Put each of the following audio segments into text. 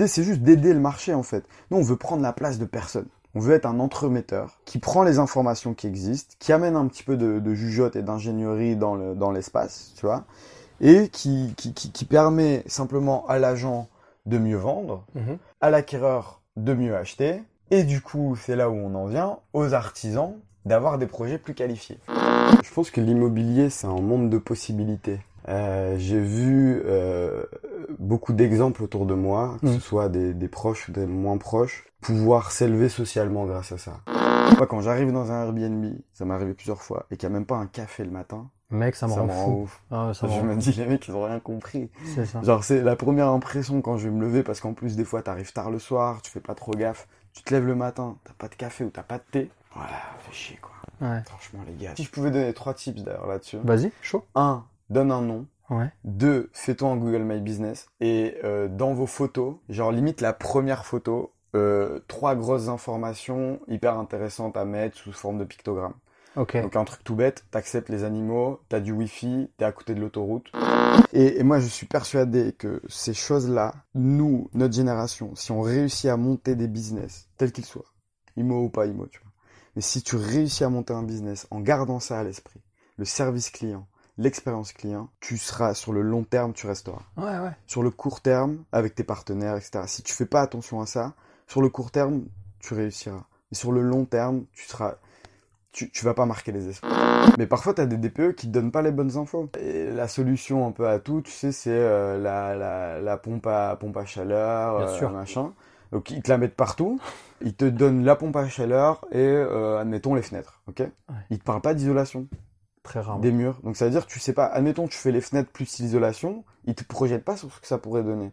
L'idée, c'est juste d'aider le marché, en fait. Nous, on veut prendre la place de personne. On veut être un entremetteur qui prend les informations qui existent, qui amène un petit peu de, de jugeote et d'ingénierie dans, le, dans l'espace, tu vois, et qui, qui, qui, qui permet simplement à l'agent de mieux vendre, à l'acquéreur de mieux acheter, et du coup, c'est là où on en vient, aux artisans d'avoir des projets plus qualifiés. Je pense que l'immobilier, c'est un monde de possibilités. Euh, j'ai vu euh, beaucoup d'exemples autour de moi, que ce soit des, des proches ou des moins proches, pouvoir s'élever socialement grâce à ça. Moi, quand j'arrive dans un Airbnb, ça m'est arrivé plusieurs fois, et qu'il n'y a même pas un café le matin, Mec, ça me rend fou. ouf. Ah, ça me je rend me dis, les mecs, ils ont rien compris. C'est ça. Genre, c'est la première impression quand je vais me lever, parce qu'en plus, des fois, t'arrives tard le soir, tu fais pas trop gaffe, tu te lèves le matin, t'as pas de café ou t'as pas de thé. Voilà, fais chier, quoi. Ouais. Franchement, les gars. Si je pouvais donner trois tips, d'ailleurs, là-dessus. Vas-y, chaud. Un, donne un nom. Ouais. Deux, fais-toi un Google My Business. Et euh, dans vos photos, genre limite la première photo, euh, trois grosses informations hyper intéressantes à mettre sous forme de pictogramme. Ok. Donc un truc tout bête, t'acceptes les animaux, t'as du wifi, t'es à côté de l'autoroute. Et, et moi je suis persuadé que ces choses-là, nous, notre génération, si on réussit à monter des business, tels qu'ils soient, IMO ou pas IMO, tu vois. Mais si tu réussis à monter un business en gardant ça à l'esprit, le service client, l'expérience client, tu seras sur le long terme, tu resteras. Ouais, ouais. Sur le court terme, avec tes partenaires, etc. Si tu fais pas attention à ça, sur le court terme, tu réussiras. Et sur le long terme, tu seras, tu, tu vas pas marquer les esprits. Mais parfois, tu as des DPE qui te donnent pas les bonnes infos. Et la solution un peu à tout, tu sais, c'est euh, la, la, la pompe à pompe à chaleur, Bien euh, sûr. machin. Donc ils te la mettent partout. Ils te donnent la pompe à chaleur et euh, admettons les fenêtres, ok? Ils te parlent pas d'isolation Très rarement. des murs. Donc ça veut dire que tu sais pas, admettons tu fais les fenêtres plus l'isolation, ils te projettent pas sur ce que ça pourrait donner.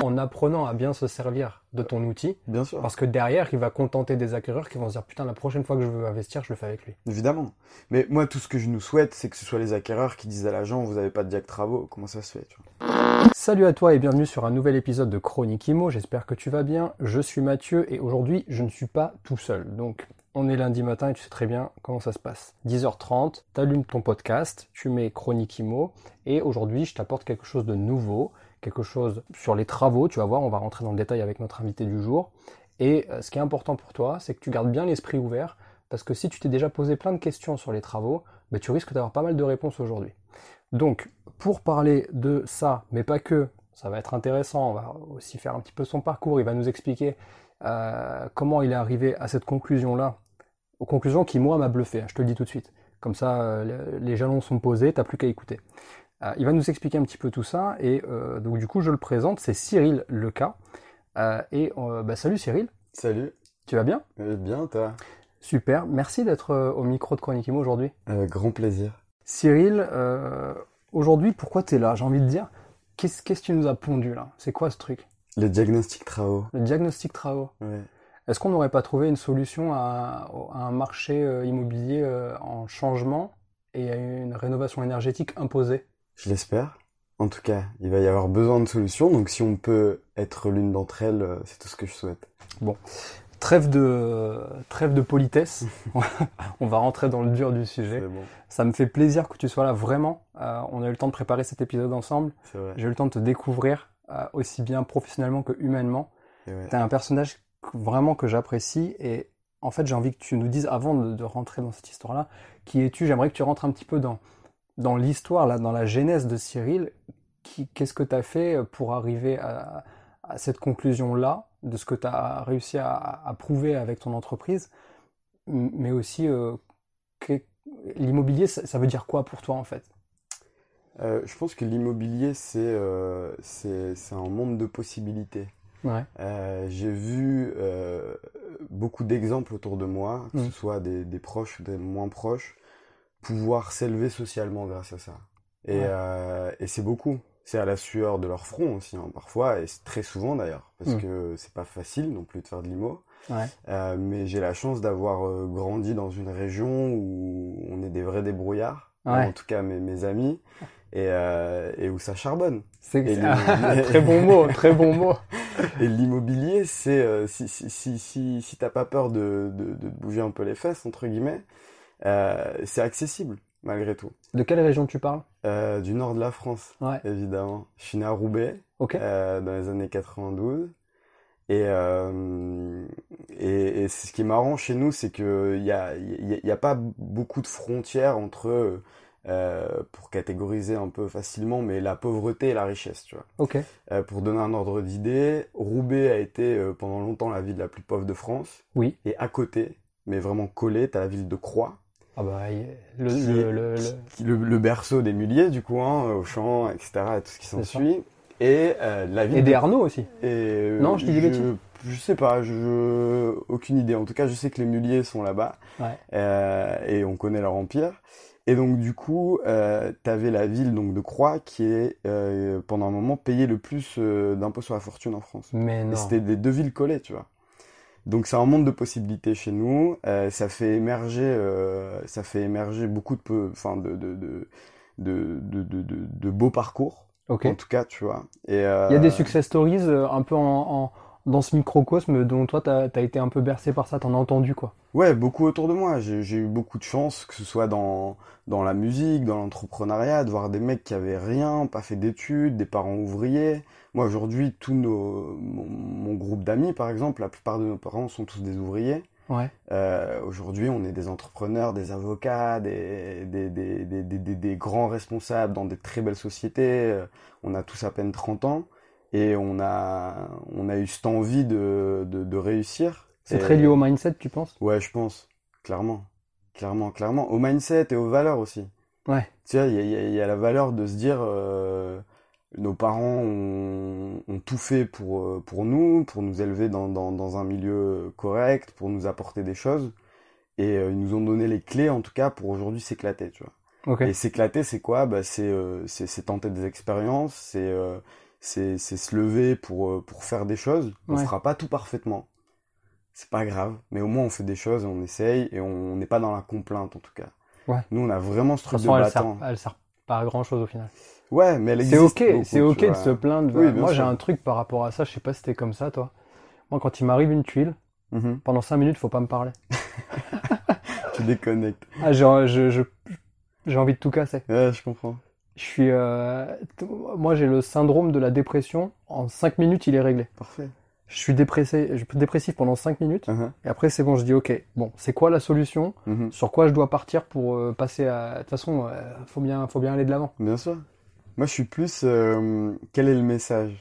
En apprenant à bien se servir de ton outil, Bien sûr. parce que derrière, il va contenter des acquéreurs qui vont se dire putain, la prochaine fois que je veux investir, je le fais avec lui. Évidemment. Mais moi, tout ce que je nous souhaite, c'est que ce soit les acquéreurs qui disent à l'agent, vous avez pas de diac travaux. Comment ça se fait, tu vois? Salut à toi et bienvenue sur un nouvel épisode de Chronique Imo. J'espère que tu vas bien. Je suis Mathieu et aujourd'hui, je ne suis pas tout seul. Donc, on est lundi matin et tu sais très bien comment ça se passe. 10h30, t'allumes ton podcast, tu mets Chronique Imo et aujourd'hui, je t'apporte quelque chose de nouveau, quelque chose sur les travaux. Tu vas voir, on va rentrer dans le détail avec notre invité du jour. Et euh, ce qui est important pour toi, c'est que tu gardes bien l'esprit ouvert parce que si tu t'es déjà posé plein de questions sur les travaux, ben, tu risques d'avoir pas mal de réponses aujourd'hui. Donc, pour parler de ça, mais pas que, ça va être intéressant, on va aussi faire un petit peu son parcours, il va nous expliquer euh, comment il est arrivé à cette conclusion-là, aux conclusions qui, moi, m'a bluffé, hein, je te le dis tout de suite. Comme ça, euh, les jalons sont posés, t'as plus qu'à écouter. Euh, il va nous expliquer un petit peu tout ça, et euh, donc du coup, je le présente, c'est Cyril Leca. Et bah, salut Cyril, Salut. tu vas bien? Bien, toi? Super, merci d'être au micro de Chronique Imo aujourd'hui. Avec grand plaisir. Cyril, aujourd'hui, pourquoi tu es là? J'ai envie de dire, qu'est-ce que tu nous as pondu là? C'est quoi ce truc? Le diagnostic travaux. Le diagnostic travaux. Ouais. Est-ce qu'on n'aurait pas trouvé une solution à, à un marché euh, immobilier euh, en changement et à une rénovation énergétique imposée? Je l'espère. En tout cas, il va y avoir besoin de solutions, donc si on peut être l'une d'entre elles, euh, c'est tout ce que je souhaite. Trêve de, trêve de politesse, on va rentrer dans le dur du sujet. Bon, Ça me fait plaisir que tu sois là, vraiment. Euh, on a eu le temps de préparer cet épisode ensemble. J'ai eu le temps de te découvrir, euh, aussi bien professionnellement que humainement. Ouais. T'es un personnage vraiment que j'apprécie et en fait j'ai envie que tu nous dises avant de, rentrer dans cette histoire-là, qui es-tu? J'aimerais que tu rentres un petit peu dans, dans l'histoire, là, dans la genèse de Cyril. Qu'est-ce que tu as fait pour arriver à, cette conclusion-là, de ce que tu as réussi à, prouver avec ton entreprise, mais aussi euh, l'immobilier, ça, veut dire quoi pour toi en fait? Euh, je pense que l'immobilier, c'est euh, un monde de possibilités. Ouais. Euh, j'ai vu euh, beaucoup d'exemples autour de moi, que Mm. ce soit des, des proches ou des moins proches, pouvoir s'élever socialement grâce à ça. Et, Ouais. euh, et c'est beaucoup. c'est à la sueur de leur front aussi, hein, parfois, et très souvent d'ailleurs, parce Mm. que c'est pas facile non plus de faire de l'IMO. Ouais. Mais j'ai la chance d'avoir grandi dans une région où on est des vrais débrouillards, Ouais. en tout cas mes, mes amis, et, euh, et où ça charbonne. C'est les- très bon mot, très bon mot. Et l'immobilier, c'est euh, si si si si, si t'as pas peur de, de de te bouger un peu les fesses entre guillemets, euh, c'est accessible malgré tout. De quelle région tu parles? Du nord de la France, Ouais. évidemment. Je suis né à Roubaix dans les années 92. Et, euh, et, et ce qui est marrant chez nous, c'est que il y a, y a, y a pas beaucoup de frontières entre, euh, pour catégoriser un peu facilement, mais la pauvreté et la richesse, tu vois. Ok. Euh, pour donner un ordre d'idée, Roubaix a été pendant longtemps la ville la plus pauvre de France. Oui. Et à côté, mais vraiment collé, t'as la ville de Croix, Ah bah, le, Qui le, le- le- qui- le, le berceau des muliers du coup, hein, Auchan, etc., et tout ce qui s'ensuit. Et euh, la ville Et de des Arnaud aussi. Et, euh, Non, je dis des je, bêtises. je sais pas, je, aucune idée. En tout cas, je sais que les muliers sont là-bas Ouais. euh, et on connaît leur empire. Et donc du coup, euh, t'avais la ville donc de Croix qui est euh, pendant un moment payé le plus euh, d'impôts sur la fortune en France. Mais non. c'était des deux villes collées, tu vois. Donc c'est un monde de possibilités chez nous. Euh, ça fait émerger, euh, ça fait émerger beaucoup de, peu, enfin de de, de, de, de- de beaux parcours. En tout cas, tu vois. Et euh, Il y a des success stories euh, un peu en, en- dans ce microcosme dont toi t'as as été un peu bercé par ça, t'en as entendu quoi. Ouais, beaucoup autour de moi. J'ai eu beaucoup de chance, que ce soit dans, dans la musique, dans l'entrepreneuriat, de voir des mecs qui avaient rien, pas fait d'études, des parents ouvriers. Moi, aujourd'hui, nos, mon, mon groupe d'amis, par exemple, la plupart de nos parents sont tous des ouvriers. Ouais. Euh, aujourd'hui, on est des entrepreneurs, des avocats, des, des, des, des, des, des- des grands responsables dans des très belles sociétés. Euh, On a tous à peine 30 ans et on a, on a eu cette envie de, de, de réussir. C'est très lié au mindset, tu penses? Ouais, je pense. Clairement. Clairement, clairement. Au mindset et aux valeurs aussi. Ouais. Tu vois, il y a, il y a- il y a la valeur de se dire, euh, nos parents ont, ont tout fait pour, euh, pour nous, pour nous élever dans, dans, dans un milieu correct, pour nous apporter des choses. Et euh, ils nous ont donné les clés, en tout cas, pour aujourd'hui s'éclater, tu vois. Et s'éclater, c'est quoi? Bah, c'est, euh, c'est, c'est tenter des expériences, c'est, euh, c'est, c'est se lever pour, pour faire des choses. On Ouais. fera pas tout parfaitement. C'est pas grave. Mais au moins, on fait des choses, on essaye, et on n'est pas dans la complainte, en tout cas. Ouais. Nous, on a vraiment ce truc de façon, elle sert, battant. elle sert pas à grand chose au final. Ouais, mais elle C'est ok, c'est ok de se plaindre. Oui, Moi j'ai un truc par rapport à ça, je sais pas si c'était comme ça toi. Moi quand il m'arrive une tuile, Mhm. pendant 5 minutes faut pas me parler. Tu déconnectes. Ah j'ai je, je- j'ai envie de tout casser. Ouais, je comprends. Je suis, euh, moi j'ai le syndrome de la dépression. En 5 minutes il est réglé. Parfait. Je suis dépressé, je suis dépressif pendant 5 minutes Mhm. et après c'est bon, je dis ok, bon c'est quoi la solution? Mhm. Sur quoi je dois partir pour euh, passer à... De toute façon, euh, faut bien, faut bien aller de l'avant. Bien sûr. Moi, je suis plus, euh, quel est le message?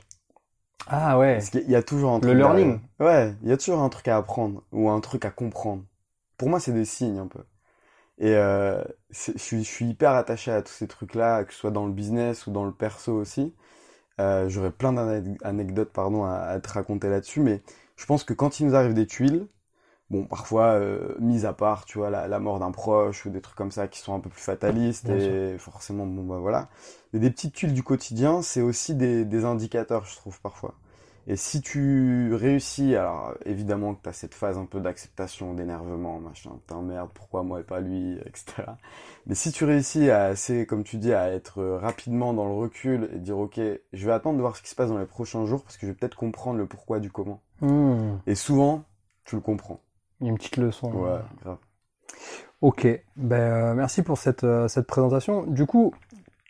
Ah ouais. Parce qu'il y a toujours un Le truc learning. derrière. Ouais, il y a toujours un truc à apprendre ou un truc à comprendre. Pour moi, c'est des signes un peu. Et euh, je suis, je suis hyper attaché à tous ces trucs-là, que ce soit dans le business ou dans le perso aussi. Euh, J'aurais plein d'anecdotes pardon à, à te raconter là-dessus, mais je pense que quand il nous arrive des tuiles, bon, parfois, euh, mis à part, tu vois, la, la mort d'un proche ou des trucs comme ça qui sont un peu plus fatalistes Bien et forcément, bon, bah voilà. Mais des petites tuiles du quotidien, c'est aussi des, des indicateurs, je trouve, parfois. Et si tu réussis, alors évidemment que tu as cette phase un peu d'acceptation, d'énervement, machin, putain merde, pourquoi moi et pas lui, etc. Mais si tu réussis à assez, comme tu dis, à être euh, rapidement dans le recul et dire ok, je vais attendre de voir ce qui se passe dans les prochains jours parce que je vais peut-être comprendre le pourquoi du comment. Hmm, Et souvent, tu le comprends. Il y a une petite leçon. Ouais, grave. Ok, ben, euh, merci pour cette, euh, cette présentation. Du coup,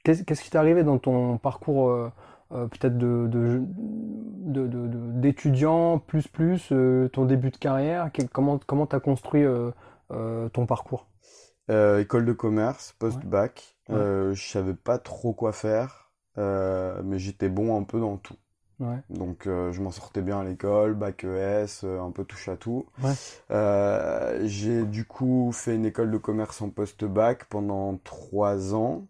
qu'est-ce qui t'est arrivé dans ton parcours euh, peut-être de, d'étudiant, plus plus, ton début de carrière? Comment comment t'as construit ton parcours? École de commerce, post-bac. Ouais. Euh, je savais pas trop quoi faire, mais j'étais bon un peu dans tout. Ouais. Donc euh, je m'en sortais bien à l'école, bac ES, euh, un peu touche à tout. Ouais. Euh, j'ai du coup fait une école de commerce en post-bac pendant trois ans,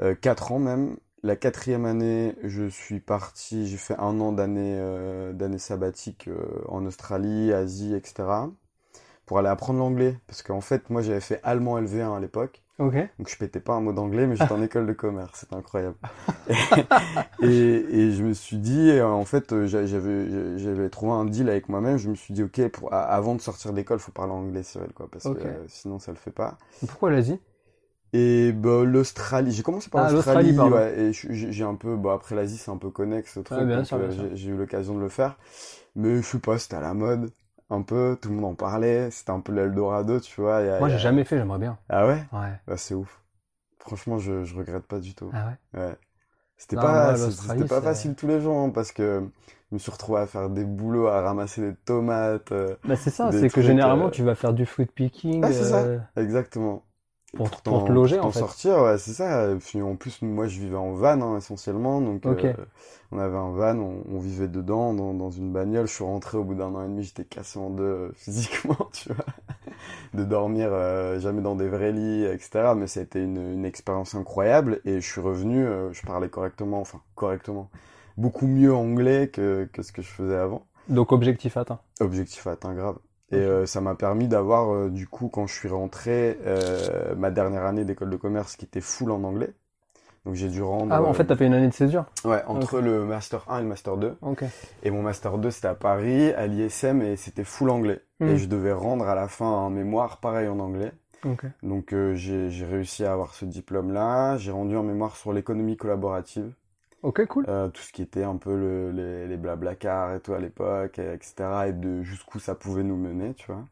euh, quatre ans même. La quatrième année, je suis parti, j'ai fait un an d'année d'année sabbatique en Australie, Asie, etc. pour aller apprendre l'anglais. Parce qu'en fait, moi, j'avais fait allemand LV1 à l'époque. Donc je pétais pas un mot d'anglais, mais j'étais en école de commerce, c'est incroyable. et, et, je me suis dit, euh, en fait, euh, j'avais j'avais trouvé un deal avec moi-même. Je me suis dit, ok, pour avant de sortir d'école, faut parler anglais, Cyril, quoi, parce que euh, sinon ça le fait pas. Pourquoi l'Asie? Et bah, l'Australie, j'ai commencé par Ah, l'Australie, ouais, et j'ai un peu, bah après l'Asie, c'est un peu connexe, ce truc, j'ai- j'ai eu l'occasion de le faire. Mais je sais pas, c'était à la mode, un peu, tout le monde en parlait, c'était un peu l'Eldorado, tu vois. y a- Moi, y a- j'ai jamais fait, j'aimerais bien. Ah ouais? Ouais. Bah, c'est ouf. Franchement, je, je regrette pas du tout. Ah ouais? Ouais. C'était Non, pas, c'était pas facile tous les jours hein, parce que je me suis retrouvé à faire des boulots, à ramasser des tomates. euh, Bah, c'est ça, Des c'est que généralement, euh, tu vas faire du fruit picking Ouais, c'est ça. euh, exactement. Pour, Pour pour te loger, pour en fait. sortir, ouais, c'est ça. Puis en plus, moi, je vivais en van hein, essentiellement, donc euh, on avait un van, on, on vivait dedans, dans, dans une bagnole. Je suis rentré au bout d'un an et demi, j'étais cassé en deux euh, physiquement, tu vois, de dormir euh, jamais dans des vrais lits, etc. Mais ça a été une, une expérience incroyable et je suis revenu, je parlais correctement, enfin correctement, beaucoup mieux anglais que, que ce que je faisais avant. Donc, objectif atteint. Objectif atteint grave. Et euh, ça m'a permis d'avoir, euh, du coup, quand je suis rentré, euh, ma dernière année d'école de commerce qui était full en anglais. Donc j'ai dû rendre... Ah, en euh, fait, t'as fait une année de césure. Ouais, entre le Master 1 et le Master 2. Ok. Et mon Master 2, c'était à Paris, à l'ISM, et c'était full anglais. Hmm. Et je devais rendre à la fin un mémoire pareil en anglais. Ok. Donc euh, j'ai j'ai réussi à avoir ce diplôme-là. J'ai rendu un mémoire sur l'économie collaborative. Ok, cool. Euh, tout ce qui était un peu le, les, les blabla et tout à l'époque, et etc. Et de jusqu'où ça pouvait nous mener, tu vois.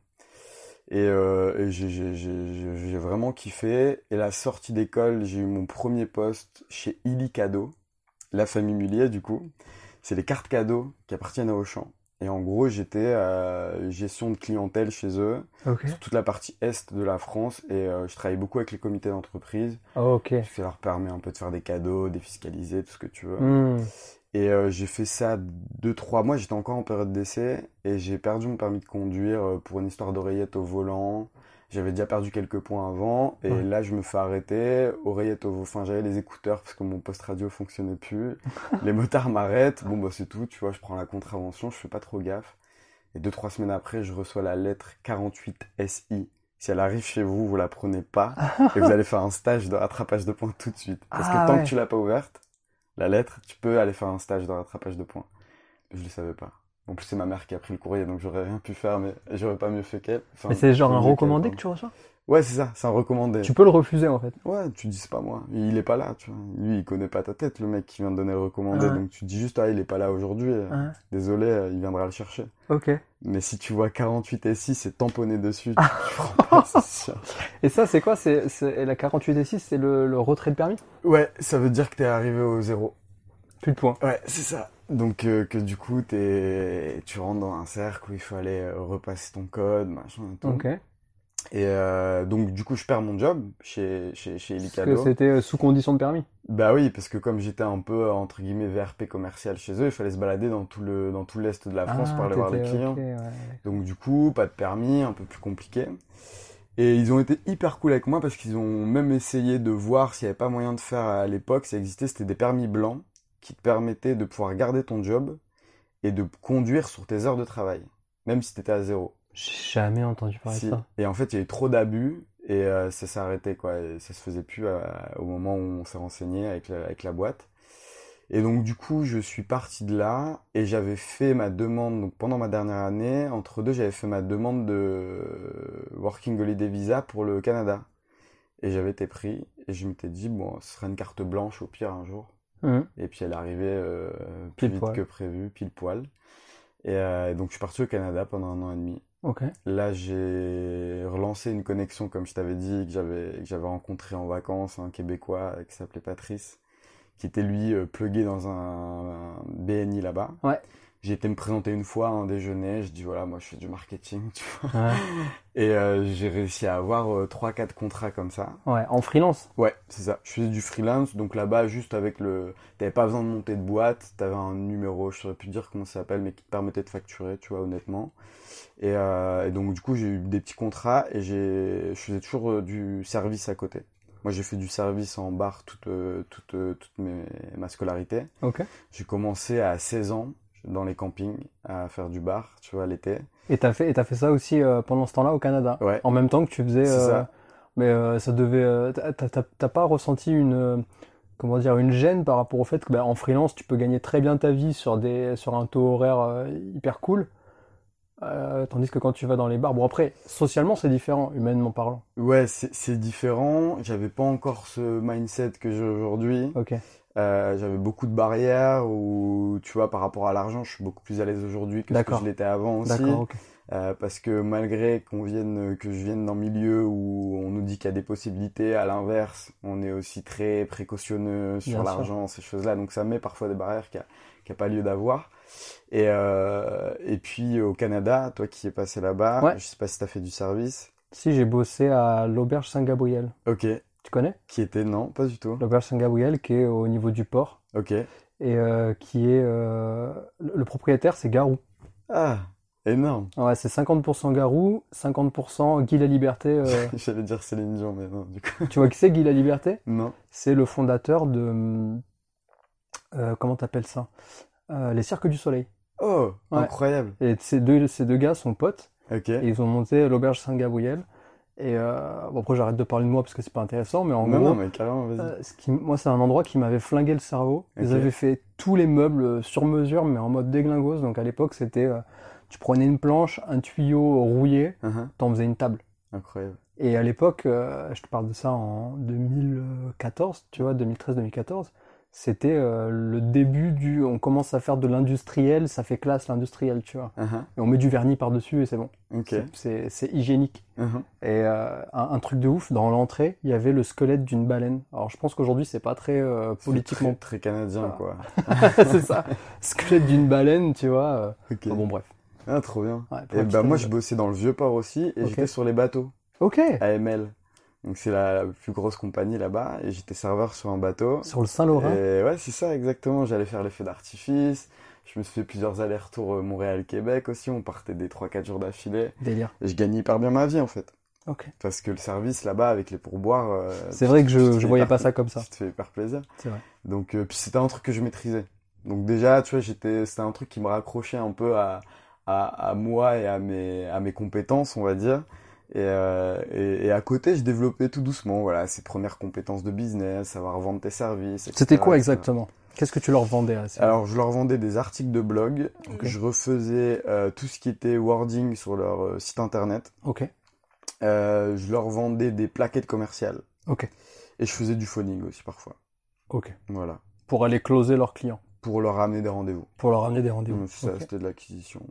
Et, euh, et j'ai vraiment kiffé. Et la sortie d'école, j'ai eu mon premier poste chez Illy Cadeau, la famille Mullier du coup. C'est les cartes cadeaux qui appartiennent à Auchan. Et en gros, j'étais euh, gestion de clientèle chez eux, sur toute la partie est de la France. Et euh, je travaille beaucoup avec les comités d'entreprise. Ok. Ça leur permet un peu de faire des cadeaux, défiscaliser, tout ce que tu veux. Hmm. Et euh, j'ai fait ça deux, trois mois, j'étais encore en période d'essai et j'ai perdu mon permis de conduire euh, pour une histoire d'oreillette au volant. J'avais déjà perdu quelques points avant et Ouais. là je me fais arrêter, oreillette au enfin j'avais les écouteurs parce que mon poste radio fonctionnait plus. les motards m'arrêtent, bon bah c'est tout, tu vois, je prends la contravention, je fais pas trop gaffe. Et deux, trois semaines après, je reçois la lettre 48 SI. Si elle arrive chez vous, vous la prenez pas et vous allez faire un stage de rattrapage de points tout de suite. Parce Ah que tant ouais. que tu l'as pas ouverte, la lettre, tu peux aller faire un stage de rattrapage de points. Je le savais pas. En plus, c'est ma mère qui a pris le courrier, donc j'aurais rien pu faire, mais j'aurais pas mieux fait qu'elle. Enfin, Mais c'est genre un recommandé que tu reçois Ouais, c'est ça, c'est un recommandé. Tu peux le refuser, en fait. Ouais, tu dis c'est pas moi. Il est pas là, tu vois. Lui, il connaît pas ta tête, le mec qui vient de donner le recommandé. Donc tu dis juste, ah, il est pas là aujourd'hui. Désolé, euh, il viendra le chercher. Ok. Mais si tu vois 48 et 6, c'est tamponné dessus. tu prends pas, sûr. Et ça, c'est quoi? C'est, c'est- La 48 et 6, c'est le, le retrait de permis? Ouais, ça veut dire que t'es arrivé au zéro. Plus de points. Ouais, c'est ça. Donc euh, que du coup, t'es, tu rentres dans un cercle où il faut aller euh, repasser ton code, machin et tout. Ok. Et euh, donc du coup, je perds mon job chez chez chez Parce que Elicado. c'était sous condition de permis. Bah oui, parce que comme j'étais un peu entre guillemets VRP commercial chez eux, il fallait se balader dans tout le dans tout l'est de la France pour aller voir les Ah, clients. ouais. Donc du coup, pas de permis, un peu plus compliqué. Et ils ont été hyper cool avec moi parce qu'ils ont même essayé de voir s'il n'y avait pas moyen de faire à l'époque, ça existait, c'était des permis blancs qui te permettaient de pouvoir garder ton job et de conduire sur tes heures de travail, même si t'étais à zéro. J'ai jamais entendu parler Si. de ça. Et en fait, il y a eu trop d'abus et euh, ça s'est arrêté quoi. Et ça se faisait plus euh, au moment où on s'est renseigné avec la, avec la boîte. Et donc du coup, je suis parti de là et j'avais fait ma demande donc pendant ma dernière année, entre deux, j'avais fait ma demande de Working Holiday Visa pour le Canada. Et j'avais été pris et je m'étais dit bon, ce sera une carte blanche au pire un jour. Hum. Et puis elle arrivait euh, plus Pile vite poil. que prévu, pile poil. Et euh, donc je suis parti au Canada pendant un an et demi. Là, j'ai relancé une connexion, comme je t'avais dit, que j'avais que j'avais rencontré en vacances, un Québécois euh, qui s'appelait Patrice, qui était lui euh, plugué dans un, un BNI là-bas. Ouais. J'ai été me présenter une fois à un déjeuner, je dis voilà, moi je fais du marketing, tu vois. Ouais. Et euh, j'ai réussi à avoir euh, trois, quatre contrats comme ça. Ouais, en freelance. Ouais, c'est ça. Je faisais du freelance, donc là-bas, juste avec le... T'avais pas besoin de monter de boîte, t'avais un numéro, je saurais plus dire comment ça s'appelle, mais qui te permettait de facturer, tu vois, honnêtement. Et, euh, et donc, du coup, j'ai eu des petits contrats et je faisais toujours euh, du service à côté. Moi, j'ai fait du service en bar toute, toute, toute mes... ma scolarité. Ok. J'ai commencé à 16 ans dans les campings à faire du bar, tu vois, l'été. Et t'as fait, et fait ça aussi euh, pendant ce temps-là au Canada? Ouais. En même temps que tu faisais. C'est euh, ça. Mais euh, ça devait. t'as- pas ressenti une. Comment dire, une gêne par rapport au fait que bah, en freelance, tu peux gagner très bien ta vie sur des sur un taux horaire euh, hyper cool, Euh, tandis que quand tu vas dans les bars, bon après, socialement c'est différent, humainement parlant. Ouais, c'est c'est différent. J'avais pas encore ce mindset que j'ai aujourd'hui. Ok. Euh, j'avais beaucoup de barrières où, tu vois, par rapport à l'argent, je suis beaucoup plus à l'aise aujourd'hui que ce que je l'étais avant aussi. D'accord. Ok. Euh, parce que malgré qu'on vienne, que je vienne d'un milieu où on nous dit qu'il y a des possibilités, à l'inverse, on est aussi très précautionneux sur l'argent, ces choses-là. Donc ça met parfois des barrières qui a, qui a pas lieu d'avoir. Et, euh, et puis au Canada, toi qui es passé là-bas, Ouais. je sais pas si t'as fait du service. Si j'ai bossé à l'auberge Saint-Gabriel, Ok. Tu connais? Qui était non, pas du tout. L'auberge Saint-Gabriel qui est au niveau du port Ok. et euh, qui est euh, le propriétaire c'est Garou. Ah, énorme. Ouais, c'est 50% Garou, 50% Guy la Liberté. euh, J'allais dire Céline Dion, mais non, du coup. tu vois qui c'est Guy la Liberté? Non. C'est le fondateur de comment t'appelles ça? Les Cirques du Soleil. Oh, Ouais. incroyable. Et ces deux ces deux gars sont potes Ok. et ils ont monté l'auberge Saint-Gabriel. Et euh, bon après j'arrête de parler de moi parce que c'est pas intéressant, mais en non, gros non, mais. Euh, ce qui, moi, c'est un endroit qui m'avait flingué le cerveau. Ils avaient fait tous les meubles euh, sur mesure, mais en mode déglingos. Donc à l'époque, c'était, euh, tu prenais une planche, un tuyau rouillé, Uh-huh. t'en faisais une table. Incroyable. Et à l'époque, je te parle de ça en 2014, tu vois, 2013-2014. C'était euh, le début du, on commence à faire de l'industriel, ça fait classe l'industriel, tu vois. Uh-huh. Et on met du vernis par-dessus et c'est bon. C'est- hygiénique. Uh-huh. Et euh, un, un truc de ouf, dans l'entrée, il y avait le squelette d'une baleine. Alors je pense qu'aujourd'hui, c'est pas très euh, C'est politiquement très, très canadien, Voilà. quoi. c'est ça. Squelette d'une baleine, tu vois. enfin, bon, bref. Ah, trop bien. Ouais, Et bah, moi, je bossais dans le vieux port aussi, et j'étais sur les bateaux, Ok. AML. Donc, c'est la, la plus grosse compagnie là-bas, et j'étais serveur sur un bateau. Sur le Saint-Laurent. Et ouais, c'est ça, exactement. J'allais faire les feux d'artifice. Je me suis fait plusieurs allers-retours euh, Montréal-Québec aussi. On partait des 3-4 jours d'affilée. Délire. Et je gagnais hyper bien ma vie, en fait. Ok. Parce que le service là-bas, avec les pourboires. euh, C'est vrai que je, je voyais pas ça comme ça. Tu te fais hyper plaisir. C'est vrai. Donc, euh, puis c'était un truc que je maîtrisais. Donc déjà, tu vois, j'étais, c'était un truc qui me raccrochait un peu à, à, à moi et à mes, à mes compétences, on va dire. Et, euh, et, et à côté, je développais tout doucement, voilà, ces premières compétences de business, savoir vendre tes services. C'était quoi exactement? Qu'est-ce que tu leur vendais à ces- Alors, je leur vendais des articles de blog. Je refaisais euh, tout ce qui était wording sur leur euh, site internet. Ok. Je leur vendais des plaquettes commerciales. Ok. Et je faisais du phoning aussi parfois. Ok. Voilà. Pour aller closer leurs clients. Pour leur ramener des rendez-vous. Pour leur amener des rendez-vous. Ça, c'était de l'acquisition.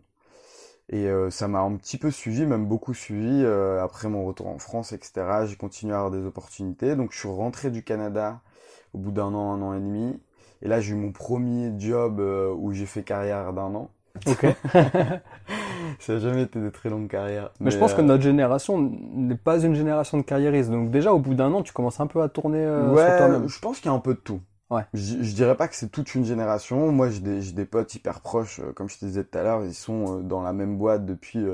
Et euh, ça m'a un petit peu suivi, même beaucoup suivi. euh, après mon retour en France, etc., j'ai continué à avoir des opportunités. Donc je suis rentré du Canada au bout d'un an, un an et demi. Et là, j'ai eu mon premier job euh, où j'ai fait carrière d'un an. Ok. Ça n'a jamais été de très longues carrières. Mais je pense que euh, notre génération n'est pas une génération de carriéristes. Donc déjà, au bout d'un an, tu commences un peu à tourner euh, sur ouais, toi-même. je pense qu'il y a un peu de tout. Ouais. Je, je dirais pas que c'est toute une génération. Moi, j'ai des, potes hyper proches, euh, comme je te disais tout à l'heure, ils sont euh, dans la même boîte depuis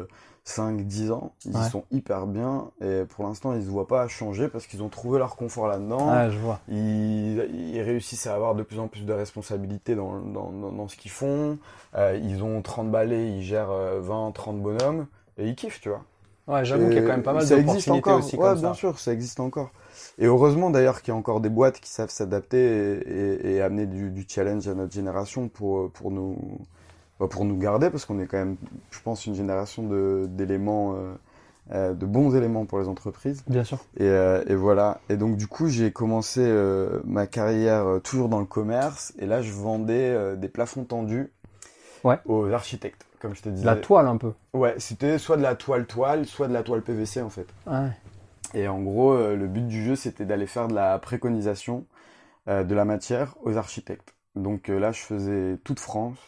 5-10 ans. Ils Ouais. sont hyper bien et pour l'instant, ils se voient pas changer parce qu'ils ont trouvé leur confort là-dedans. Ah, je vois. Ils, ils réussissent à avoir de plus en plus de responsabilités dans, dans, dans, dans ce qu'ils font. Euh, ils ont 30 balais, ils gèrent euh, 20, 30 bonhommes et ils kiffent, tu vois. Ouais, j'avoue qu'il y a quand même pas mal ça existe d'opportunités encore. aussi ouais, comme bien ça. sûr, ça existe encore. Et heureusement d'ailleurs qu'il y a encore des boîtes qui savent s'adapter et, et- et amener du, du challenge à notre génération pour, pour nous bah, pour nous garder parce qu'on est quand même, je pense, une génération de d'éléments, euh, euh, de bons éléments pour les entreprises. Bien sûr. Et, euh, et voilà. Et donc du coup, j'ai commencé euh, ma carrière euh, toujours dans le commerce et là, je vendais euh, des plafonds tendus Ouais. aux architectes, comme je te disais. La toile un peu. Ouais, c'était soit de la toile toile, soit de la toile PVC en fait. Ouais. Et en gros, euh, le but du jeu, c'était d'aller faire de la préconisation euh, de la matière aux architectes. Donc euh, là, je faisais toute France,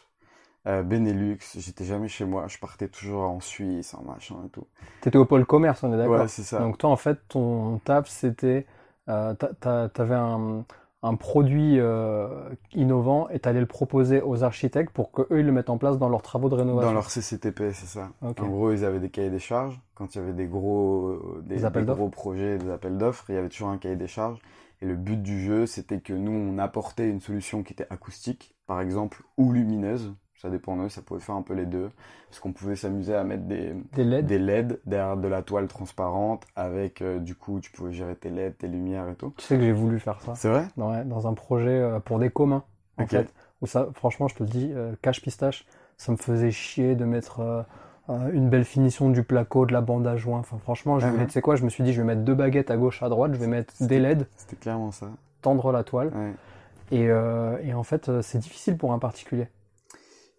Benelux, j'étais jamais chez moi, je partais toujours en Suisse, en machin et tout. T'étais au pôle commerce, on est d'accord Ouais, c'est ça. Donc toi, en fait, ton taf, c'était... Euh, t'a- t'a- T'avais un, un produit euh, innovant et t'allais le proposer aux architectes pour qu'eux, ils le mettent en place dans leurs travaux de rénovation. Dans leur CCTP, c'est ça. En gros, ils avaient des cahiers des charges. Quand il y avait des gros, euh, des, Des appels des d'offres. gros projets, des appels d'offres, il y avait toujours un cahier des charges. Et le but du jeu, c'était que nous, on apportait une solution qui était acoustique, par exemple, ou lumineuse. Ça dépendait, ça pouvait faire un peu les deux. Parce qu'on pouvait s'amuser à mettre des, Des LED. des LED derrière de la toile transparente avec, euh, du coup, tu pouvais gérer tes LED, tes lumières et tout. Tu sais que j'ai voulu faire ça. C'est vrai? Dans un projet euh, pour des communs, en fait. Où ça, franchement, je te le dis, euh, cache pistache, ça me faisait chier de mettre une belle finition du placo, de la bande à joint. Enfin, franchement, je voulais, tu sais quoi, je me suis dit, je vais mettre deux baguettes à gauche, à droite, je vais mettre des LED, C'était clairement ça. tendre la toile. Ouais. Et, et en fait, c'est difficile pour un particulier.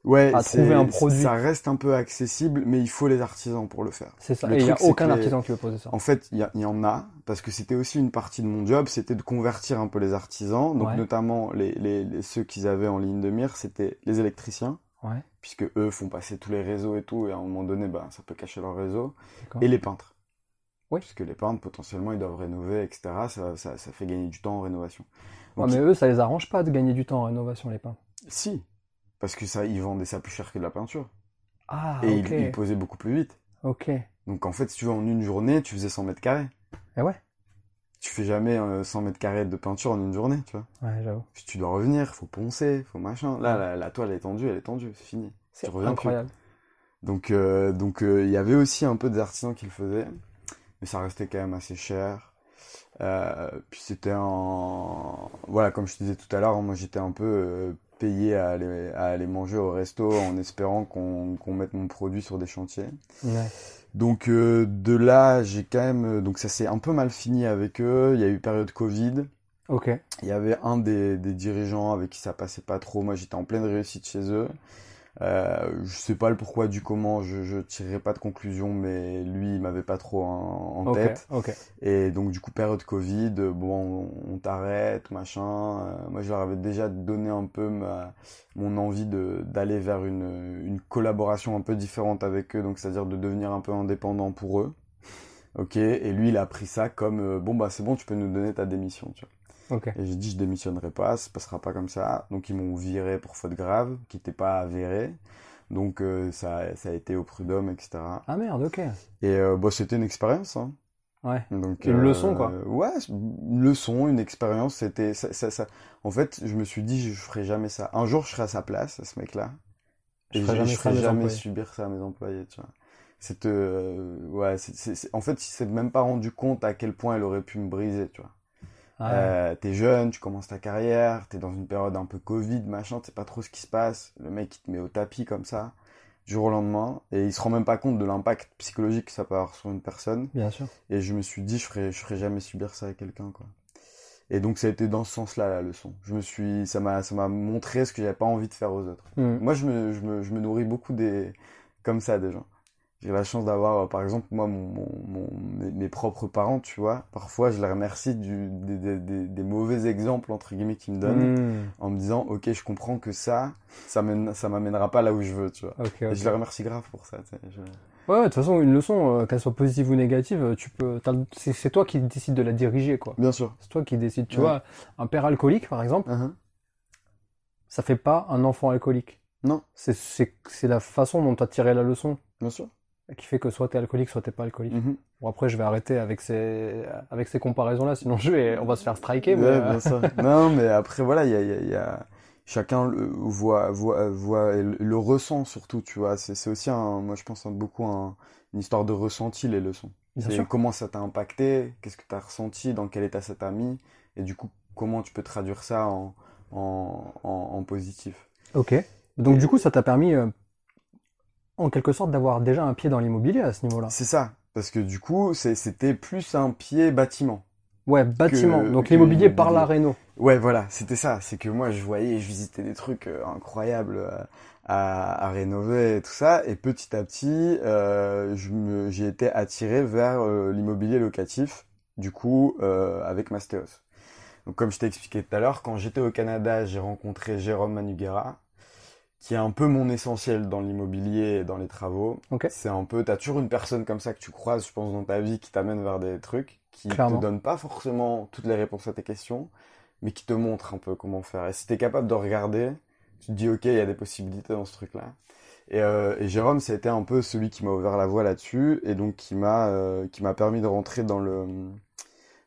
Ouais, À trouver un produit. Ça reste un peu accessible, mais il faut les artisans pour le faire. C'est ça. Le et il n'y a aucun que les- artisan qui veut poser ça. En fait, il y, en a, parce que c'était aussi une partie de mon job, c'était de convertir un peu les artisans. Donc, Ouais. notamment, les, les, les- ceux qu'ils avaient en ligne de mire, c'était les électriciens, Ouais, puisque eux font passer tous les réseaux et tout, et à un moment donné, bah, ça peut cacher leur réseau. Et les peintres. Oui. Puisque les peintres, potentiellement, ils doivent rénover, etc. Ça, ça, ça fait gagner du temps en rénovation. Ouais, mais eux, ça les arrange pas de gagner du temps en rénovation, les peintres. Si, parce que ça, ils vendaient ça plus cher que de la peinture. Ah, et ok. ils, ils posaient beaucoup plus vite. Ok. Donc, en fait, si tu veux, en une journée, tu faisais 100 mètres carrés. Eh ouais. Tu fais jamais euh, 100 mètres carrés de peinture en une journée, tu vois. Ouais, j'avoue. Tu dois revenir, faut poncer, faut machin. Là, la, la toile est tendue, elle est tendue, c'est fini. C'est incroyable. Donc, euh, donc, euh, il y avait aussi un peu des artisans qui le faisaient, mais ça restait quand même assez cher. Euh, puis c'était un, voilà, comme je te disais tout à l'heure, moi j'étais un peu payé à aller, à aller manger au resto en espérant qu'on mette mon produit sur des chantiers. Ouais. Donc euh, de là, j'ai quand même, euh, donc ça s'est un peu mal fini avec eux. Il y a eu période Covid. Ok. Il y avait un des, des dirigeants avec qui ça passait pas trop. Moi, j'étais en pleine réussite chez eux. Euh, je sais pas le pourquoi du comment, je, je tirerai pas de conclusion, mais lui, il m'avait pas trop en, tête. Ok. Et donc, du coup, période Covid, bon, on, on t'arrête, machin. Euh, moi, je leur avais déjà donné un peu ma, mon envie de d'aller vers une, une collaboration un peu différente avec eux, donc c'est-à-dire de devenir un peu indépendant pour eux. Ok, et lui, il a pris ça comme euh, bon bah c'est bon, tu peux nous donner ta démission, tu vois. Et j'ai dit je démissionnerai pas, ça passera pas comme ça. Donc ils m'ont viré pour faute grave, qui n'était pas avérée. Donc euh, ça, ça a été au prud'homme, etc. Ah merde, ok. Et euh, bah, c'était une expérience. Hein. Ouais. Donc, Une leçon, quoi. Ouais, une leçon, une expérience. C'était ça, ça, ça- En fait, je me suis dit je ferai jamais ça. Un jour, je serai à sa place, à ce mec-là. Je Et ferai jamais je ferai subir ça à mes employés, tu vois. C'est euh, ouais, c'est- c'est- en fait, il s'est même pas rendu compte à quel point elle aurait pu me briser, tu vois. Ah, ouais. Euh, t'es jeune, tu commences ta carrière, t'es dans une période un peu Covid, machin, tu sais pas trop ce qui se passe. Le mec, il te met au tapis comme ça, du jour au lendemain, et il se rend même pas compte de l'impact psychologique que ça peut avoir sur une personne. Bien sûr. Et je me suis dit, je ferai, je ferai jamais subir ça à quelqu'un, quoi. Et donc, ça a été dans ce sens-là, la leçon. Je me suis, ça m'a, ça m'a montré ce que j'avais pas envie de faire aux autres. Hmm. Moi, je me, je me, je me nourris beaucoup des, comme ça, des gens. J'ai la chance d'avoir, euh, par exemple, moi, mon, mon, mon- mes, propres parents, tu vois. Parfois, je les remercie du, des, des, mauvais exemples, entre guillemets, qu'ils me donnent, Hmm. en me disant, ok, je comprends que ça, ça mène, ça m'amènera pas là où je veux, tu vois. Et je les remercie grave pour ça. Je- Ouais, de toute façon, une leçon, euh, qu'elle soit positive ou négative, euh, tu peux, c'est toi qui décides de la diriger, quoi. Bien sûr. C'est toi qui décides. Tu Ouais. vois, un père alcoolique, par exemple, Uh-huh. ça fait pas un enfant alcoolique. Non. C'est la façon dont tu as tiré la leçon Bien sûr. Qui fait que soit t'es alcoolique, soit t'es pas alcoolique. Mhm. Bon, après, je vais arrêter avec ces, avec ces comparaisons-là, sinon je vais, on va se faire striker. mais, Ouais, euh, bien sûr. non, mais après, voilà, il y a, y a- y a- chacun le voit, voit, voit et le, ressent surtout, tu vois. C'est, c'est aussi un, moi, je pense un- beaucoup un- une histoire de ressenti, les leçons. Bien C'est sûr. comment ça t'a impacté, qu'est-ce que t'as ressenti, dans quel état ça t'a mis, et du coup, comment tu peux traduire ça en, en, en, en positif. Ok. Donc, du coup, ça t'a permis, euh, en quelque sorte, d'avoir déjà un pied dans l'immobilier à ce niveau-là. C'est ça. Parce que du coup, c'était plus un pied bâtiment. Ouais, bâtiment. Que- Donc, l'immobilier par la réno. Ouais, voilà, c'était ça. C'est que moi, je voyais, je visitais des trucs euh, incroyables euh, à, à rénover et tout ça. Et petit à petit, euh, j'ai été attiré vers euh, l'immobilier locatif, du coup, euh, avec Mastéos. Donc, comme je t'ai expliqué tout à l'heure, quand j'étais au Canada, j'ai rencontré Jérôme Manugera, qui est un peu mon essentiel dans l'immobilier et dans les travaux. C'est un peu, t'as toujours une personne comme ça que tu croises, je pense, dans ta vie qui t'amène vers des trucs, qui Clairement. te donne pas forcément toutes les réponses à tes questions, mais qui te montre un peu comment faire. Et si t'es capable de regarder, tu te dis, ok, il y a des possibilités dans ce truc-là. Et, euh, et Jérôme, été un peu celui qui m'a ouvert la voie là-dessus, et donc qui m'a euh, qui m'a permis de rentrer dans le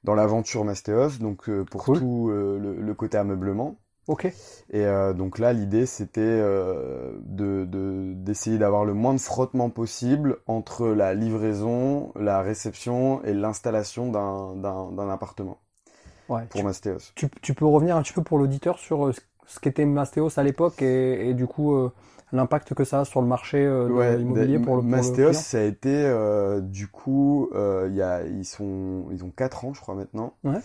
dans l'aventure Mastéos, donc euh, pour Cool. tout le, le côté ameublement. Ok. Et euh, donc là, l'idée, c'était euh, de de- d'essayer d'avoir le moins de frottement possible entre la livraison, la réception et l'installation d'un d'un d'un appartement Ouais. pour Mastéos. Tu, tu peux revenir un petit peu pour l'auditeur sur euh, ce- qu'était Mastéos à l'époque et, et du coup euh, l'impact que ça a sur le marché euh, Ouais, l'immobilier bah, pour le, pour Mastéos, ça a été euh, du coup, euh, il y a, ils sont, ils ont 4 ans, je crois maintenant. Ouais.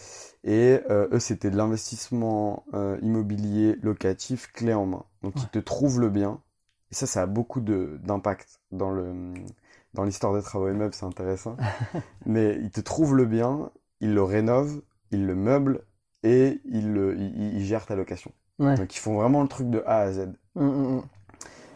Et euh, eux, c'était de l'investissement immobilier locatif clé en main. Donc, ils te trouvent le bien. Et ça, ça a beaucoup de d'impact dans le dans l'histoire des travaux immeubles, c'est intéressant. Mais ils te trouvent le bien, ils le rénovent, ils le meublent et ils, le, ils, ils gèrent ta location. Donc, ils font vraiment le truc de A à Z. Hum, hum.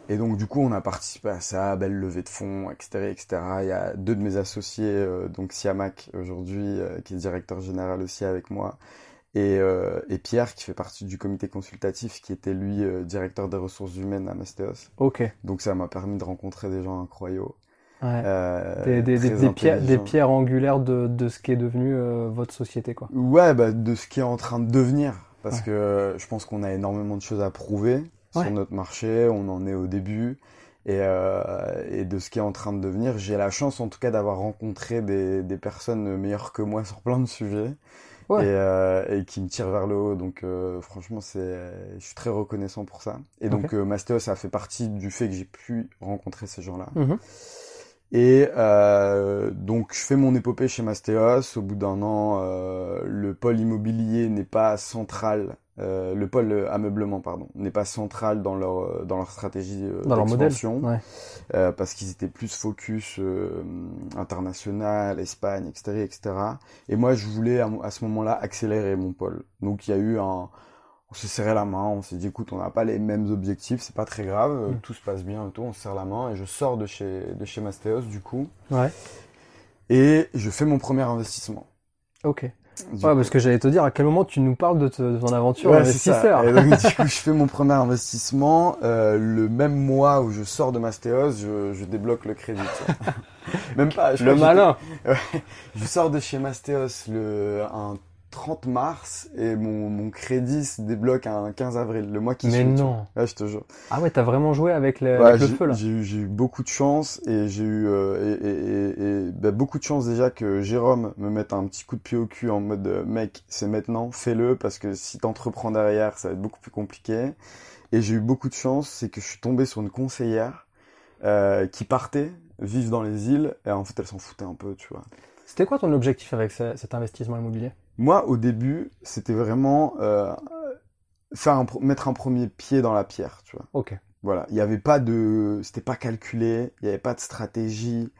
Et donc du coup, on a participé à ça, belle levée de fonds, etc., etc. Il y a deux de mes associés, euh, donc Siamak aujourd'hui, euh, qui est directeur général aussi avec moi, et, euh, et Pierre, qui fait partie du comité consultatif, qui était lui directeur des ressources humaines à Mastéos. Ok. Donc ça m'a permis de rencontrer des gens incroyables. Ouais. euh, des, pierres, des intelligents. pierres angulaires de, de ce qui est devenu euh, votre société, quoi. Ouais, bah, de ce qui est en train de devenir. Parce Ouais. que je pense qu'on a énormément de choses à prouver Ouais. sur notre marché, on en est au début. Et, euh, et de ce qui est en train de devenir, j'ai la chance en tout cas d'avoir rencontré des, des personnes meilleures que moi sur plein de sujets Ouais. et, euh, et qui me tirent vers le haut. Donc euh, franchement, c'est, je suis très reconnaissant pour ça. Et donc Ok. euh, Mastéos, ça fait partie du fait que j'ai pu rencontrer ces gens-là. Mhm. Et euh, donc je fais mon épopée chez Mastéos. Au bout d'un an, euh, le pôle immobilier n'est pas central. Euh, le pôle ameublement, pardon, n'est pas central dans leur euh, dans leur stratégie euh, Dans leur modèle. d'expansion, Ouais. euh, parce qu'ils étaient plus focus euh, international, Espagne, etc., etc. Et moi, je voulais à, à ce moment-là accélérer mon pôle. Donc il y a eu un on s'est serré la main, on s'est dit écoute, on n'a pas les mêmes objectifs, c'est pas très grave, euh, Mm. tout se passe bien et tout, on se serre la main et je sors de chez de chez Mastéos du coup Ouais. et je fais mon premier investissement. Ok. Du Ouais, coup. parce que j'allais te dire à quel moment tu nous parles de, te- de ton aventure Ouais, investisseur. Et donc, du coup, je fais mon premier investissement. euh, le même mois où je sors de Mastéos, je, je débloque le crédit. même pas. Je Le malin. j'étais- Je sors de chez Mastéos le un 30 mars et mon, mon crédit se débloque un 15 avril, le mois qui Mais suit. vois. non. Ouais, je te jure. Ah ouais, t'as vraiment joué avec le, Ouais, avec le j'ai- feu là. J'ai eu, beaucoup de chance et j'ai eu euh, et, et- et- et, bah, beaucoup de chance déjà que Jérôme me mette un petit coup de pied au cul en mode euh, mec c'est maintenant fais-le parce que si t'entreprends derrière ça va être beaucoup plus compliqué et j'ai eu beaucoup de chance c'est que je suis tombé sur une conseillère euh, qui partait vivre dans les îles et en fait elle s'en foutait un peu tu vois C'était quoi ton objectif avec ce- cet investissement immobilier? Moi au début c'était vraiment euh, faire un, mettre un premier pied dans la pierre tu vois Ok. Voilà, il n'y avait pas de, c'était pas calculé, il n'y avait pas de stratégie.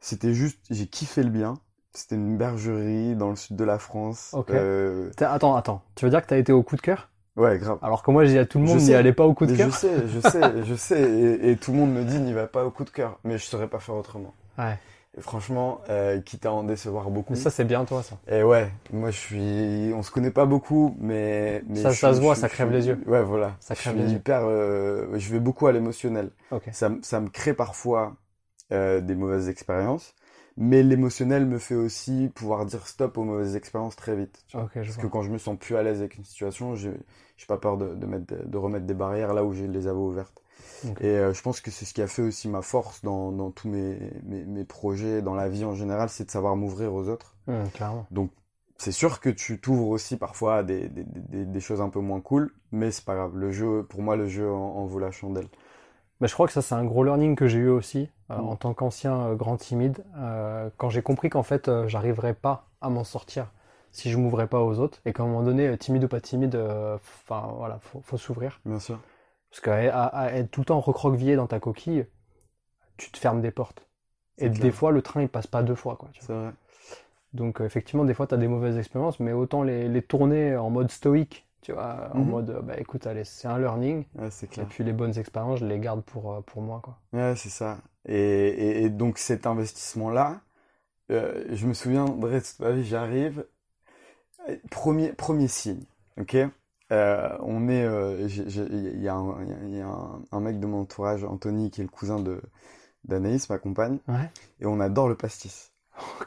C'était juste, j'ai kiffé le bien. C'était une bergerie dans le sud de la France. Ok. Euh, Attends, attends. Tu veux dire que t'as été au coup de cœur? Ouais, grave. Alors que moi, j'ai dit à tout le monde, n'y allez pas au coup de Mais je cœur. sais, je sais, je sais, et, et tout le monde me dit n'y va pas au coup de cœur, mais je saurais pas faire autrement. Ouais. Et franchement, euh, quitte à en décevoir beaucoup. Mais ça, c'est bien toi, ça. Et ouais, moi je suis, on se connaît pas beaucoup, mais, mais Ça- je ça suis- se voit, je ça suis- crève les yeux. Ouais, voilà. Ça Je crève suis les yeux. hyper, euh, je vais beaucoup à l'émotionnel. Ok. ça, ça me crée parfois euh, des mauvaises expériences, mais l'émotionnel me fait aussi pouvoir dire stop aux mauvaises expériences très vite. tu vois. Ok, je Parce que quand je me sens plus à l'aise avec une situation, j'ai pas peur de, de, mettre, de remettre des barrières là où je les avais ouvertes. Et euh, je pense que c'est ce qui a fait aussi ma force dans, dans tous mes, mes, mes projets, dans la vie en général, c'est de savoir m'ouvrir aux autres. Clairement. Donc c'est sûr que tu t'ouvres aussi parfois à des, des, des, des choses un peu moins cool, mais c'est pas grave. Le jeu, pour moi, le jeu en, en vaut la chandelle. Mais je crois que ça, c'est un gros learning que j'ai eu aussi, euh, Mm. en tant qu'ancien euh, grand timide, quand j'ai compris qu'en fait, j'arriverais pas à m'en sortir si je m'ouvrais pas aux autres, et qu'à un moment donné, timide ou pas timide, enfin voilà, faut, faut s'ouvrir. Bien sûr. Parce qu'à être tout le temps recroquevillé dans ta coquille, tu te fermes des portes. Et clair. des fois, le train, il passe pas deux fois, quoi. tu vois. C'est vrai. Donc euh, effectivement, des fois, tu as des mauvaises expériences, mais autant les, les tourner en mode stoïque, tu vois, en Mhm. mode, bah écoute, allez, c'est un learning, Ouais, c'est et clair. puis les bonnes expériences, je les garde pour, euh, pour moi, quoi. Ouais, c'est ça. Et, et, et donc cet investissement-là, euh, je me souviens, Brest, j'arrive, euh, premier, premier signe, ok? Euh, on est, euh, il y a, y un mec de mon entourage, Anthony, qui est le cousin de d'Anaïs, ma compagne, Ouais. et on adore le pastis.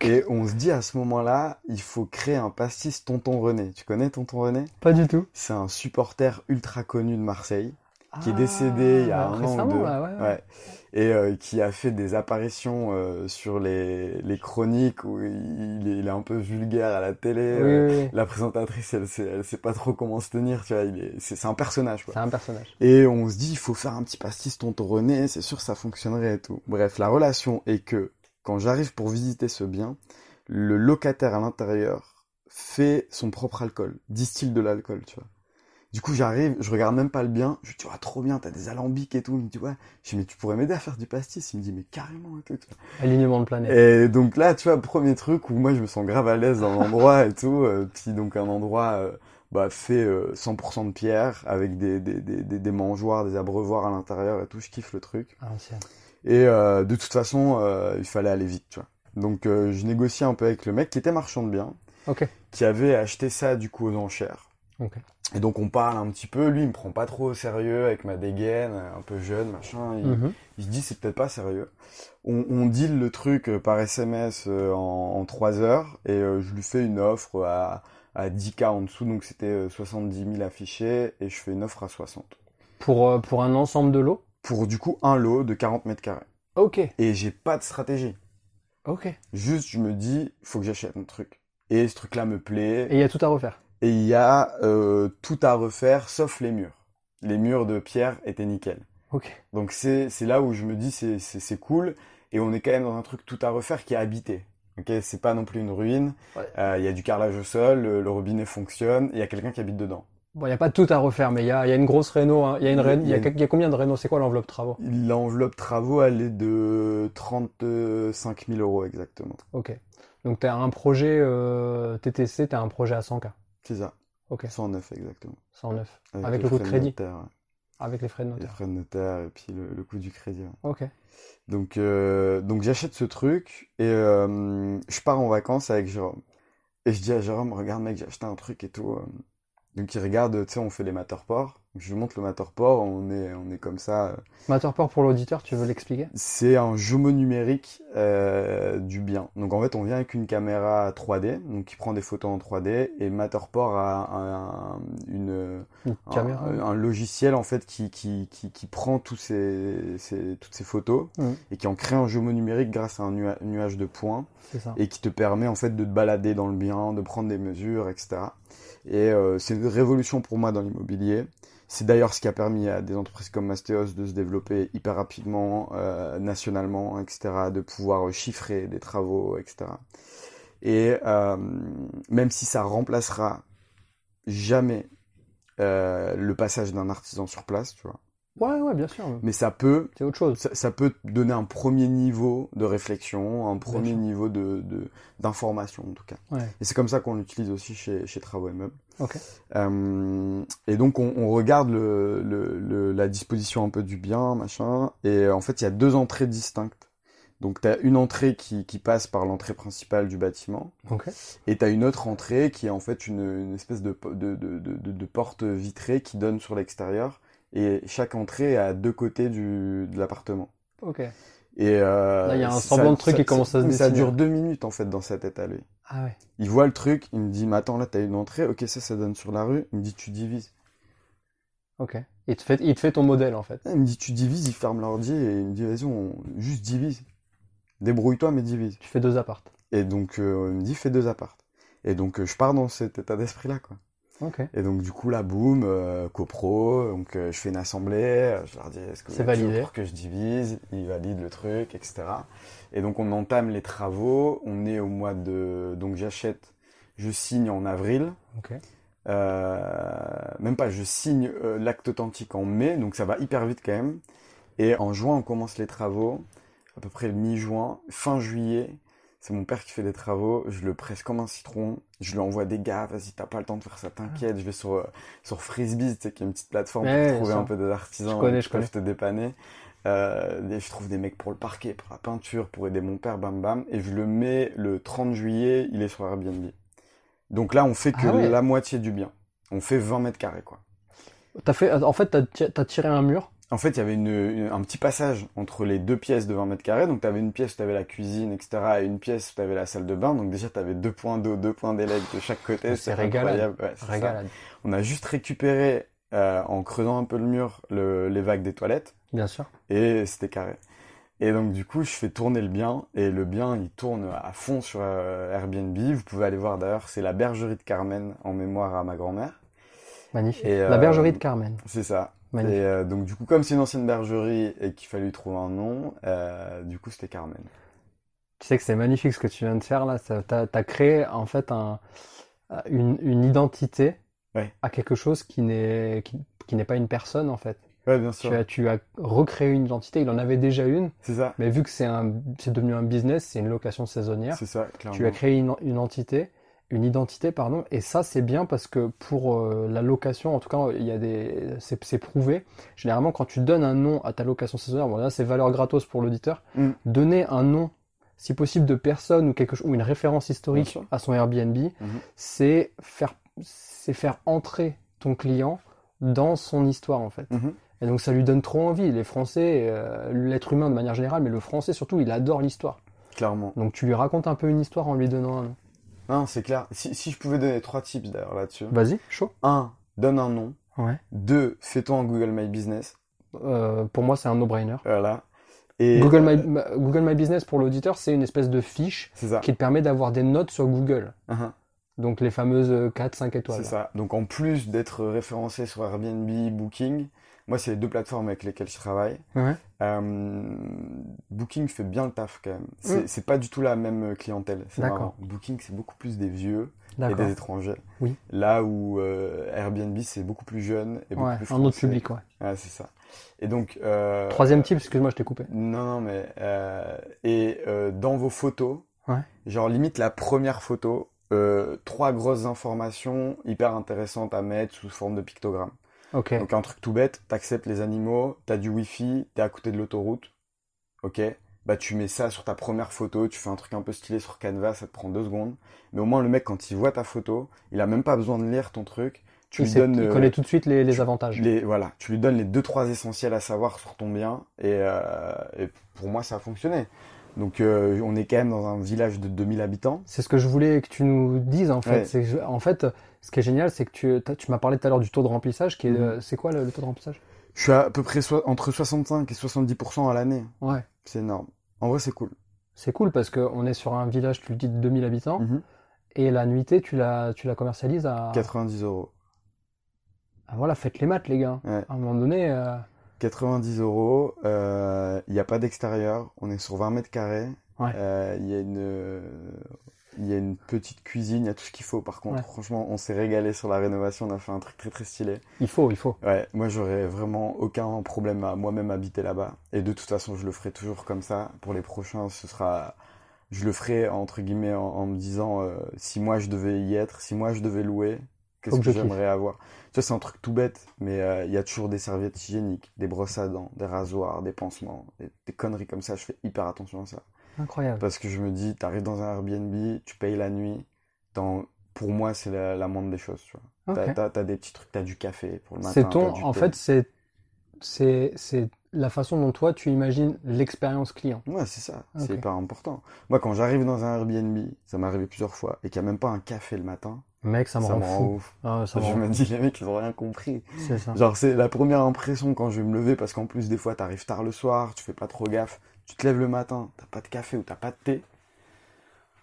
Et on se dit à ce moment-là, il faut créer un pastis Tonton René. Tu connais Tonton René? Pas du tout. C'est un supporter ultra connu de Marseille qui est Ah, décédé il y a un an ou deux. là, ouais. Et euh, qui a fait des apparitions euh, sur les, les chroniques où il est, il est un peu vulgaire à la télé. Oui, euh, oui. La présentatrice, elle sait, elle sait pas trop comment se tenir, tu vois. Il est, c'est, c'est un personnage, quoi. C'est un personnage. Et on se dit, il faut faire un petit pastis tonton René, c'est sûr ça fonctionnerait et tout. Bref, la relation est que quand j'arrive pour visiter ce bien, le locataire à l'intérieur fait son propre alcool, distille de l'alcool, tu vois. Du coup, j'arrive, je regarde même pas le bien, je lui dis, ah, trop bien, t'as des alambics et tout. Il me dit, ouais. Je dis, mais tu pourrais m'aider à faire du pastis? Il me dit, mais carrément et tout. tu vois. Alignement de planète. Et donc là, tu vois, premier truc où moi je me sens grave à l'aise dans l'endroit et tout. Euh, puis donc un endroit euh, bah, fait euh, 100% de pierre avec des, des, des, des, des mangeoires, des abreuvoirs à l'intérieur et tout. Je kiffe le truc. L'ancienne. Et euh, de toute façon, euh, il fallait aller vite, tu vois. Donc euh, je négociais un peu avec le mec qui était marchand de biens, Ok. qui avait acheté ça du coup aux enchères. Ok. Et donc on parle un petit peu. Lui, il me prend pas trop au sérieux avec ma dégaine, un peu jeune, machin. Il, Mhm. il se dit c'est peut-être pas sérieux. On, on deal le truc euh, par SMS euh, en, en 3 heures et euh, je lui fais une offre à, à 10K en dessous, donc c'était euh, 70 000 affichés et je fais une offre à 60. Pour, pour un ensemble de lots? Pour du coup un lot de 40 mètres carrés. Ok. Et j'ai pas de stratégie. Ok. Juste je me dis faut que j'achète un truc. Et ce truc-là me plaît. Et il y a tout à refaire. Et il y a euh, tout à refaire sauf les murs. Les murs de pierre étaient nickel. Ok. Donc c'est c'est là où je me dis c'est c'est c'est cool et on est quand même dans un truc tout à refaire qui est habité. Ok, c'est pas non plus une ruine. Ouais. Euh, Il y a du carrelage au sol, le, le robinet fonctionne, il y a quelqu'un qui habite dedans. Bon, il n'y a pas tout à refaire, mais il y a, il y a une grosse réno. hein. Il y a une ré- il y a, Il il y a combien de réno C'est quoi l'enveloppe travaux? L'enveloppe travaux elle est de 35 000 euros exactement. Ok. Donc tu as un projet euh, TTC, tu as un projet à 100K. C'est ça. Ok. 109 exactement. 109. Avec les le coût de crédit. notaire, ouais. Avec les frais de Les notaire. frais de notaire et puis le, le coût du crédit. ouais. Ok. Donc, euh, donc j'achète ce truc et euh, je pars en vacances avec Jérôme. Et je dis à Jérôme, regarde mec, j'ai acheté un truc et tout. Donc il regarde, tu sais, on fait les Matterport. Je lui montre le Matterport, on est, on est comme ça. euh. Matterport pour l'auditeur, tu veux l'expliquer? C'est un jumeau numérique euh, du bien. Donc en fait, on vient avec une caméra 3D, donc qui prend des photos en 3D. Et Matterport a un, une, Une un- caméra un, logiciel en fait qui, qui, qui, qui prend tous ces, ces- toutes ces photos Mhm. et qui en crée un jumeau numérique grâce à un nua- nuage de points C'est ça. et qui te permet en fait de te balader dans le bien, de prendre des mesures, etc. Et euh, c'est une révolution pour moi dans l'immobilier. C'est d'ailleurs ce qui a permis à des entreprises comme Mastéos de se développer hyper rapidement, euh, nationalement, etc., de pouvoir chiffrer des travaux, etc. Et euh, même si ça remplacera jamais euh, le passage d'un artisan sur place, tu vois, Ouais, ouais, bien sûr. mais ça peut C'est autre chose. ça, ça peut donner un premier niveau de réflexion, un premier niveau de de- d'information en tout cas. Ouais. Et c'est comme ça qu'on l'utilise aussi chez, chez Travaux et Meubles. Euh, et donc on, on regarde le, le, le- la disposition un peu du bien, machin. Et euh, en fait, il y a deux entrées distinctes. Donc tu as une entrée qui, qui passe par l'entrée principale du bâtiment. Et tu as une autre entrée qui est en fait une, une espèce de, de, de- de porte vitrée qui donne sur l'extérieur. Et chaque entrée est à deux côtés du, de l'appartement. Ok. Et euh, Là, il y a un ça- semblant de truc ça- qui commence à se mais Ça dessiner. dure deux minutes en fait dans sa tête à lui. Ah ouais. Il voit le truc, il me dit, mais attends, là t'as une entrée, ok, ça, ça donne sur la rue. Il me dit, tu divises. Ok. Il te fait, il te fait ton modèle en fait. Il me dit, tu divises, il ferme l'ordi et il me dit, vas-y, on juste divise. Débrouille-toi, mais divise. Tu fais deux appartes. Et donc, euh, il me dit, fais deux appartes. Et donc, euh, je pars dans cet état d'esprit-là, quoi. Et donc, du coup, là, boum, euh, copro, donc euh, je fais une assemblée, euh, je leur dis, est-ce que vous C'est êtes pour que je divise? Ils valident le truc, etc. Et donc, on entame les travaux, on est au mois de... Donc, j'achète, je signe en avril. Euh, même pas, je signe l'acte authentique en mai, donc ça va hyper vite quand même. Et en juin, on commence les travaux, à peu près mi-juin, fin juillet. C'est mon père qui fait les travaux, je le presse comme un citron, je lui envoie des gars, vas-y, t'as pas le temps de faire ça, t'inquiète, je vais sur, euh, sur Frisbee, tu sais, qui est une petite plateforme Ouais, pour trouver un peu des artisans Je connais, qui je peuvent te dépanner. Euh, et je trouve des mecs pour le parquet, pour la peinture, pour aider mon père, bam bam. Et je le mets le 30 juillet, il est sur Airbnb. Donc là, on fait que Ah ouais. la moitié du bien. On fait 20 mètres carrés, quoi. Fait, en fait, t'as tiré un mur en fait, il y avait une, une- un petit passage entre les deux pièces de 20 mètres carrés. Donc, tu avais une pièce où tu avais la cuisine, etc. et une pièce où tu avais la salle de bain. Donc, déjà, tu avais deux points d'eau, deux points d'élèves de chaque côté. C'est incroyable. Ouais. Régalade. On a juste récupéré, euh, en creusant un peu le mur, le- les vagues des toilettes. Bien sûr. Et c'était carré. Et donc, du coup, je fais tourner le bien. Et le bien, il tourne à fond sur euh, Airbnb. Vous pouvez aller voir d'ailleurs, c'est la bergerie de Carmen en mémoire à ma grand-mère. Magnifique. Et, La euh, bergerie de Carmen. C'est ça. Et euh, donc du coup, comme c'est une ancienne bergerie et qu'il fallait lui trouver un nom, euh, du coup c'était Carmen. Tu sais que c'est magnifique ce que tu viens de faire là. T'as, t'as créé en fait un, une, une identité Ouais. à quelque chose qui n'est, qui, qui n'est pas une personne en fait. Ouais, bien Tu sûr. as, tu as recréé une identité. Il en avait déjà une, C'est ça. mais vu que c'est devenu un business, c'est une location saisonnière. C'est ça, clairement. Tu as créé une, une entité, une identité, pardon, et ça c'est bien parce que pour euh, la location, en tout cas, il y a des, c'est, prouvé. Généralement, quand tu donnes un nom à ta location saisonnière, bon là c'est valeur gratos pour l'auditeur, Mm. donner un nom, si possible, de personne ou quelque chose ou une référence historique à son Airbnb, Mhm. c'est faire, c'est faire entrer ton client dans son histoire en fait. Mhm. Et donc ça lui donne trop envie. Les Français, euh, l'être humain de manière générale, mais le Français surtout, il adore l'histoire. Clairement. Donc tu lui racontes un peu une histoire en lui donnant un nom. Non, c'est clair. Si, si je pouvais donner trois tips d'ailleurs là-dessus. Vas-y, chaud. Un, donne un nom. Ouais. Deux, fais-toi un Google My Business. Euh, pour moi, c'est un no-brainer. Voilà. Et Google, euh, My, ma- Google My Business, pour l'auditeur, c'est une espèce de fiche qui te permet d'avoir des notes sur Google. Mhm. Donc les fameuses 4-5 étoiles. C'est ça. Donc en plus d'être référencé sur Airbnb, Booking, moi c'est les deux plateformes avec lesquelles je travaille. Ouais. Euh, Booking fait bien le taf quand même. C'est Mm. c'est pas du tout la même clientèle. D'accord. Booking c'est beaucoup plus des vieux et des étrangers. Oui. Là où euh, Airbnb c'est beaucoup plus jeune et beaucoup Ouais, plus un autre public, ouais. Ouais, c'est ça. Et donc euh, Troisième type, excuse-moi, je t'ai coupé. non, non, mais et dans vos photos, Ouais. genre limite la première photo, trois grosses informations hyper intéressantes à mettre sous forme de pictogramme. Donc un truc tout bête, t'acceptes les animaux, t'as du wifi, t'es à côté de l'autoroute, ok Bah tu mets ça sur ta première photo, tu fais un truc un peu stylé sur Canva, ça te prend deux secondes. Mais au moins le mec quand il voit ta photo, il a même pas besoin de lire ton truc. Tu il, lui donnes il euh, connaît tout de suite les, les tu- avantages. les, voilà, tu lui donnes les deux trois essentiels à savoir sur ton bien et, euh, et pour moi ça a fonctionné. Donc euh, on est quand même dans un village de 2000 habitants. C'est ce que je voulais que tu nous dises en fait. Ouais. C'est en fait, ce qui est génial, c'est que tu, tu m'as parlé tout à l'heure du taux de remplissage. Qui est, Mhm. euh, c'est quoi le, le taux de remplissage? Je suis à peu près so- entre 65 et 70% à l'année. Ouais. C'est énorme. En vrai c'est cool. C'est cool parce qu'on est sur un village, tu le dis, de 2000 habitants. Mhm. Et la nuitée, tu la, tu la commercialises à. 90 euros. Ah, voilà, faites les maths, les gars. Ouais. À un moment donné, euh, 90 euros. euh, Il n'y a pas d'extérieur. On est sur 20 mètres carrés. Ouais. Euh, Il y a une euh, il y a une petite cuisine. Il y a tout ce qu'il faut. Par contre, Ouais. franchement, on s'est régalé sur la rénovation. On a fait un truc très très stylé. il faut, il faut. Ouais, moi j'aurais vraiment aucun problème à moi-même habiter là-bas. Et de toute façon, je le ferai toujours comme ça. Pour les prochains, ce sera, je le ferai entre guillemets en, en me disant euh, si moi je devais y être, si moi je devais louer, qu'est-ce que j'aimerais avoir? Tu vois, c'est un truc tout bête, mais euh, il y a toujours des serviettes hygiéniques, des brosses à dents, des rasoirs, des pansements, des, des conneries comme ça. Je fais hyper attention à ça. Incroyable. Parce que je me dis, t'arrives dans un Airbnb, tu payes la nuit. dans- pour moi, c'est la, la moindre des choses. Tu vois. T'as, des petits trucs, t'as du café pour le matin. C'est ton, en thé. fait, c'est, c'est, c'est la façon dont toi tu imagines l'expérience client. Ouais, c'est ça, c'est hyper important. Moi, quand j'arrive dans un Airbnb, ça m'est arrivé plusieurs fois, et qu'il n'y a même pas un café le matin, Mec, ça me rend fou. ouf. Ah, ça Je me dis, les mecs, ils ont rien compris. C'est ça. Genre, c'est la première impression quand je vais me lever, parce qu'en plus, des fois, t'arrives tard le soir, tu fais pas trop gaffe, tu te lèves le matin, t'as pas de café ou t'as pas de thé.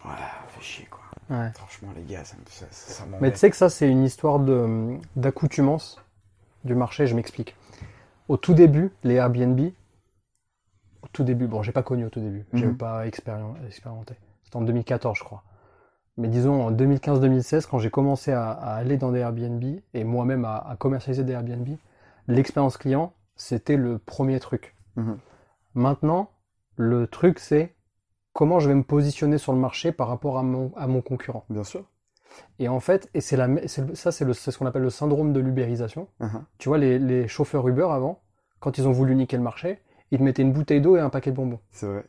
Voilà, fait chier, quoi. Ouais. Franchement, les gars, ça me ça, ça, Mais tu sais que ça, c'est une histoire d'accoutumance du marché, je m'explique. Au tout début, les Airbnb, au tout début, bon, j'ai pas connu au tout début, j'ai Mhm. pas expérimenté. C'était en 2014, je crois. Mais disons en 2015-2016, quand j'ai commencé à, à aller dans des Airbnb et moi-même à, à commercialiser des Airbnb, l'expérience client, c'était le premier truc. Mhm. Maintenant, le truc, c'est comment je vais me positionner sur le marché par rapport à mon, à mon concurrent. Bien sûr. Et en fait, et c'est la, ça, c'est ce qu'on appelle le syndrome de l'ubérisation. Mhm. Tu vois, les, les chauffeurs Uber avant, quand ils ont voulu niquer le marché, ils te mettaient une bouteille d'eau et un paquet de bonbons. C'est vrai.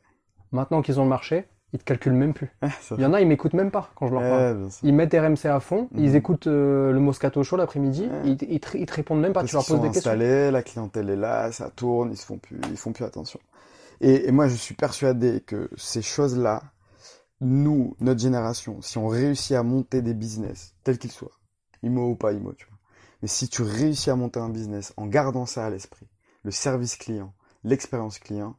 Maintenant qu'ils ont le marché, Ils te calculent même plus. Ça- Il y en a, ils m'écoutent même pas quand je leur parle. Bien sûr. Ils mettent RMC à fond, Mhm. ils écoutent euh, le Moscato Show l'après-midi, Ouais. ils, ils te, ils te répondent même pas, tu leur poses sont des questions. installés, la clientèle est là, ça tourne, ils se font plus, ils font plus attention. Et, et moi, je suis persuadé que ces choses-là, nous, notre génération, si on réussit à monter des business, tels qu'ils soient, IMO ou pas IMO, tu vois. Mais si tu réussis à monter un business en gardant ça à l'esprit, le service client, l'expérience client,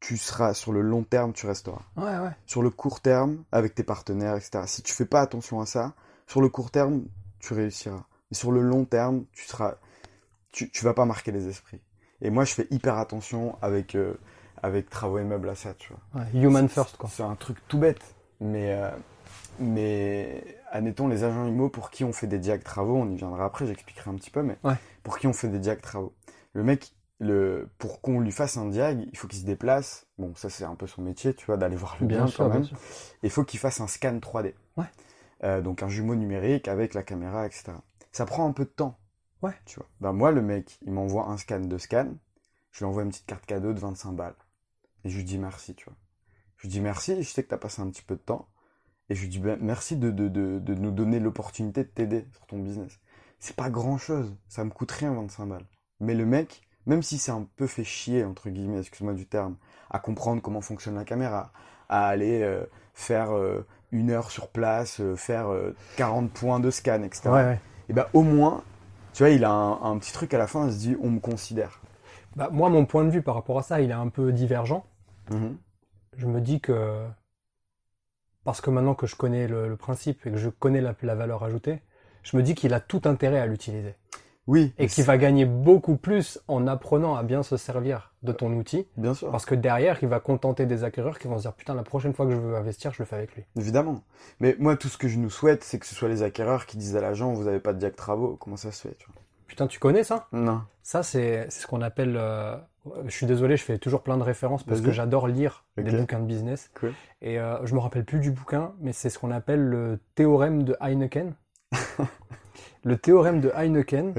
tu seras sur le long terme, tu resteras. Ouais, ouais. Sur le court terme, avec tes partenaires, etc. Si tu fais pas attention à ça, sur le court terme, tu réussiras. Mais sur le long terme, tu seras, tu, tu vas pas marquer les esprits. Et moi, je fais hyper attention avec, euh, avec travaux et meubles à ça, tu vois. Ouais, Human first, quoi. C'est un truc tout bête. Mais, euh, mais, admettons, les agents IMO pour qui on fait des diags travaux, on y viendra après, j'expliquerai un petit peu, mais Ouais. pour qui on fait des diags travaux. Le mec, le, pour qu'on lui fasse un diag, il faut qu'il se déplace. Bon, ça, c'est un peu son métier, tu vois, d'aller voir le bien, Bien sûr, quand même. bien sûr. Il faut qu'il fasse un scan 3D. Ouais. Euh, donc un jumeau numérique avec la caméra, etc. Ça prend un peu de temps. Ouais. Tu vois. Ben moi, le mec, il m'envoie un scan de scan. Je lui envoie une petite carte cadeau de 25 balles. Et je lui dis merci, tu vois. Je lui dis merci, je sais que tu as passé un petit peu de temps. Et je lui dis ben, merci de, de, de, de nous donner l'opportunité de t'aider sur ton business. C'est pas grand chose. Ça me coûte rien 25 balles. Mais le mec, même si c'est un peu fait chier, entre guillemets, excuse-moi du terme, à comprendre comment fonctionne la caméra, à aller euh, faire euh, une heure sur place, euh, faire euh, 40 points de scan, etc. Ouais, ouais. Et ben au moins, tu vois, il a un, un petit truc à la fin, il se dit on me considère. Bah, moi, mon point de vue par rapport à ça, il est un peu divergent. Mhm. Je me dis que, parce que maintenant que je connais le, le principe et que je connais la, la valeur ajoutée, je me dis qu'il a tout intérêt à l'utiliser. Oui, Et qu'il va gagner beaucoup plus en apprenant à bien se servir de ton outil. bien sûr, Parce que derrière, il va contenter des acquéreurs qui vont se dire Putain, la prochaine fois que je veux investir, je le fais avec lui. évidemment. Mais moi, tout ce que je nous souhaite, c'est que ce soit les acquéreurs qui disent à l'agent vous avez pas de diag travaux, comment ça se fait, tu vois? Putain, tu connais ça? Non. Ça, c'est ce qu'on appelle. euh, Je suis désolé, je fais toujours plein de références parce que j'adore lire des bouquins de business. Cool. Et euh, je me rappelle plus du bouquin, mais c'est ce qu'on appelle le théorème de Heineken. le théorème de Heineken,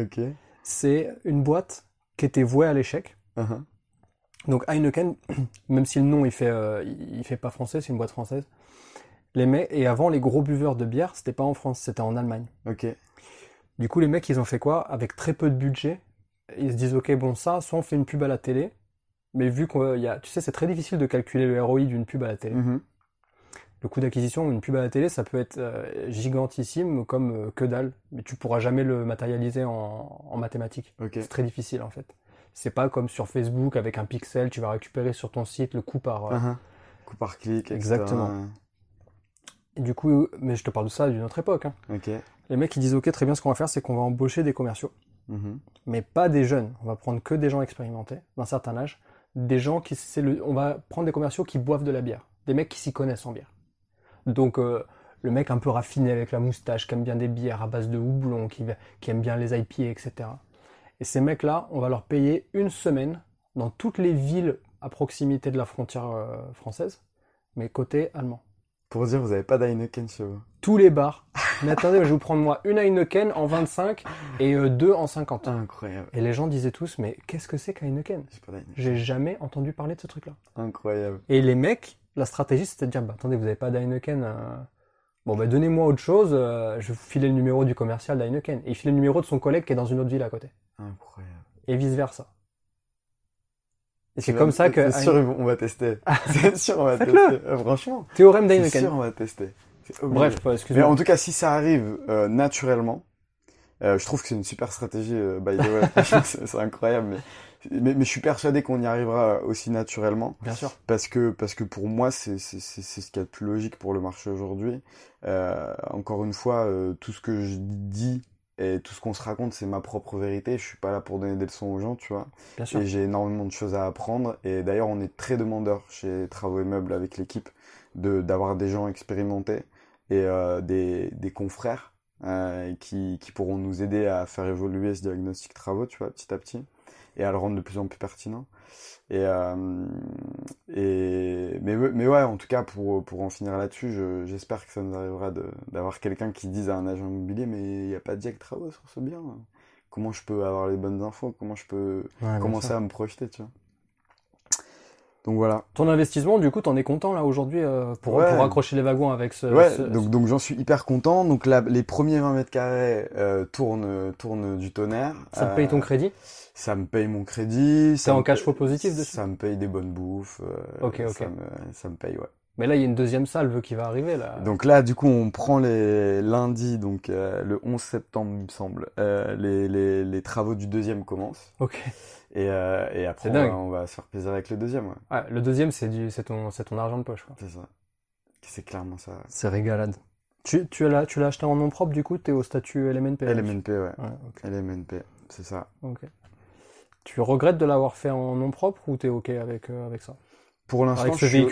c'est une boîte qui était vouée à l'échec. Uh-huh. Donc Heineken, même si le nom il fait, euh, il fait pas français, c'est une boîte française. Les mecs, et avant les gros buveurs de bière, c'était pas en France, c'était en Allemagne. Ok. Du coup, les mecs, ils ont fait quoi? Avec très peu de budget, ils se disent, ok, bon, ça, soit on fait une pub à la télé, mais vu qu'il y a, tu sais, c'est très difficile de calculer le ROI d'une pub à la télé. Mhm. Le coût d'acquisition d'une pub à la télé, ça peut être euh, gigantissime comme euh, que dalle, mais tu pourras jamais le matérialiser en, en mathématiques. C'est très difficile, en fait. C'est pas comme sur Facebook avec un pixel, tu vas récupérer sur ton site le coût par, euh, Uh-huh. Coup par clic, etc. Exactement. Et du coup, mais je te parle de ça d'une autre époque. hein. Les mecs, ils disent, ok, très bien, ce qu'on va faire, c'est qu'on va embaucher des commerciaux. Mhm. mais pas des jeunes. On va prendre que des gens expérimentés, d'un certain âge. Des gens qui, c'est le, on va prendre des commerciaux qui boivent de la bière. Des mecs qui s'y connaissent en bière. Donc, euh, le mec un peu raffiné avec la moustache, qui aime bien des bières à base de houblon, qui, aime bien les IPA, etc. Et ces mecs-là, on va leur payer une semaine dans toutes les villes à proximité de la frontière euh, française, mais côté allemand. Pour dire, vous avez pas d'Heineken chez vous. Tous les bars. Mais attendez, je vais vous prendre moi une Heineken en 25 et euh, deux en 50. Incroyable. Et les gens disaient tous, mais qu'est-ce que c'est qu'Heineken. J'ai jamais entendu parler de ce truc-là. Incroyable. Et les mecs, la stratégie, c'était de dire, bah attendez, vous avez pas d'Heineken euh, Bon, bah donnez-moi autre chose, euh, je vais vous filer le numéro du commercial d'Heineken. Et il filait le numéro de son collègue qui est dans une autre ville à côté. Incroyable. Et vice-versa. Et c'est comme ça que... C'est sûr, ils vont- on va tester. C'est sûr, on va tester. Euh, Franchement. Théorème C'est d'Heineken. sûr, on va tester. C'est. Bref, ouais, Mais excuse-moi. en tout cas, si ça arrive euh, naturellement, euh, je trouve que c'est une super stratégie. Euh, by the way. C'est c'est incroyable. Mais, mais, mais je suis persuadé qu'on y arrivera aussi naturellement Bien sûr. parce que parce que pour moi, c'est c'est c'est c'est ce qu'il y a de plus logique pour le marché aujourd'hui. Euh, encore une fois, euh, tout ce que je dis et tout ce qu'on se raconte, c'est ma propre vérité. Je suis pas là pour donner des leçons aux gens, tu vois. Bien sûr. Et j'ai énormément de choses à apprendre. Et d'ailleurs, on est très demandeur chez Travaux et Meubles avec l'équipe de d'avoir des gens expérimentés et euh, des, des confrères euh, qui, qui pourront nous aider à faire évoluer ce diagnostic travaux, tu vois, petit à petit, et à le rendre de plus en plus pertinent. Et, euh, et mais, mais ouais, en tout cas, pour, pour en finir là-dessus, je- j'espère que ça nous arrivera d'avoir quelqu'un qui dise à un agent immobilier, mais il n'y a pas de diag travaux sur ce bien. Comment je peux avoir les bonnes infos? Comment je peux Ouais, commencer à me projeter, tu vois? Donc voilà. Ton investissement, du coup, t'en es content là aujourd'hui euh, pour, Ouais. pour accrocher les wagons avec ce. Ouais, ce- donc, donc j'en suis hyper content. Donc là, les premiers 20 mètres carrés euh, tournent, tournent du tonnerre. Ça te paye ton Euh, crédit? Ça me paye mon crédit. Ça en cash flow positif dessus? Ça me paye des bonnes bouffes. euh, Ok, ok. Ça me, ça me paye, ouais. Mais là, il y a une deuxième salve qui va arriver là. Donc là, du coup, on prend les lundis, donc euh, le 11 septembre, il me semble. euh, les, les, les travaux du deuxième commencent. Ok. Et, euh, et après, on va, dingue. on va se faire plaisir avec le deuxième, ouais. Ouais, le deuxième, c'est du, c'est ton, c'est ton argent de poche. quoi. C'est ça. C'est clairement ça. C'est régalade. Tu, tu l'as, tu l'as acheté en nom propre, du coup, t'es au statut LMNP. là, LMNP, ouais. LMNP, c'est ça. ok. Tu regrettes de l'avoir fait en nom propre ou t'es ok avec, euh, avec ça? Pour l'instant, je suis-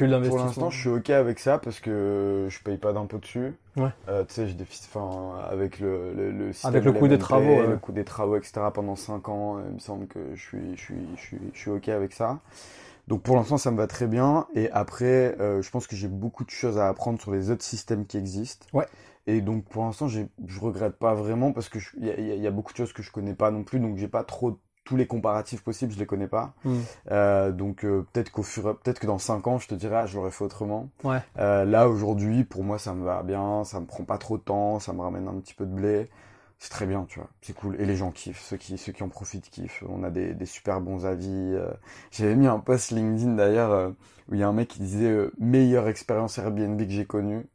je ok avec ça parce que je paye pas d'impôt dessus. Ouais. Euh, tu sais, j'ai des enfin, avec le, le, le système Avec le coût des travaux, ouais. le coût des travaux, etc. pendant 5 ans, euh, il me semble que je suis, je suis, je suis, je suis ok avec ça. Donc pour l'instant, ça me va très bien. Et après, euh, je pense que j'ai beaucoup de choses à apprendre sur les autres systèmes qui existent. Ouais. Et donc pour l'instant, je regrette pas vraiment parce que il y y a- il y a beaucoup de choses que je connais pas non plus. Donc j'ai pas trop tous les comparatifs possibles, je les connais pas. Hmm. Euh, donc euh, peut-être qu'au fur, et- peut-être que dans 5 ans, je te dirai, ah, je l'aurais fait autrement. Ouais. Euh, là aujourd'hui, pour moi, ça me va bien, ça me prend pas trop de temps, ça me ramène un petit peu de blé. C'est très bien, tu vois. C'est cool. Et les gens kiffent, ceux qui, ceux qui en profitent kiffent. On a des, des super bons avis. J'avais mis un post LinkedIn d'ailleurs où il y a un mec qui disait meilleure expérience Airbnb que j'ai connue.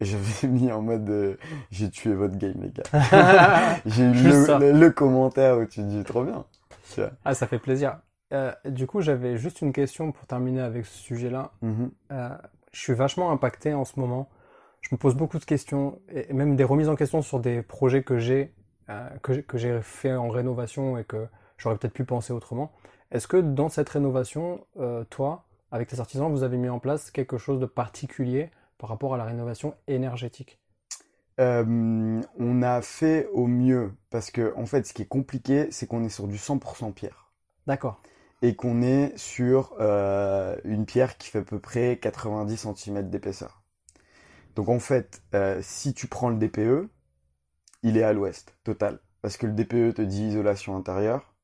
Et j'avais mis en mode euh, j'ai tué votre game les gars. j'ai eu le, le- le commentaire où tu dis trop bien. Ah, ça fait plaisir. Euh, du coup, j'avais juste une question pour terminer avec ce sujet-là. Mhm. Euh, je suis vachement impacté en ce moment. Je me pose beaucoup de questions et même des remises en question sur des projets que j'ai euh, que j'ai- que j'ai fait en rénovation et que j'aurais peut-être pu penser autrement. Est-ce que dans cette rénovation, toi, avec tes artisans, vous avez mis en place quelque chose de particulier par rapport à la rénovation énergétique? Euh, on a fait au mieux parce que en fait, ce qui est compliqué, c'est qu'on est sur du 100% pierre D'accord. et qu'on est sur euh, une pierre qui fait à peu près 90 cm d'épaisseur. Donc en fait, euh, si tu prends le DPE, il est à l'ouest total parce que le DPE te dit isolation intérieure.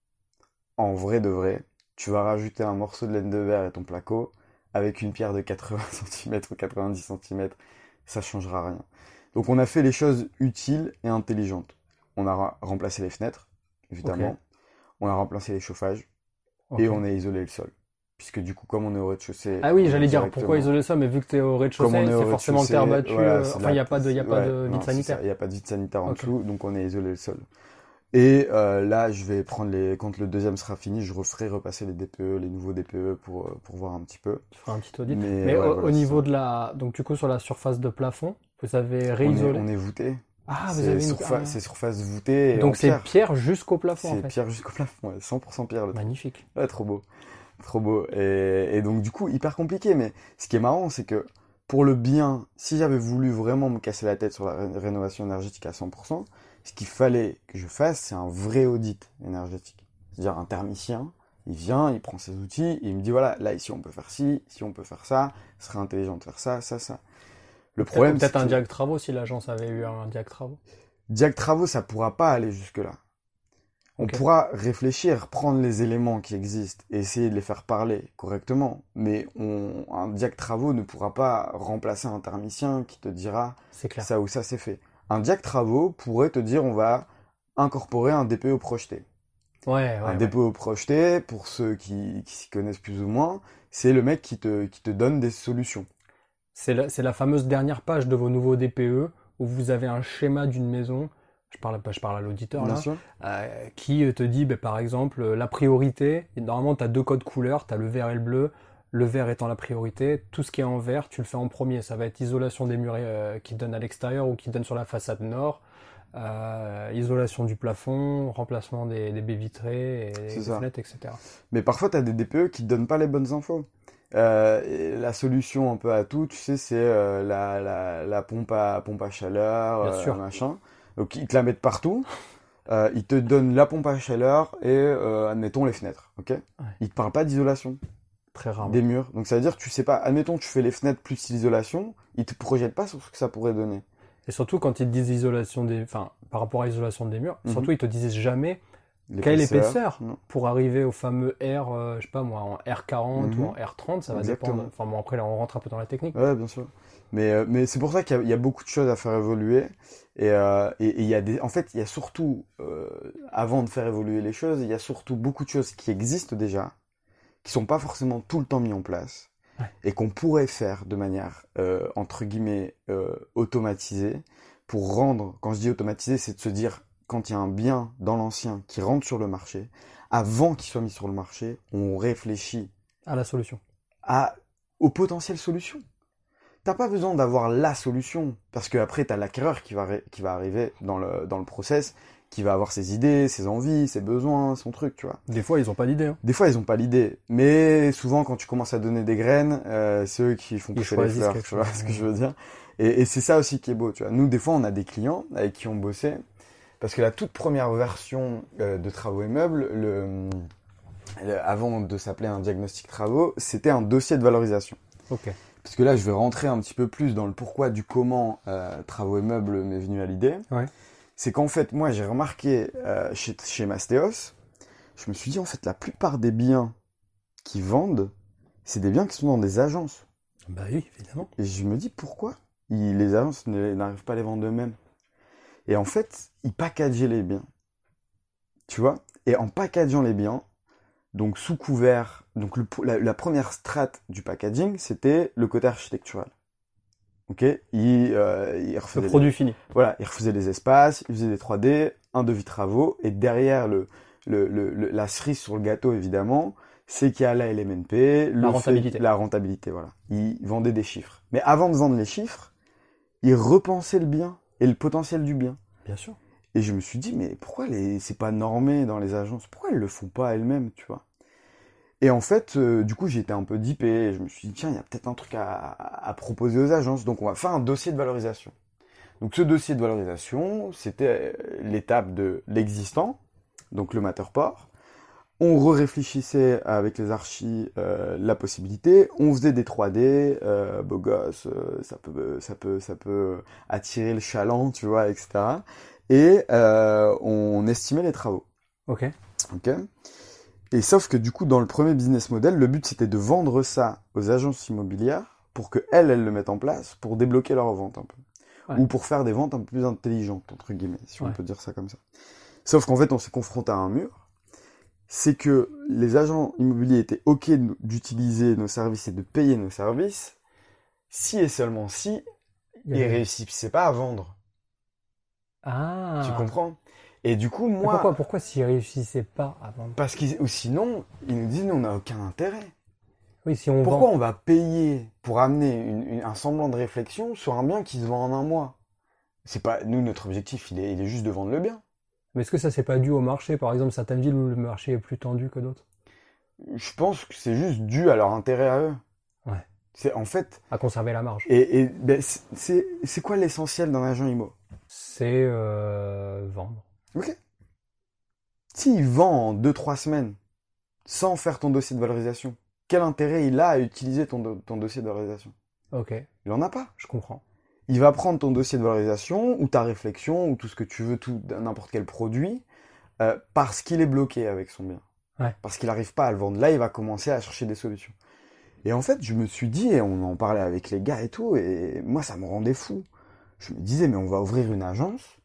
En vrai de vrai, tu vas rajouter un morceau de laine de verre et ton placo avec une pierre de 80 cm ou 90 cm, ça changera rien. Donc on a fait les choses utiles et intelligentes. On a remplacé les fenêtres, évidemment. On a remplacé les chauffages et on a isolé le sol. Puisque du coup, comme on est au rez-de-chaussée. Ah oui, j'allais dire directement- pourquoi isoler ça, mais vu que tu es au rez-de-chaussée, c'est forcément terre voilà, euh, enfin, il n'y a pas de, y a pas de vide sanitaire. Il n'y a pas de vide sanitaire en Ok. dessous, donc on a isolé le sol. Et euh, là, je vais prendre les. Quand le deuxième sera fini, je referai repasser les DPE, les nouveaux DPE pour, euh, pour voir un petit peu. Tu feras un petit audit. Mais, Mais ouais, au, voilà, au c'est niveau de la, donc du coup sur la surface de plafond, vous avez On est, réisolé. on est voûté. Ah, vous avez une... surfa- ah. c'est surface voûtée. et Donc c'est pierre. pierre jusqu'au plafond en C'est fait. pierre jusqu'au plafond, ouais, 100% pierre. le. Magnifique. Ouais, trop beau. Trop beau. Et, et donc, du coup, hyper compliqué. Mais ce qui est marrant, c'est que pour le bien, si j'avais voulu vraiment me casser la tête sur la ré- rénovation énergétique à 100%, ce qu'il fallait que je fasse, c'est un vrai audit énergétique. C'est-à-dire un thermicien, il vient, il prend ses outils, et il me dit voilà, là, ici, on peut faire ci, ici, on peut faire ça, ce serait intelligent de faire ça, ça, ça. Le problème, Peut-être un diag travaux si l'agence avait eu un diag travaux. Diag Travaux, ça pourra pas aller jusque-là. On Ok. pourra réfléchir, prendre les éléments qui existent et essayer de les faire parler correctement. Mais on, un Diag Travaux ne pourra pas remplacer un thermicien qui te dira clair. ça ou ça c'est fait. Un Diag Travaux pourrait te dire on va incorporer un DPO projeté. Ouais, ouais. un ouais. DPO projeté, pour ceux qui, qui s'y connaissent plus ou moins, c'est le mec qui te, qui te donne des solutions. C'est la, fameuse dernière page de vos nouveaux DPE où vous avez un schéma d'une maison. Je parle, pas- je parle à l'auditeur là. euh, qui te dit, ben, par exemple, la priorité. Normalement, tu as deux codes couleurs, tu as le vert et le bleu. Le vert étant la priorité, tout ce qui est en vert, tu le fais en premier. Ça va être isolation des murs euh, qui donnent à l'extérieur ou qui donnent sur la façade nord, euh, isolation du plafond, remplacement des, des baies vitrées et des ça. fenêtres, etc. Mais parfois, tu as des DPE qui te donnent pas les bonnes infos. Euh, la solution un peu à tout, tu sais, c'est euh, la, la, la pompe à pompe à chaleur, Bien euh, sûr. machin. Donc ils te la mettent partout. Euh, ils te donnent la pompe à chaleur et admettons les fenêtres, ok? Ils te parlent pas d'isolation Très rarement. des murs. Donc ça veut dire que tu sais pas. Admettons tu fais les fenêtres plus l'isolation, ils te projettent pas sur ce que ça pourrait donner. Et surtout quand ils te disent isolation des, enfin, par rapport à isolation des murs, Mhm. surtout ils te disent jamais Quelle épaisseur pour arriver au fameux R, euh, je sais pas moi, en R40 Mhm. ou en R30, ça va Exactement. dépendre. Enfin bon, après là, on rentre un peu dans la technique. Ouais, bien sûr. Mais, euh, mais c'est pour ça qu'il y, a- il y a beaucoup de choses à faire évoluer. Et, euh, et, et il y a des, en fait, il y a surtout, euh, avant de faire évoluer les choses, il y a surtout beaucoup de choses qui existent déjà, qui sont pas forcément tout le temps mis en place, Ouais. et qu'on pourrait faire de manière, entre guillemets, automatisée, pour rendre, quand je dis automatisé, c'est de se dire, quand il y a un bien dans l'ancien qui rentre sur le marché, avant qu'il soit mis sur le marché, on réfléchit À la solution. à, aux potentielles solutions. T'as pas besoin d'avoir la solution, parce que après t'as l'acquéreur qui va, qui va arriver dans le, dans le process, qui va avoir ses idées, ses envies, ses besoins, son truc, tu vois. Des fois, ils ont pas d'idée. hein. Des fois, ils ont pas l'idée, mais souvent, quand tu commences à donner des graines, euh, c'est eux qui font pousser les fleurs, tu vois ce que je veux dire. Et, et c'est ça aussi qui est beau, tu vois. Nous, des fois, on a des clients avec qui on bossait, parce que la toute première version euh, de Travaux et Meubles, le, le- avant de s'appeler un diagnostic travaux, c'était un dossier de valorisation. Ok. Parce que là, je vais rentrer un petit peu plus dans le pourquoi du comment euh, Travaux et Meubles m'est venu à l'idée. Ouais. C'est qu'en fait, moi, j'ai remarqué euh, chez, chez Mastéos, je me suis dit, en fait, la plupart des biens qui vendent, c'est des biens qui sont dans des agences. Bah oui, évidemment. Et je me dis, pourquoi ils- les agences n'arrivent pas à les vendre eux-mêmes? Et en fait, ils packageaient les biens. Tu vois? Et en packageant les biens, donc sous couvert, donc le- la, la première strate du packaging, c'était le côté architectural. Ok? Ils, euh, ils Le produit fini. voilà, ils refaisaient les espaces, ils faisaient des 3D, un devis travaux, et derrière le, le, le- le- la cerise sur le gâteau, évidemment, c'est qu'il y a la LMNP, fait- rentabilité. la rentabilité, voilà. Ils vendaient des chiffres. Mais avant de vendre les chiffres, ils repensaient le bien et le potentiel du bien. Bien sûr. Et je me suis dit, mais pourquoi les... c'est pas normé dans les agences? Pourquoi elles le font pas elles-mêmes, tu vois? Et en fait, euh, du coup, j'étais un peu dipé. Et je me suis dit, tiens, il y a peut-être un truc à, à proposer aux agences. Donc, on va faire un dossier de valorisation. Donc, ce dossier de valorisation, c'était euh, l'étape de l'existant, donc le Matterport. On réfléchissait avec les archis euh, la possibilité. On faisait des 3D, euh, beau gosse, euh, ça peut, ça peut, ça peut attirer le chaland, tu vois, etc. Et on estimait les travaux. Ok. Ok. Et sauf que du coup, dans le premier business model, le but c'était de vendre ça aux agences immobilières pour que elles, elles le mettent en place pour débloquer leurs ventes un peu. Ouais. Ou pour faire des ventes un peu plus intelligentes, entre guillemets, si on peut dire ça comme ça. Sauf qu'en fait, on s'est confronté à un mur. C'est que les agents immobiliers étaient OK d'utiliser nos services et de payer nos services si et seulement si ils avait- réussissaient pas à vendre. Ah. Tu comprends? Et du coup, Mais moi, Pourquoi, pourquoi s'ils réussissaient pas à vendre? Parce qu'ils ou sinon, ils nous disent nous on n'a aucun intérêt. Oui, si on Pourquoi vend. on va payer pour amener une- une- un semblant de réflexion sur un bien qui se vend en un mois? C'est pas nous notre objectif, il est, il est juste de vendre le bien. Mais est-ce que ça c'est pas dû au marché? Par exemple, certaines villes où le marché est plus tendu que d'autres? Je pense que c'est juste dû à leur intérêt à eux. Ouais. C'est en fait À conserver la marge. et, et ben, c'est- quoi l'essentiel d'un agent immo C'est euh, vendre. Ok. S'il vend en 2-3 semaines sans faire ton dossier de valorisation, quel intérêt il a à utiliser ton, do- ton dossier de valorisation? Ok, Il en a pas. je comprends. Il va prendre ton dossier de valorisation ou ta réflexion ou tout ce que tu veux, tout n'importe quel produit, euh, parce qu'il est bloqué avec son bien, Ouais. parce qu'il n'arrive pas à le vendre. Là, il va commencer à chercher des solutions. Et en fait, je me suis dit, et on en parlait avec les gars et tout, et moi, ça me rendait fou. Je me disais, mais on va ouvrir une agence,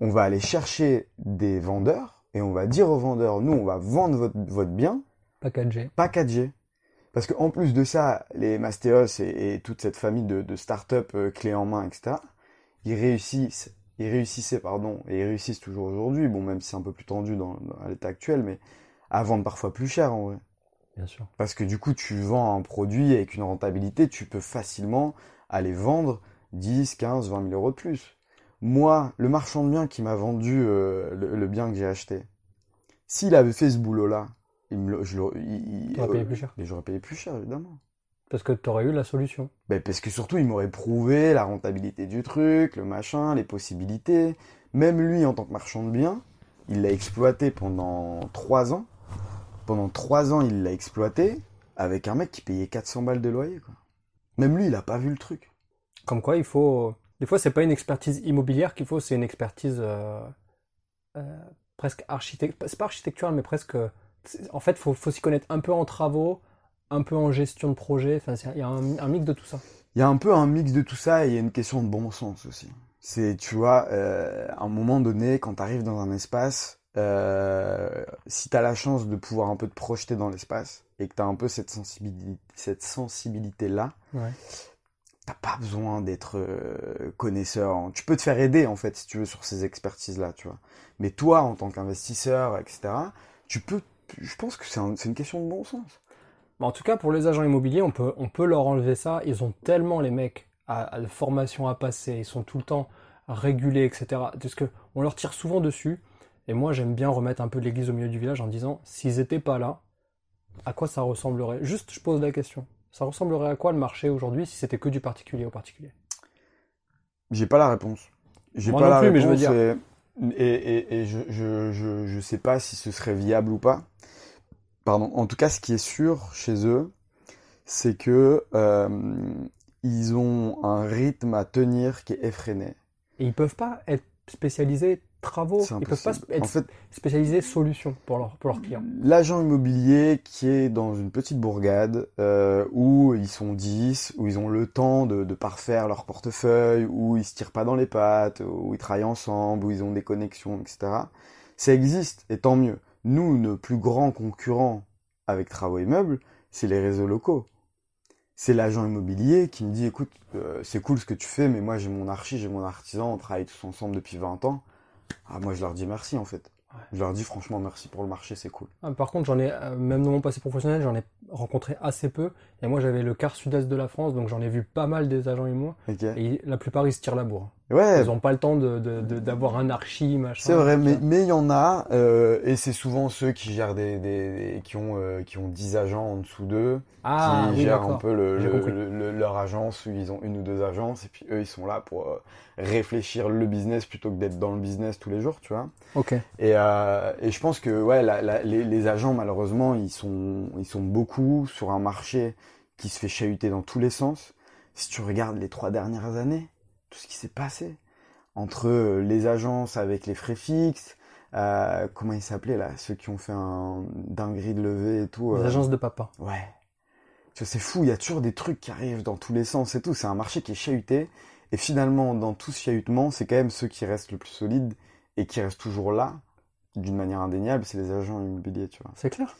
on va aller chercher des vendeurs, et on va dire aux vendeurs, nous, on va vendre votre, votre bien, Packagé. packagé. Parce qu'en plus de ça, les Mastéos et, et toute cette famille de, de start-up euh, clés en main, etc., ils réussissent, ils réussissaient, pardon, et ils réussissent toujours aujourd'hui, bon, même si c'est un peu plus tendu dans, dans- à l'état actuel, mais à vendre parfois plus cher, en vrai. Bien sûr. Parce que du coup, tu vends un produit avec une rentabilité, tu peux facilement aller vendre 10, 15, 20 000 euros de plus. Moi, le marchand de biens qui m'a vendu euh, le, le bien que j'ai acheté, s'il avait fait ce boulot-là, il me le- je le- il- il- T'aurais payé plus cher. mais j'aurais payé plus cher, évidemment. Parce que tu aurais eu la solution. Ben, parce que surtout, il m'aurait prouvé la rentabilité du truc, le machin, les possibilités. Même lui, en tant que marchand de biens, il l'a exploité pendant trois ans. Pendant trois ans, il l'a exploité avec un mec qui payait 400 balles de loyer, quoi. Même lui, il a pas vu le truc. Comme quoi, il faut. Des fois, c'est pas une expertise immobilière qu'il faut, c'est une expertise euh, euh, presque architecte, c'est pas architectural, mais presque. En fait, faut, faut s'y connaître un peu en travaux, un peu en gestion de projet. Enfin, il y a un, un, mix de tout ça. Il y a un peu un mix de tout ça et il y a une question de bon sens aussi. C'est, tu vois, euh, à un moment donné, quand tu arrives dans un espace, euh, si tu as la chance de pouvoir un peu te projeter dans l'espace et que tu as un peu cette sensibilité, cette sensibilité-là, Ouais. t'as pas besoin d'être euh, connaisseur. Tu peux te faire aider, en fait, si tu veux, sur ces expertises-là, tu vois. Mais toi, en tant qu'investisseur, etc., tu peux, je pense que c'est un- c'est une question de bon sens. Mais en tout cas, pour les agents immobiliers, on peut, on peut leur enlever ça. Ils ont tellement, les mecs, à, à la formation à passer. Ils sont tout le temps régulés, etc. Parce que on leur tire souvent dessus. Et moi, j'aime bien remettre un peu l'église au milieu du village en disant, s'ils étaient pas là, à quoi ça ressemblerait? Juste, je pose la question. Ça ressemblerait à quoi le marché aujourd'hui si c'était que du particulier au particulier? J'ai pas la réponse. J'ai pas non la plus, mais je veux réponse et, et, et, et je, je, je, je sais pas si ce serait viable ou pas. Pardon. En tout cas, ce qui est sûr chez eux, c'est que euh, ils ont un rythme à tenir qui est effréné. Et ils peuvent pas être spécialisés travaux. Ils peuvent pas être En fait, spécialisés solutions pour, leur, pour leurs clients. L'agent immobilier qui est dans une petite bourgade euh, où ils sont 10, où ils ont le temps de, de parfaire leur portefeuille, où ils se tirent pas dans les pattes, où ils travaillent ensemble, où ils ont des connexions, etc. Ça existe et tant mieux. Nous, nos plus grands concurrents avec Travaux Immeubles, c'est les réseaux locaux. C'est l'agent immobilier qui me dit écoute, euh, c'est cool ce que tu fais, mais moi j'ai mon archi, j'ai mon artisan, on travaille tous ensemble depuis 20 ans. Ah, moi je leur dis merci en fait. Ouais. Je leur dis franchement merci pour le marché, c'est cool. Ah, Par contre, j'en ai, euh, même dans mon passé professionnel, j'en ai rencontré assez peu. Et moi, j'avais le quart sud-est de la France, donc j'en ai vu pas mal des agents immo. Ok. Et la plupart, ils se tirent la bourre. Ouais, Ils n'ont pas le temps de, de- de- d'avoir un archi, machin. c'est vrai, mais mais il y en a, euh, et c'est souvent ceux qui gèrent des, des, des- qui ont euh, qui ont 10 agents en dessous d'eux, Ah, qui oui, gèrent un peu le- le- leur agence où ils ont une ou deux agences, et puis eux ils sont là pour euh, réfléchir le business plutôt que d'être dans le business tous les jours, tu vois. Ok. Et, euh, et je pense que ouais, la- la- les, les agents malheureusement ils sont ils sont beaucoup sur un marché qui se fait chahuter dans tous les sens. Si tu regardes les trois dernières années, tout ce qui s'est passé entre euh, les agences avec les frais fixes, euh, comment ils s'appelaient là, ceux qui ont fait un dinguerie de levée et tout. Les euh, agences de papa. Ouais. Tu vois, c'est fou, il y a toujours des trucs qui arrivent dans tous les sens et tout. C'est un marché qui est chahuté. Et finalement, dans tout ce chahutement, c'est quand même ceux qui restent le plus solides et qui restent toujours là, d'une manière indéniable, c'est les agents immobiliers, tu vois. C'est clair.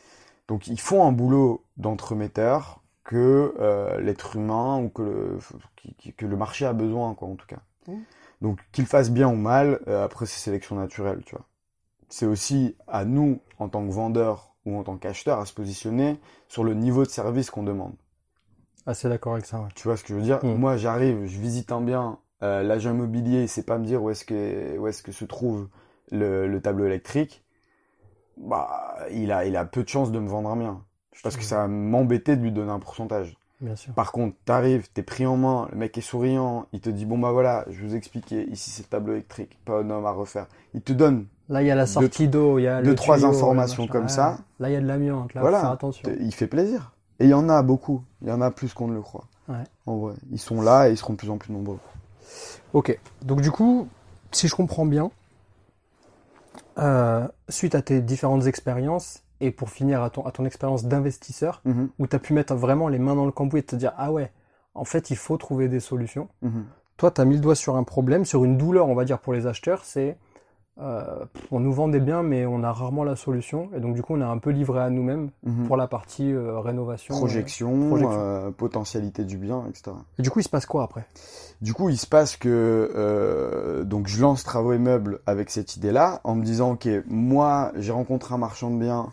Donc ils font un boulot d'entremetteur que euh, l'être humain ou que le, qui- qui- que le marché a besoin, quoi, en tout cas. Mm. Donc qu'ils fassent bien ou mal, euh, après c'est sélection naturelle, tu vois. C'est aussi à nous, en tant que vendeurs ou en tant qu'acheteurs, à se positionner sur le niveau de service qu'on demande. Assez d'accord avec ça, ouais. Tu vois ce que je veux dire? Mm. Moi, j'arrive, je visite un bien, euh, l'agent immobilier, il sait pas me dire où est-ce que, où est-ce que se trouve le, le tableau électrique. Bah, il a, il a peu de chances de me vendre un bien. Parce que ça va m'embêter de lui donner un pourcentage. Bien sûr. Par contre, t'arrives, t'es pris en main, le mec est souriant, il te dit bon bah voilà, je vous expliquer, ici c'est le tableau électrique, pas un homme à refaire. Il te donne, Là, il y a la sortie d'eau, il y a deux, trois tuyau, informations comme Ouais. ça. Là, il y a de l'amiante. Là, Voilà. faut faire attention. il fait plaisir. Et il y en a beaucoup, il y en a plus qu'on ne le croit. Ouais. En vrai, ils sont là et ils seront de plus en plus nombreux. Ok. Donc, du coup, si je comprends bien, euh, suite à tes différentes expériences, et pour finir à ton, à ton expérience d'investisseur, Mhm, où tu as pu mettre vraiment les mains dans le cambouis et te dire, ah ouais, en fait, il faut trouver des solutions. mhm. Toi, tu as mis le doigt sur un problème, sur une douleur, on va dire, pour les acheteurs, c'est euh, on nous vend des biens, mais on a rarement la solution. Et donc, du coup, on est un peu livré à nous-mêmes Mhm. pour la partie euh, rénovation. Projection, projection. euh, potentialité du bien, etc. Et du coup, il se passe quoi après? Du coup, il se passe que euh, donc je lance travaux et meubles avec cette idée-là, en me disant ok, moi j'ai rencontré un marchand de biens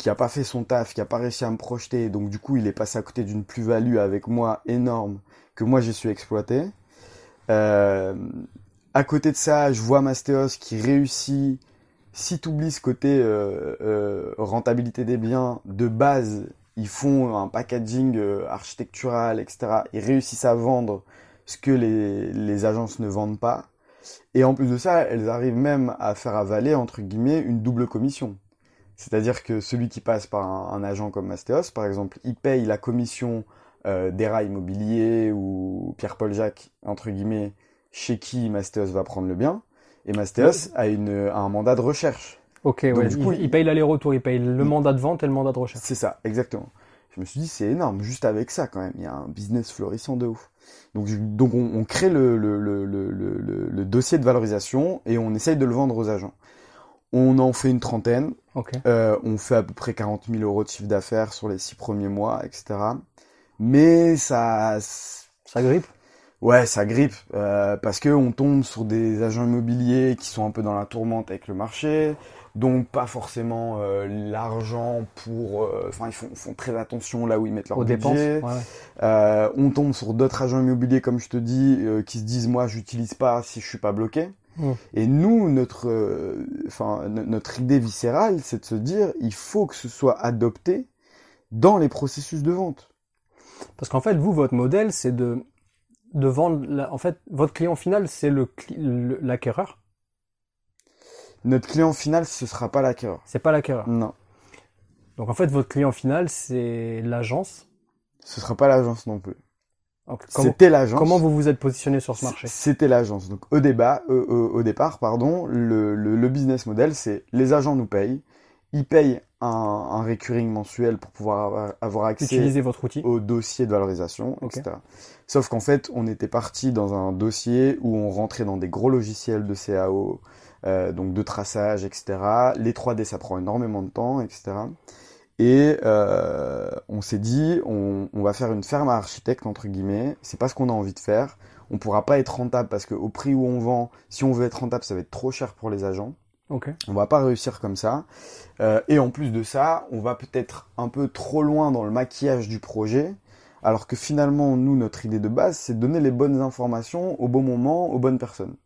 qui a pas fait son taf, qui a pas réussi à me projeter, donc du coup il est passé à côté d'une plus-value avec moi énorme que moi j'ai su exploiter. Euh, à côté de ça, je vois Mastéos qui réussit. Si tu oublies ce côté euh, euh, rentabilité des biens, de base, ils font un packaging architectural, etc. Ils réussissent à vendre ce que les agences ne vendent pas. Et en plus de ça, elles arrivent même à faire avaler, entre guillemets, une double commission. C'est-à-dire que celui qui passe par un, un agent comme Mastéos, par exemple, il paye la commission euh, d'ERA Immobilier ou Pierre-Paul Jacques, entre guillemets, chez qui Mastéos va prendre le bien. Et Mastéos a, une, a un mandat de recherche. Ok, Donc, ouais. du coup, il il- paye l'aller-retour, il paye le il- mandat de vente et le mandat de recherche. C'est ça, exactement. Je me suis dit, c'est énorme, juste avec ça quand même. Il y a un business florissant de ouf. Donc, je- donc on, on crée le, le, le, le- le dossier de valorisation et on essaye de le vendre aux agents. On en fait une trentaine. Ok. Euh, on fait à peu près 40 000 euros de chiffre d'affaires sur les six premiers mois, etc. Mais ça, Ça grippe? Ouais, ça grippe euh, parce que on tombe sur des agents immobiliers qui sont un peu dans la tourmente avec le marché, donc pas forcément euh, l'argent pour. euh, Enfin, ils font, font très attention là où ils mettent leur aux dépenses. budget. Ouais, ouais. Euh, on tombe sur d'autres agents immobiliers, comme je te dis, euh, qui se disent moi, j'utilise pas si je suis pas bloqué. Mm. Et nous, notre, euh, enfin, notre idée viscérale, c'est de se dire, il faut que ce soit adopté dans les processus de vente. Parce qu'en fait, vous, votre modèle, c'est de, de vendre. la- En fait, votre client final, c'est le- l'acquéreur. Notre client final, ce sera pas l'acquéreur. C'est pas l'acquéreur. Non, Donc en fait, votre client final, c'est l'agence. ce sera pas l'agence non plus. C'était l'agence. comment vous vous êtes positionné sur ce marché? C'était l'agence. Donc au débat, euh, euh, au départ, pardon, le, le, le business model, c'est les agents nous payent, ils payent un, un recurring mensuel pour pouvoir avoir, accès votre outil. au dossier de valorisation, etc. Sauf qu'en fait, on était parti dans un dossier où on rentrait dans des gros logiciels de CAO, euh, donc de traçage, etc. Les 3D, ça prend énormément de temps, etc. Et euh, on s'est dit, on, on va faire une ferme à architecte, entre guillemets. C'est pas ce qu'on a envie de faire. On pourra pas être rentable parce qu'au prix où on vend, si on veut être rentable, ça va être trop cher pour les agents. Ok. On va pas réussir comme ça. Euh, et en plus de ça, on va peut-être un peu trop loin dans le maquillage du projet. Alors que finalement, nous, notre idée de base, c'est de donner les bonnes informations au bon moment, aux bonnes personnes.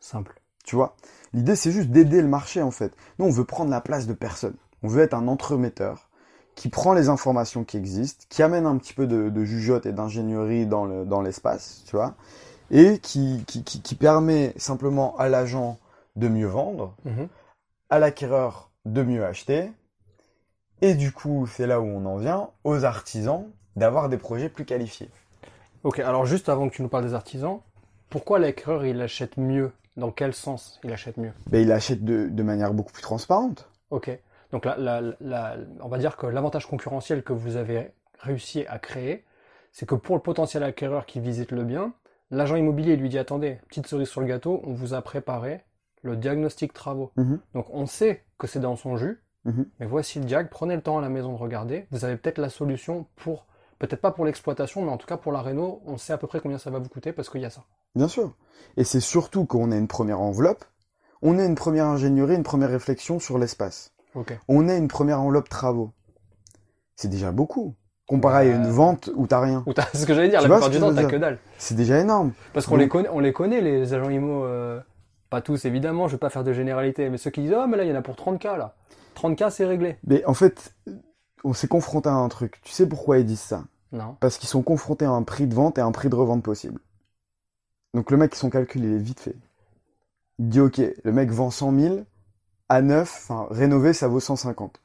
Simple. Tu vois? L'idée, c'est juste d'aider le marché, en fait. Nous, on veut prendre la place de personne. On veut être un entremetteur qui prend les informations qui existent, qui amène un petit peu de, de jugeote et d'ingénierie dans le- dans l'espace, tu vois, et qui, qui, qui, qui permet simplement à l'agent de mieux vendre, Mhm. à l'acquéreur de mieux acheter. Et du coup, c'est là où on en vient, aux artisans d'avoir des projets plus qualifiés. Ok. Alors juste avant que tu nous parles des artisans, pourquoi l'acquéreur il achète mieux? Dans quel sens il achète mieux? Ben, il achète de, de manière beaucoup plus transparente. Ok. Donc la, la, la- on va dire que l'avantage concurrentiel que vous avez réussi à créer, c'est que pour le potentiel acquéreur qui visite le bien, l'agent immobilier lui dit attendez, petite cerise sur le gâteau, on vous a préparé le diagnostic travaux. Mhm. Donc on sait que c'est dans son jus, Mhm. mais voici le diag, prenez le temps à la maison de regarder, vous avez peut-être la solution pour, peut-être pas pour l'exploitation, mais en tout cas pour la réno, on sait à peu près combien ça va vous coûter parce qu'il y a ça. Bien sûr. Et c'est surtout qu'on a une première enveloppe, on a une première ingénierie, une première réflexion sur l'espace. On a une première enveloppe travaux. C'est déjà beaucoup. Comparé à une Ouais. vente où t'as rien. T'as- c'est ce que j'allais dire, Tu la plupart du temps t'as que dalle. C'est déjà énorme. Parce qu'on Donc- les connaît, on les connaît les agents IMO, euh, pas tous évidemment, je vais pas faire de généralité, mais ceux qui disent oh mais là il y en a pour 30k là, 30k c'est réglé. Mais en fait, on s'est confronté à un truc. Tu sais pourquoi ils disent ça? Non. Parce qu'ils sont confrontés à un prix de vente et un prix de revente possible. Donc le mec, son calcul, il est vite fait. Il dit, ok, le mec vend 100 000, à neuf, enfin, rénové, ça vaut 150.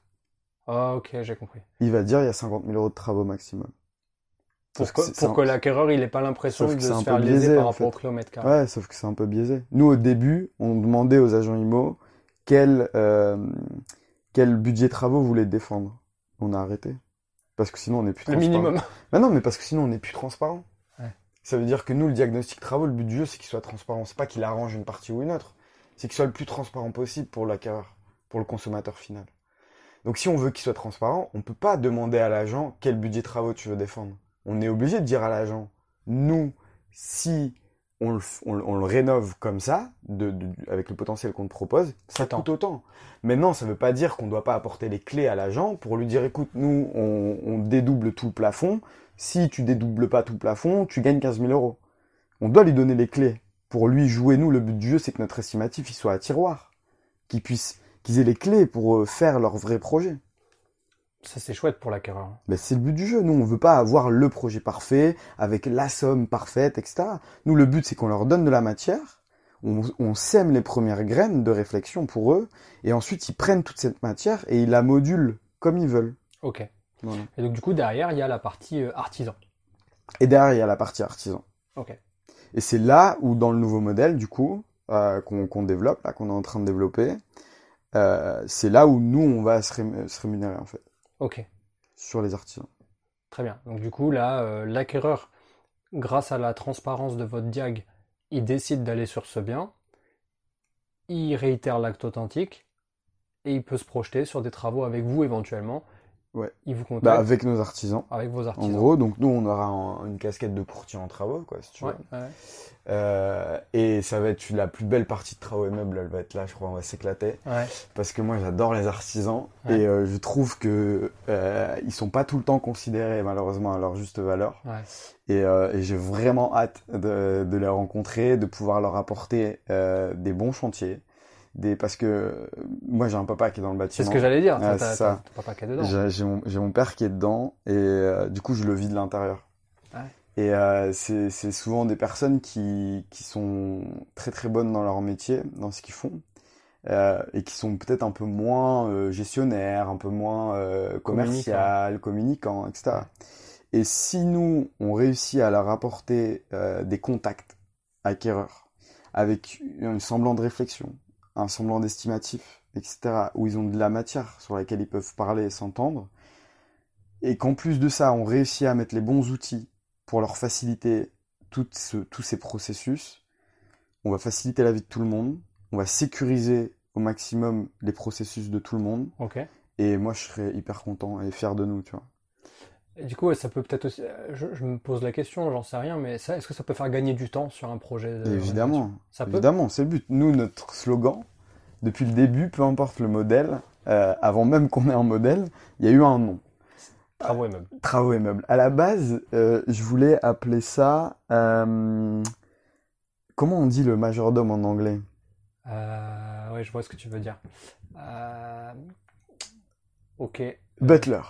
Ah ok j'ai compris. Il va dire, il y a 50 000 euros de travaux maximum. Pour que, c'est- c'est pour un- que l'acquéreur il ait pas l'impression de se un faire léser biaisé, par rapport au kilomètre carré. Ouais, sauf que c'est un peu biaisé. Nous, au début, on demandait aux agents IMO quel, euh, quel budget travaux vous voulez défendre. On a arrêté. Parce que sinon, on n'est plus Le transparent. minimum. Bah non, mais parce que sinon, on n'est plus transparent. Ouais. Ça veut dire que nous, le diagnostic travaux, le but du jeu, c'est qu'il soit transparent. C'est pas qu'il arrange une partie ou une autre. C'est qu'il soit le plus transparent possible pour l'acquéreur, pour le consommateur final. Donc, si on veut qu'il soit transparent, on peut pas demander à l'agent quel budget travaux tu veux défendre. On est obligé de dire à l'agent, nous, si on le, f- on, le- on le rénove comme ça, de, de- avec le potentiel qu'on te propose, ça coûte autant. Maintenant, ça veut pas dire qu'on doit pas apporter les clés à l'agent pour lui dire, écoute, nous, on, on dédouble tout le plafond. Si tu dédoubles pas tout le plafond, tu gagnes 15 000 euros. On doit lui donner les clés. Pour lui jouer, nous, le but du jeu, c'est que notre estimatif, il soit à tiroir. Qu'ils puissent, qu'ils aient les clés pour euh, faire leur vrai projet. Ça c'est chouette pour l'acquéreur. Ben, c'est le but du jeu. Nous, on veut pas avoir le projet parfait, avec la somme parfaite, etc. Nous, le but, c'est qu'on leur donne de la matière, on, on sème les premières graines de réflexion pour eux, et ensuite, ils prennent toute cette matière et ils la modulent comme ils veulent. Ok. Voilà. Et donc du coup derrière il y a la partie euh, artisan. Et derrière, il y a la partie artisan. Ok. Et c'est là où, dans le nouveau modèle, du coup, euh, qu'on développe, là, qu'on est en train de développer, euh, c'est là où nous, on va se, ré- se rémunérer, en fait, Ok, sur les artisans. très bien. Donc du coup, là, euh, l'acquéreur, grâce à la transparence de votre diag, il décide d'aller sur ce bien, il réitère l'acte authentique et il peut se projeter sur des travaux avec vous éventuellement. Ouais. Vous Bah, avec nos artisans. avec vos En artisans. gros, donc nous, on aura un- une casquette de courtier en travaux, quoi, si tu Ouais, veux. ouais. Euh, et ça va être la plus belle partie de travaux et meubles, elle va être là, je crois, on va s'éclater. Ouais. Parce que moi, j'adore les artisans et euh, je trouve que euh, ils sont pas tout le temps considérés, malheureusement, à leur juste valeur. Ouais. Et, euh, et j'ai vraiment hâte de, de les rencontrer, de pouvoir leur apporter des bons chantiers. Des, parce que euh, moi, j'ai un papa qui est dans le C'est bâtiment. ce que j'allais dire. C'est ça. t'as papa qui est dedans. J'ai mon, père qui est dedans et euh, du coup je le vis de l'intérieur. Ouais. Et euh, c'est c'est souvent des personnes qui, qui sont très très bonnes dans leur métier, dans ce qu'ils font, euh, et qui sont peut-être un peu moins gestionnaires, un peu moins euh, commercial, communicants, etc. Et si nous, on réussit à leur apporter des contacts acquéreurs avec un semblant de réflexion, un semblant d'estimatif, etc., où ils ont de la matière sur laquelle ils peuvent parler et s'entendre, et qu'en plus de ça, on réussit à mettre les bons outils pour leur faciliter tout ce- tous ces processus, on va faciliter la vie de tout le monde, on va sécuriser au maximum les processus de tout le monde, et moi je serais hyper content et fier de nous, tu vois. Et du coup, ouais, ça peut peut-être aussi. euh, Je, je me pose la question, j'en sais rien, mais ça, est-ce que ça peut faire gagner du temps sur un projet de Évidemment, rénovation Ça peut? évidemment, c'est le but. Nous, notre slogan, depuis le début, peu importe le modèle, euh, avant même qu'on ait un modèle, il y a eu un nom. Travaux et meubles. Travaux et meubles. À la base, euh, je voulais appeler ça. euh, comment on dit le majordome en anglais? Euh, ouais, je vois ce que tu veux dire. Euh, Ok. Butler.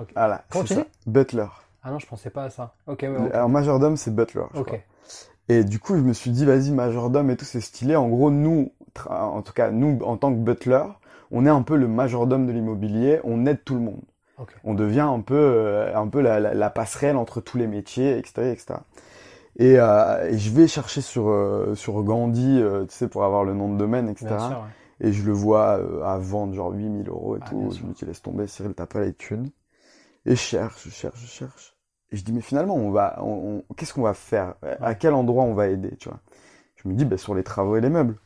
Ok. Voilà, Comment tu. Butler. Ah non, je pensais pas à ça. Ok, ouais. Alors, majordome, c'est butler. je crois. Ok. Et du coup, je me suis dit, vas-y, majordome et tout, c'est stylé. En gros, nous, en tout cas, nous, en tant que butler, on est un peu le majordome de l'immobilier, on aide tout le monde. Ok. On devient un peu, euh, un peu la, la- la passerelle entre tous les métiers, etc., etc. Et, euh, et je vais chercher sur, euh, sur Gandhi, tu sais, pour avoir le nom de domaine, etc. Bien sûr, ouais. Et je le vois à vendre genre 8000 euros et Ah, tout. Je me dis, laisse tomber, Cyril, t'as pas les thunes. Et je cherche, je cherche, je cherche. Et je dis, mais finalement, on va, on, on- qu'est-ce qu'on va faire? À quel endroit on va aider, tu vois? Je me dis, bah, sur les travaux et les meubles.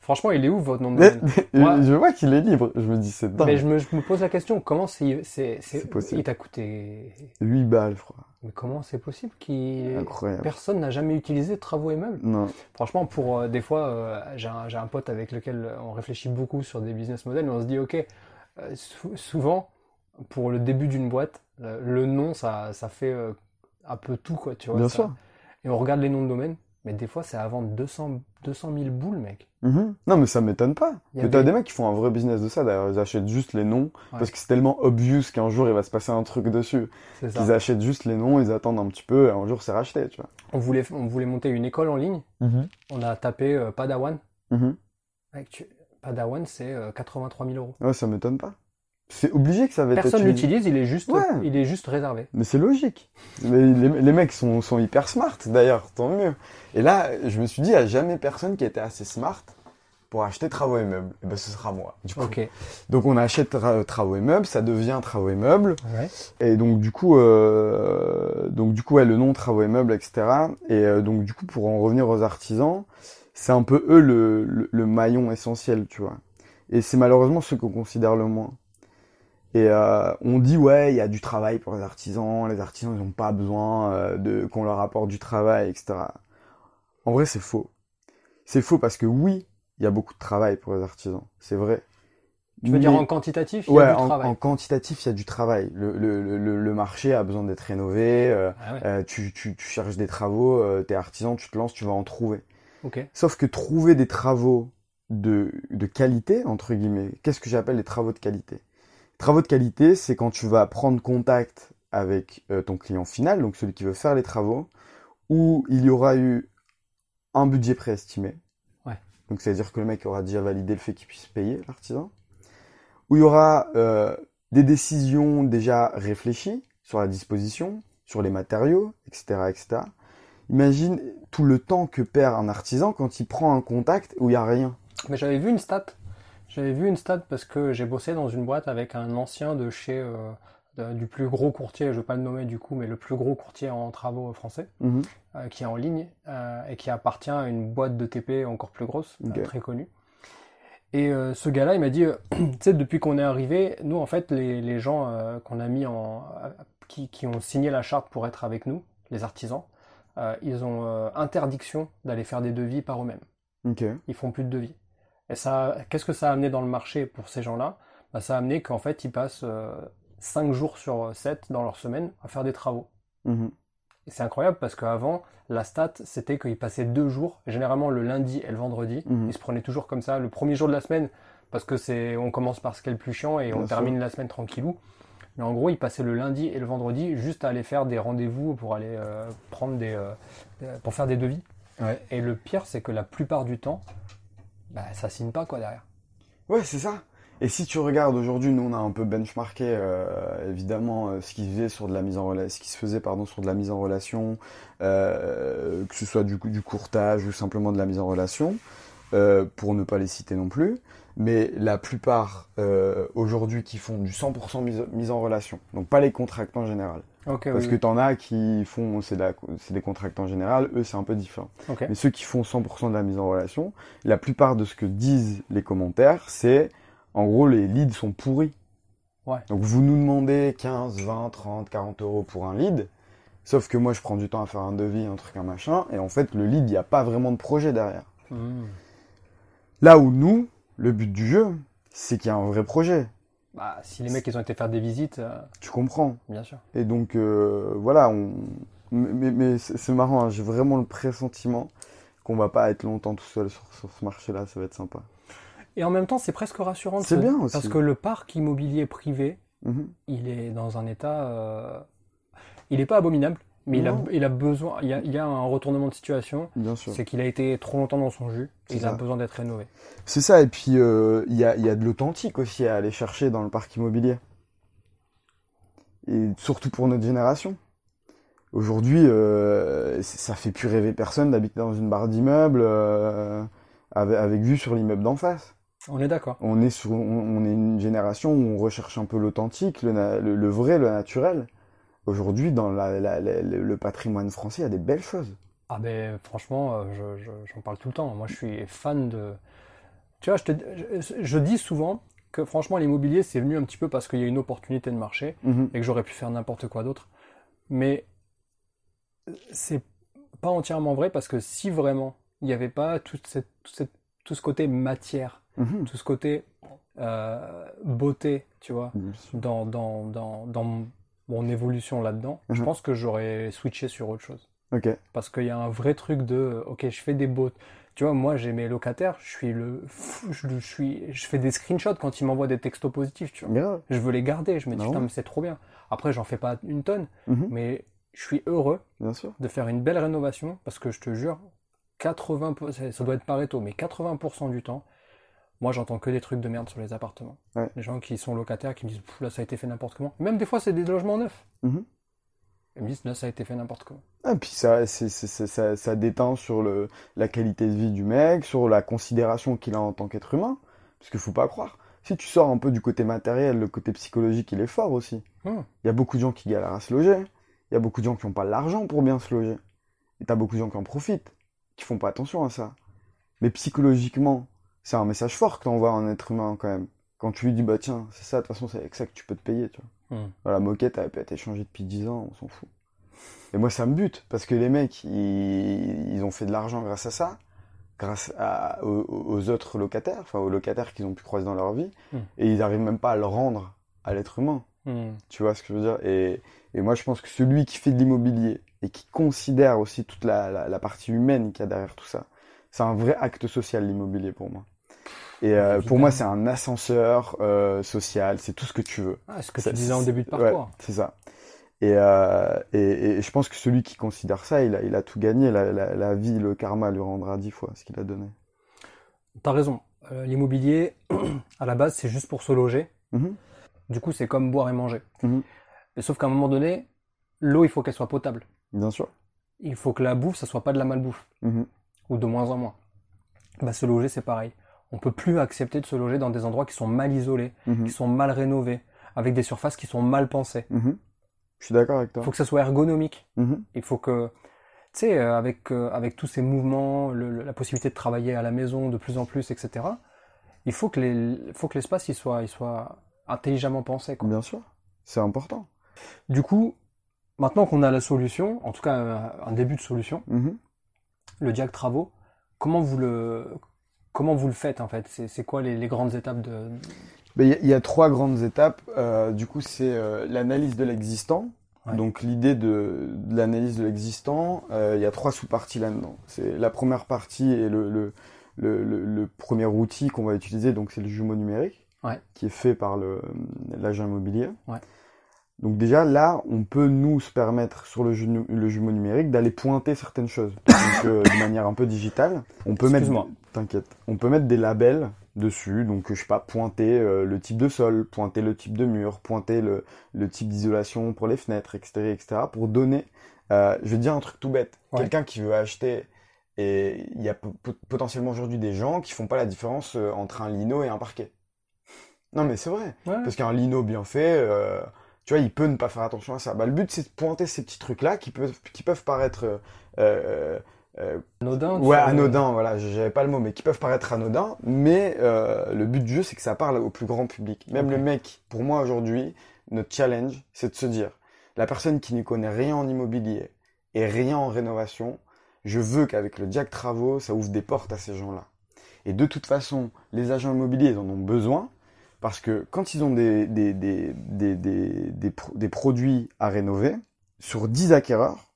Franchement, il est où votre nom de domaine Moi- Je vois qu'il est libre. Je me dis, c'est dingue. Mais je me, je me pose la question, comment c'est, c'est, c'est, possible. il t'a coûté, 8 balles, je crois. mais comment c'est possible qu'il, personne n'a jamais utilisé de travaux et meubles? Non. Franchement, pour euh, des fois, euh, j'ai un, j'ai un pote avec lequel on réfléchit beaucoup sur des business models, et on se dit, ok, euh, sou- souvent, pour le début d'une boîte, le, le nom, ça, ça fait euh, un peu tout, quoi, tu vois. Bien ça- sûr. Et on regarde les noms de domaine, mais des fois, c'est à vendre 200, 200 000 boules, mec. Mhm. Non, mais ça m'étonne pas. Y Mais t'as des- des mecs qui font un vrai business de ça, d'ailleurs. Ils achètent juste les noms. Ouais. Parce que c'est tellement obvious qu'un jour il va se passer un truc dessus. Ils achètent juste les noms, ils attendent un petit peu, et un jour c'est racheté, tu vois. On voulait, on voulait monter une école en ligne. On a tapé euh, Padawan. Mhm. Mec, tu- Padawan, c'est euh, 83 000 euros. Ouais, ça m'étonne pas. C'est obligé que ça va être Personne l'utilise, il est juste, Ouais. il est juste réservé. Mais c'est logique. Mais les, les mecs sont, sont hyper smart d'ailleurs, tant mieux. Et là, je me suis dit, il n'y a jamais personne qui était assez smart pour acheter travaux et meubles. Et ben ce sera moi. Du coup. Ok. Donc on achète tra- travaux et meubles, ça devient travaux et meubles. Ouais. Et donc du coup, euh, donc du coup, ouais, le nom travaux et meubles, etc. Et euh, donc du coup, pour en revenir aux artisans, c'est un peu eux le, le, le maillon essentiel, tu vois. Et c'est malheureusement ceux qu'on considère le moins. Et euh, on dit ouais, il y a du travail pour les artisans, les artisans ils n'ont pas besoin euh, de qu'on leur apporte du travail, etc. En vrai, c'est faux. C'est faux parce que oui, il y a beaucoup de travail pour les artisans, c'est vrai. Tu veux dire en quantitatif, il y Ouais, a du en, travail. en quantitatif, il y a du travail. Le, le, le, le marché a besoin d'être rénové. euh, Ah ouais. euh, tu, tu, tu cherches des travaux, euh, t'es artisan, tu te lances, tu vas en trouver. Ok. Sauf que trouver des travaux de, de qualité, entre guillemets, qu'est-ce que j'appelle les travaux de qualité? Travaux de qualité, c'est quand tu vas prendre contact avec euh, ton client final, donc celui qui veut faire les travaux, où il y aura eu un budget préestimé. Ouais. Donc c'est-à-dire que le mec aura déjà validé le fait qu'il puisse payer l'artisan. Où il y aura euh, des décisions déjà réfléchies sur la disposition, sur les matériaux, etc., etc. Imagine tout le temps que perd un artisan quand il prend un contact où il n'y a rien. Mais j'avais vu une stat J'avais vu une stat parce que j'ai bossé dans une boîte avec un ancien de chez euh, du plus gros courtier, je ne vais pas le nommer du coup, mais le plus gros courtier en travaux français, Mhm. euh, qui est en ligne euh, et qui appartient à une boîte de TP encore plus grosse, euh, très connue. Et ce gars-là, il m'a dit, tu sais, depuis qu'on est arrivé, nous en fait, les, les gens qu'on a mis en, qui, qui ont signé la charte pour être avec nous, les artisans, ils ont interdiction d'aller faire des devis par eux-mêmes Ok. ils font plus de devis. Et ça, qu'est-ce que ça a amené dans le marché pour ces gens-là? Bah, Ça a amené qu'en fait, ils passent 5 jours sur 7 dans leur semaine à faire des travaux. Mhm. Et c'est incroyable parce qu'avant, la stat, c'était qu'ils passaient deux jours, généralement le lundi et le vendredi. Mhm. Ils se prenaient toujours comme ça, le premier jour de la semaine, parce que c'est, on commence par ce qui est le plus chiant et on sûr. termine la semaine tranquillou. Mais en gros, ils passaient le lundi et le vendredi juste à aller faire des rendez-vous pour aller euh, prendre des, euh, euh, pour faire des devis. Ouais. Et le pire, c'est que la plupart du temps, bah, ça signe pas quoi derrière. Ouais, c'est ça. Et si tu regardes aujourd'hui, nous on a un peu benchmarké euh, évidemment euh, ce qui se faisait sur de la mise en relation, ce qui se faisait pardon sur de la mise en relation, euh, que ce soit du, courtage ou simplement de la mise en relation, pour ne pas les citer non plus. Mais la plupart euh, aujourd'hui qui font du 100% mise, mise en relation, donc pas les contractants en général, parce oui, que t'en as qui font c'est des contractants en général, eux c'est un peu différent. Mais ceux qui font 100% de la mise en relation, la plupart de ce que disent les commentaires, c'est en gros les leads sont pourris. Ouais. Donc vous nous demandez 15, 20, 30, 40 euros pour un lead, sauf que moi je prends du temps à faire un devis, un truc, un machin, et en fait le lead, il n'y a pas vraiment de projet derrière. Hmm. Là où nous, le but du jeu, c'est qu'il y a un vrai projet. Bah, si les mecs ils ont été faire des visites, euh, Tu comprends bien sûr. Et donc euh, voilà, on... mais, mais c'est c'est marrant, hein, j'ai vraiment le pressentiment qu'on va pas être longtemps tout seul sur, sur ce marché-là, ça va être sympa. Et en même temps, c'est presque rassurant. de C'est bien aussi. Parce que le parc immobilier privé, Mhm. il est dans un état. euh, Il n'est pas abominable, mais il a, Non. il a besoin. Il y a, il y a un retournement de situation. Bien sûr. C'est qu'il a été trop longtemps dans son jus et il a besoin d'être rénové. C'est ça, et puis euh, il y, a, il y a de l'authentique aussi à aller chercher dans le parc immobilier. Et surtout pour notre génération. Aujourd'hui, euh, ça fait plus rêver personne d'habiter dans une barre d'immeuble euh, avec, avec vue sur l'immeuble d'en face. On est d'accord. On est, sur, on, on est une génération où on recherche un peu l'authentique, le, na- le, le vrai, le naturel. Aujourd'hui, dans la, la- la- le patrimoine français, il y a des belles choses. Ah ben franchement, euh, je- je- j'en parle tout le temps. Moi, je suis fan de. Tu vois, je, te, je, dis souvent que franchement, l'immobilier, c'est venu un petit peu parce qu'il y a une opportunité de marché. Mhm. et que j'aurais pu faire n'importe quoi d'autre. Mais c'est pas entièrement vrai parce que si vraiment il n'y avait pas toute cette, toute cette- tout ce côté matière, Mhm. tout ce côté euh, beauté, tu vois, dans, dans, dans, dans mon- évolution là-dedans, je Mhm. pense que j'aurais switché sur autre chose. Ok. Parce qu'il y a un vrai truc de, ok, je fais des beaux. Tu vois, moi, j'ai mes locataires, je suis le, je, je suis, je fais des screenshots quand ils m'envoient des textos positifs, tu vois. Je veux les garder. Je me dis, Ah putain, mais c'est trop bien. Après, j'en fais pas une tonne, Mhm. mais je suis heureux Bien sûr. de faire une belle rénovation parce que je te jure, 80, ça ça doit être Pareto, mais 80% du temps, moi, j'entends que des trucs de merde sur les appartements. Ouais. Les gens qui sont locataires qui me disent, là, ça a été fait n'importe comment. Même des fois, c'est des logements neufs. Mhm. Ils me disent, là, ça a été fait n'importe comment. Ah, puis ça, ça, ça déteint sur le, la qualité de vie du mec, sur la considération qu'il a en tant qu'être humain. Parce qu'il faut pas croire. Si tu sors un peu du côté matériel, le côté psychologique, il est fort aussi. Il Hmm. y a beaucoup de gens qui galèrent à se loger. Il y a beaucoup de gens qui n'ont pas l'argent pour bien se loger. Et t'as beaucoup de gens qui en profitent, qui font pas attention à ça. Mais psychologiquement, c'est un message fort que t'envoies à un être humain quand même. Quand tu lui dis, bah tiens, c'est ça, de toute façon, c'est avec ça que tu peux te payer, tu vois. Hmm. La moquette, elle peut être échangée depuis 10 ans, on s'en fout. Et moi, ça me bute, parce que les mecs, ils, ils ont fait de l'argent grâce à ça, grâce à, aux, aux autres locataires, enfin aux locataires qu'ils ont pu croiser dans leur vie, Hmm. et ils arrivent même pas à le rendre à l'être humain. Hmm. Tu vois ce que je veux dire? Et, et moi, je pense que celui qui fait de l'immobilier et qui considère aussi toute la, la, la partie humaine qu'il y a derrière tout ça, c'est un vrai acte social, l'immobilier, pour moi. Et euh, pour moi, c'est un ascenseur euh, social, c'est tout ce que tu veux. Ah, ce que Ça- tu disais en début de ouais, parcours. c'est ça. Et, euh, et, et je pense que celui qui considère ça, il a, il a tout gagné. La, la, la vie, le karma lui rendra dix fois ce qu'il a donné. T'as raison. L'immobilier, à la base, c'est juste pour se loger. Mhm. Du coup, c'est comme boire et manger. Mhm. Et sauf qu'à un moment donné, l'eau, il faut qu'elle soit potable. Bien sûr. Il faut que la bouffe, ça soit pas de la malbouffe, Mhm. ou de moins en moins. Bah, se loger, c'est pareil. On peut plus accepter de se loger dans des endroits qui sont mal isolés, Mhm. qui sont mal rénovés, avec des surfaces qui sont mal pensées. Mhm. Je suis d'accord avec Il toi. faut que ça soit ergonomique. Mhm. Il faut que, tu sais, euh, avec, euh, avec tous ces mouvements, le- le- la possibilité de travailler à la maison de plus en plus, etc., il faut que les, faut que l'espace il soit, il soit intelligemment pensé. quoi. Bien sûr, c'est important. Du coup, maintenant qu'on a la solution, en tout cas euh, un début de solution, le Diag Travaux, comment vous le, comment vous le faites en fait? C'est quoi les, les grandes étapes de... Ben, Il y, a- il y a trois grandes étapes. Euh, du coup, c'est euh, l'analyse de l'existant. Ouais. Donc l'idée de, de l'analyse de l'existant, euh, il y a trois sous-parties là-dedans. C'est la première partie et le, le, le, le- le premier outil qu'on va utiliser, donc c'est le jumeau numérique, Ouais. qui est fait par l'agent immobilier. Ouais. Donc déjà là, on peut nous se permettre sur le, jumeau- le jumeau numérique d'aller pointer certaines choses, donc euh, de manière un peu digitale. On peut mettre, t'inquiète, on peut mettre des labels dessus, donc je sais pas, pointer euh, le type de sol, pointer le type de mur, pointer le, le type d'isolation pour les fenêtres, etc., etc., pour donner, euh, je vais dire un truc tout bête, Ouais. quelqu'un qui veut acheter, et il y a po- po- potentiellement aujourd'hui des gens qui font pas la différence euh, entre un lino et un parquet. Non mais c'est vrai, Ouais. parce qu'un lino bien fait, euh, tu vois, il peut ne pas faire attention à ça. Bah, le but c'est de pointer ces petits trucs-là qui peuvent, qui peuvent paraître euh, euh, euh, Anodin, tu Ouais, sais, anodin, voilà, j'avais pas le mot, mais qui peuvent paraître anodins, mais euh, le but du jeu, c'est que ça parle au plus grand public. Même le mec, pour moi aujourd'hui, notre challenge, c'est de se dire, la personne qui n'y connaît rien en immobilier et rien en rénovation, je veux qu'avec le Diac Travaux, ça ouvre des portes à ces gens-là. Et de toute façon, les agents immobiliers, ils en ont besoin, parce que quand ils ont des, des, des, des, des, des, pro- des produits à rénover, sur 10 acquéreurs,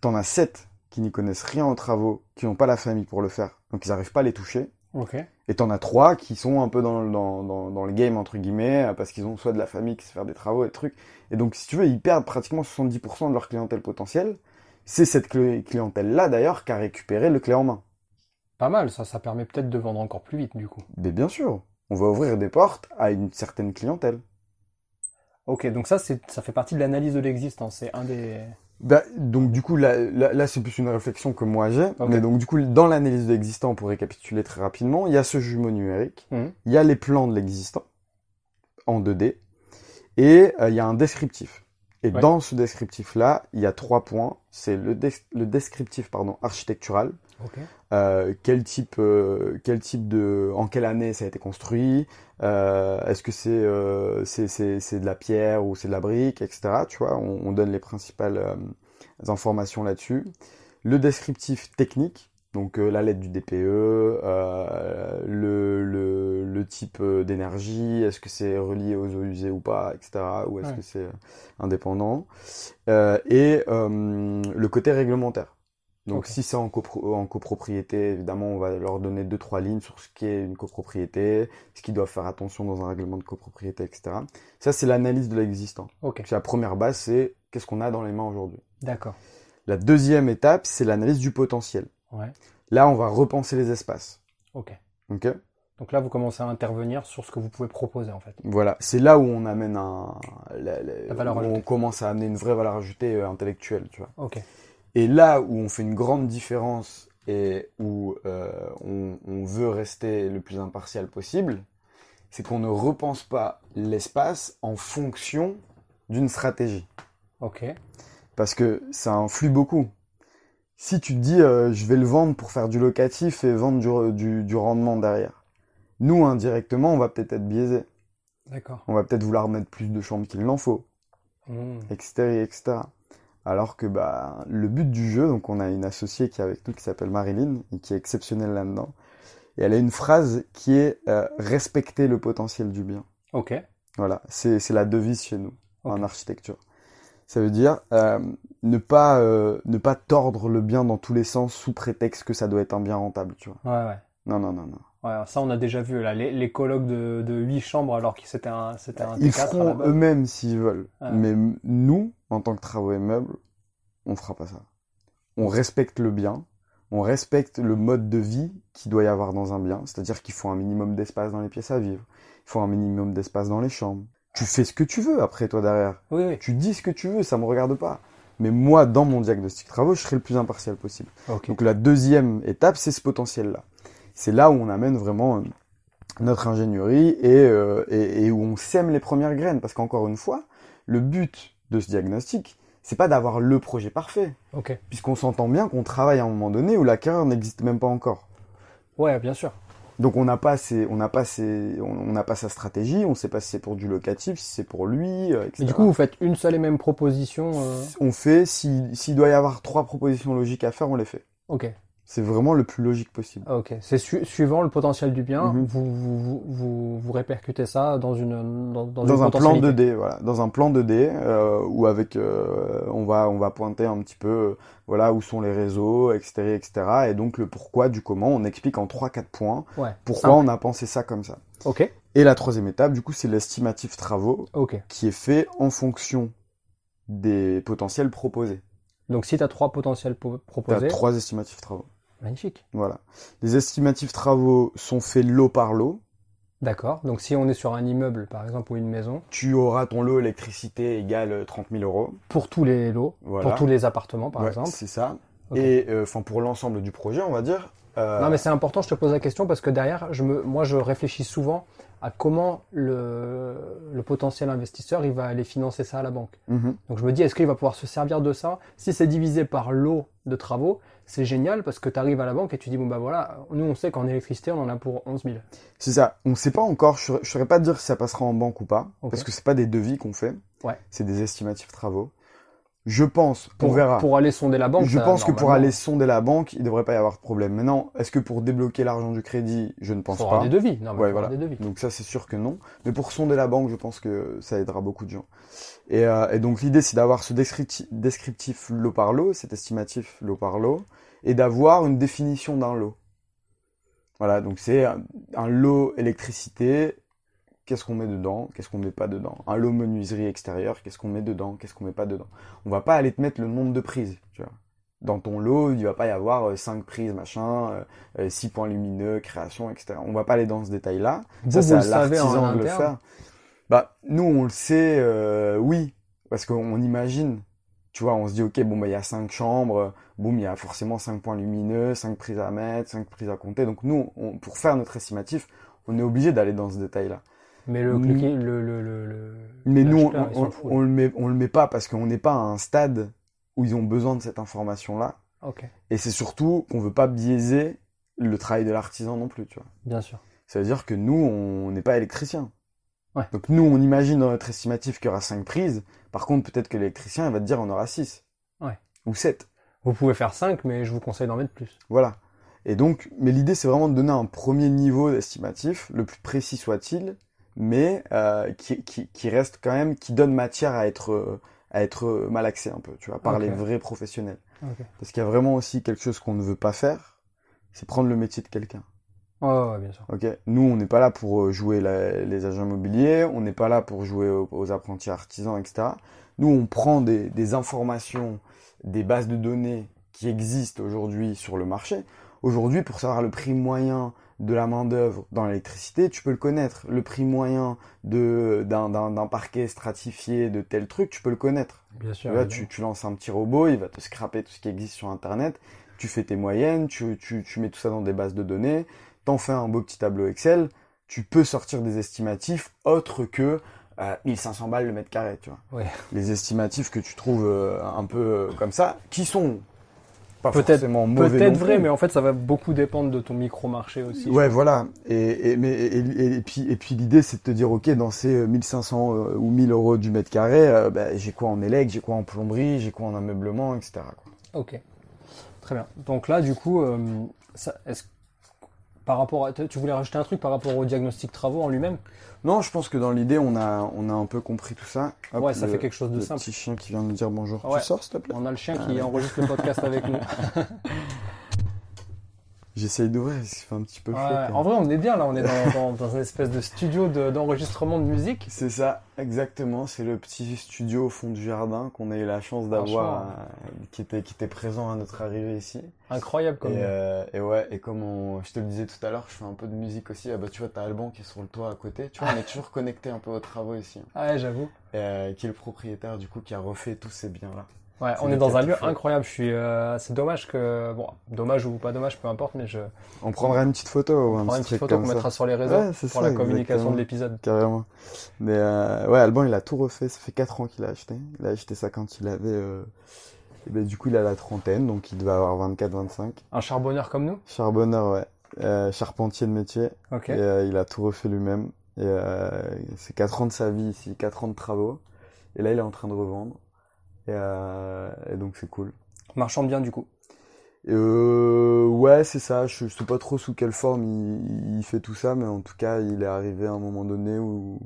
t'en as 7 qui n'y connaissent rien aux travaux, qui n'ont pas la famille pour le faire, donc ils n'arrivent pas à les toucher. Ok. Et t'en as trois qui sont un peu dans, le- dans, dans, dans le game, entre guillemets, parce qu'ils ont soit de la famille qui sait faire des travaux et des trucs. Et donc, si tu veux, ils perdent pratiquement 70% de leur clientèle potentielle. C'est cette clientèle-là, d'ailleurs, qui a récupéré le clé en main. Pas mal, ça, ça permet peut-être de vendre encore plus vite du coup. Mais bien sûr, on va ouvrir des portes à une certaine clientèle. Ok, donc ça, c'est, ça fait partie de l'analyse de l'existence. C'est un des. Bah, donc du coup, là, là, là, c'est plus une réflexion que moi j'ai. Mais donc du coup, dans l'analyse de l'existant, pour récapituler très rapidement, il y a ce jumeau numérique, Mhm. il y a les plans de l'existant en 2D, et euh, il y a un descriptif. Et Ouais. dans ce descriptif-là, il y a trois points. C'est le, le descriptif pardon, architectural. Ok. Euh, quel type, euh, quel type de, en quelle année ça a été construit, euh, est-ce que c'est, euh, c'est, c'est, c'est de la pierre ou c'est de la brique, etc. Tu vois, on, on donne les principales euh, informations là-dessus. Le descriptif technique, donc euh, la lettre du DPE, euh, le, le, le type d'énergie, est-ce que c'est relié aux eaux usées ou pas, etc. Ou est-ce Ouais. que c'est indépendant, Euh, et euh, le côté réglementaire. Donc si c'est en, copro- en copropriété, évidemment, on va leur donner deux trois lignes sur ce qu'est une copropriété, ce qu'ils doivent faire attention dans un règlement de copropriété, etc. Ça, c'est l'analyse de l'existant. Ok. Donc, La première base, c'est qu'est-ce qu'on a dans les mains aujourd'hui. D'accord. La deuxième étape, c'est l'analyse du potentiel. Ouais. Là, on va repenser les espaces. Ok. Ok Donc là, vous commencez à intervenir sur ce que vous pouvez proposer en fait. Voilà, c'est là où on amène un, la, la- La valeur où on commence à amener une vraie valeur ajoutée euh, intellectuelle, tu vois. Ok. Et là où on fait une grande différence et où euh, on, on veut rester le plus impartial possible, c'est qu'on ne repense pas l'espace en fonction d'une stratégie. Ok. Parce que ça influe beaucoup. Si tu te dis euh, je vais le vendre pour faire du locatif et vendre du, du, du rendement derrière, nous indirectement on va peut-être être biaisé. D'accord. On va peut-être vouloir mettre plus de chambres qu'il n'en faut etc., etc. Alors que bah, le but du jeu, donc on a une associée qui est avec nous qui s'appelle Marilyn et qui est exceptionnelle là-dedans. Et elle a une phrase qui est euh, respecter le potentiel du bien. Ok. Voilà, c'est c'est la devise chez nous en architecture. Ça veut dire euh, ne pas euh, ne pas tordre le bien dans tous les sens sous prétexte que ça doit être un bien rentable, tu vois. Ouais, ouais. Non, non, non, non. Ouais, ça on a déjà vu là, les, les colocs de, de 8 chambres alors que c'était un, c'était un Ils T4 à la feront eux-mêmes s'ils veulent. Ouais. Mais nous, en tant que travaux et meubles, on fera pas ça. On respecte le bien, on respecte le mode de vie qu'il doit y avoir dans un bien. C'est-à-dire qu'il faut un minimum d'espace dans les pièces à vivre. Il faut un minimum d'espace dans les chambres. Tu fais ce que tu veux après, toi, derrière. Oui, oui. Tu dis ce que tu veux, ça me regarde pas. Mais moi, dans mon diagnostic travaux, je serai le plus impartial possible. Donc la deuxième étape, c'est ce potentiel-là. c'est là où on amène vraiment euh, notre ingénierie et, euh, et, et où on sème les premières graines. Parce qu'encore une fois, le but de ce diagnostic, c'est pas d'avoir le projet parfait. Puisqu'on s'entend bien qu'on travaille à un moment donné où la carrière n'existe même pas encore. Ouais, bien sûr. Donc on n'a pas ses, on n'a pas ses, on n'a pas sa stratégie, on sait pas si c'est pour du locatif, si c'est pour lui, euh, etc. Mais du coup, vous faites une seule et même proposition. euh, on fait, si- s'il doit y avoir trois propositions logiques à faire, on les fait. Ok. C'est vraiment le plus logique possible. Ah, Ok. C'est su- suivant le potentiel du bien, Mhm. vous, vous, vous, vous, vous répercutez ça dans une dans, dans, Dans une un plan potentialité. 2D, voilà, dans un plan 2D euh, où avec, euh, on va, on va pointer un petit peu, euh, voilà, où sont les réseaux, etc., etc. Et donc le pourquoi du comment, on explique en 3-4 points Ouais. pourquoi Simple. on a pensé ça comme ça. Ok. Et la troisième étape, du coup, c'est l'estimatif travaux qui est fait en fonction des potentiels proposés. Donc si tu as trois potentiels po- Tu proposés, as trois estimatifs travaux. Magnifique. Voilà. Les estimatifs travaux sont faits lot par lot. D'accord. Donc si on est sur un immeuble, par exemple, ou une maison, Tu auras ton lot électricité égale 30 000 euros. pour tous les lots, Voilà. pour tous les appartements, par Ouais, exemple. C'est ça. Et euh, enfin pour l'ensemble du projet, on va dire. euh, Non, mais c'est important, je te pose la question parce que derrière, je me, moi, je réfléchis souvent à comment le, le potentiel investisseur, il va aller financer ça à la banque. mhm. Donc je me dis, est-ce qu'il va pouvoir se servir de ça? Si c'est divisé par lot de travaux, c'est génial parce que tu arrives à la banque et tu dis, bon bah voilà, nous on sait qu'en électricité, on en a pour 11 000. C'est ça. On ne sait pas encore. Je ne saurais pas te dire si ça passera en banque ou pas, parce que c'est pas des devis qu'on fait. Ouais. C'est des estimatifs travaux. Je pense, Pour, on verra. pour aller sonder la banque. je ça, pense que pour aller sonder la banque, il devrait pas y avoir de problème. Maintenant, est-ce que pour débloquer l'argent du crédit, je ne pense faudra pas. des devis. Non, mais Ouais, faudra voilà. des devis. Donc ça, c'est sûr que non. Mais pour sonder la banque, je pense que ça aidera beaucoup de gens. Et, euh, et donc l'idée, c'est d'avoir ce descripti- descriptif lot par lot, cet estimatif lot par lot, et d'avoir une définition d'un lot. Voilà, donc c'est un, un lot électricité, qu'est-ce qu'on met dedans, qu'est-ce qu'on met pas dedans? Un lot menuiserie extérieure, qu'est-ce qu'on met dedans, qu'est-ce qu'on met pas dedans? On va pas aller te mettre le nombre de prises, tu vois. Dans ton lot, il va pas y avoir 5 prises, machin, 6 points lumineux, création, etc. On va pas aller dans ce détail-là. Ça, c'est à l'artisan de le faire. Bah, nous, on le sait, euh, oui, parce qu'on imagine, tu vois, on se dit, ok, bon, bah, il y a cinq chambres, boum, il y a forcément cinq points lumineux, cinq prises à mettre, cinq prises à compter. Donc, nous, on- pour faire notre estimatif, on est obligé d'aller dans ce détail-là. Mais le, Mm. le, le, le, le- Mais nous, on, le met, on le met pas parce qu'on n'est pas à un stade où ils ont besoin de cette information-là. Ok, Et c'est surtout qu'on veut pas biaiser le travail de l'artisan non plus, tu vois. bien sûr. Ça veut dire que nous, on n'est pas électricien. Ouais. Donc nous, on imagine dans notre estimatif qu'il y aura 5 prises. Par contre, peut-être que l'électricien, il va te dire on aura 6. Ouais. Ou 7. Vous pouvez faire 5, mais je vous conseille d'en mettre plus. Voilà. Et donc, mais l'idée, c'est vraiment de donner un premier niveau d'estimatif, le plus précis soit-il, mais euh, qui, qui, qui reste quand même, qui donne matière à être, à être malaxé un peu, tu vois, par les vrais professionnels. Ok. Parce qu'il y a vraiment aussi quelque chose qu'on ne veut pas faire, c'est prendre le métier de quelqu'un. Ouais, ouais, ouais, bien sûr. Ok, nous on n'est pas là pour euh, jouer la- les agents immobiliers, on n'est pas là pour jouer aux, aux apprentis artisans, etc. Nous on prend des, des informations, des bases de données qui existent aujourd'hui sur le marché. Aujourd'hui, pour savoir le prix moyen de la main d'œuvre dans l'électricité, tu peux le connaître. Le prix moyen de d'un d'un- d'un parquet stratifié de tel truc, tu peux le connaître. Bien sûr. Évidemment. tu, tu lances un petit robot, il va te scraper tout ce qui existe sur Internet, tu fais tes moyennes, tu, tu, tu mets tout ça dans des bases de données, t'en fais un beau petit tableau Excel, tu peux sortir des estimatifs autres que euh, 1500 balles le mètre carré, tu vois. Ouais. Les estimatifs que tu trouves euh, un peu euh, comme ça, qui sont pas Peut-être- forcément mauvais Peut-être vrai, mais en fait, ça va beaucoup dépendre de ton micro-marché aussi. Ouais, voilà. Et, et, mais, et, et- et puis, et puis l'idée, c'est de te dire, ok, dans ces euh, 1500 euh, ou 1000 euros du mètre carré, euh, bah, j'ai quoi en élec, j'ai quoi en plomberie, j'ai quoi en ameublement, etc. quoi. Ok. Très bien. Donc là, du coup, euh, ça, est-ce par rapport à, tu voulais rajouter un truc par rapport au diagnostic travaux en lui-même? Non, je pense que dans l'idée, on a, on a un peu compris tout ça. Hop, Ouais, ça le- fait quelque chose de le simple. petit chien qui vient nous dire bonjour. Ouais. Tu sors, s'il te plaît? On a le chien qui ouais. enregistre le podcast avec nous. J'essaye d'ouvrir, il fait un petit peu chaud. Ouais, quand même. en vrai, on est bien là. On est dans, dans, dans une espèce de studio de- d'enregistrement de musique. C'est ça, exactement. C'est le petit studio au fond du jardin qu'on a eu la chance d'avoir, euh, qui, était, qui était présent à notre arrivée ici. Incroyable comme. Et, euh, et ouais, et comme on- je te le disais tout à l'heure, je fais un peu de musique aussi. Ah bah, tu vois, t'as Alban qui est sur le toit à côté. Tu vois, on est toujours connecté un peu aux travaux ici. Ah ouais, j'avoue. Euh, qui est le propriétaire, du coup, qui a refait tous ces biens-là. Ouais, on est dans un lieu incroyable. Je suis, euh, c'est dommage que, bon, dommage ou pas dommage, peu importe, mais je On prendra une petite photo ou un prendrai petit une petite photo qu'on mettra sur les réseaux Ouais, pour ça, la communication de l'épisode. Carrément. Mais euh, ouais, Alban, il a tout refait. Ça fait 4 ans qu'il a acheté. Il a acheté ça quand il avait. Euh... Et ben, du coup, il a la trentaine, donc il devait avoir 24-25. Un charbonneur comme nous? Charbonneur, ouais. Charpentier de métier. Ok. Et il a tout refait lui-même. Et c'est 4 ans de sa vie ici, 4 ans de travaux. Et là, il est en train de revendre. Et, euh, et donc, c'est cool. Marchand bien du coup. Euh, ouais, c'est ça. Je, je sais pas trop sous quelle forme il, il fait tout ça, mais en tout cas, il est arrivé à un moment donné où,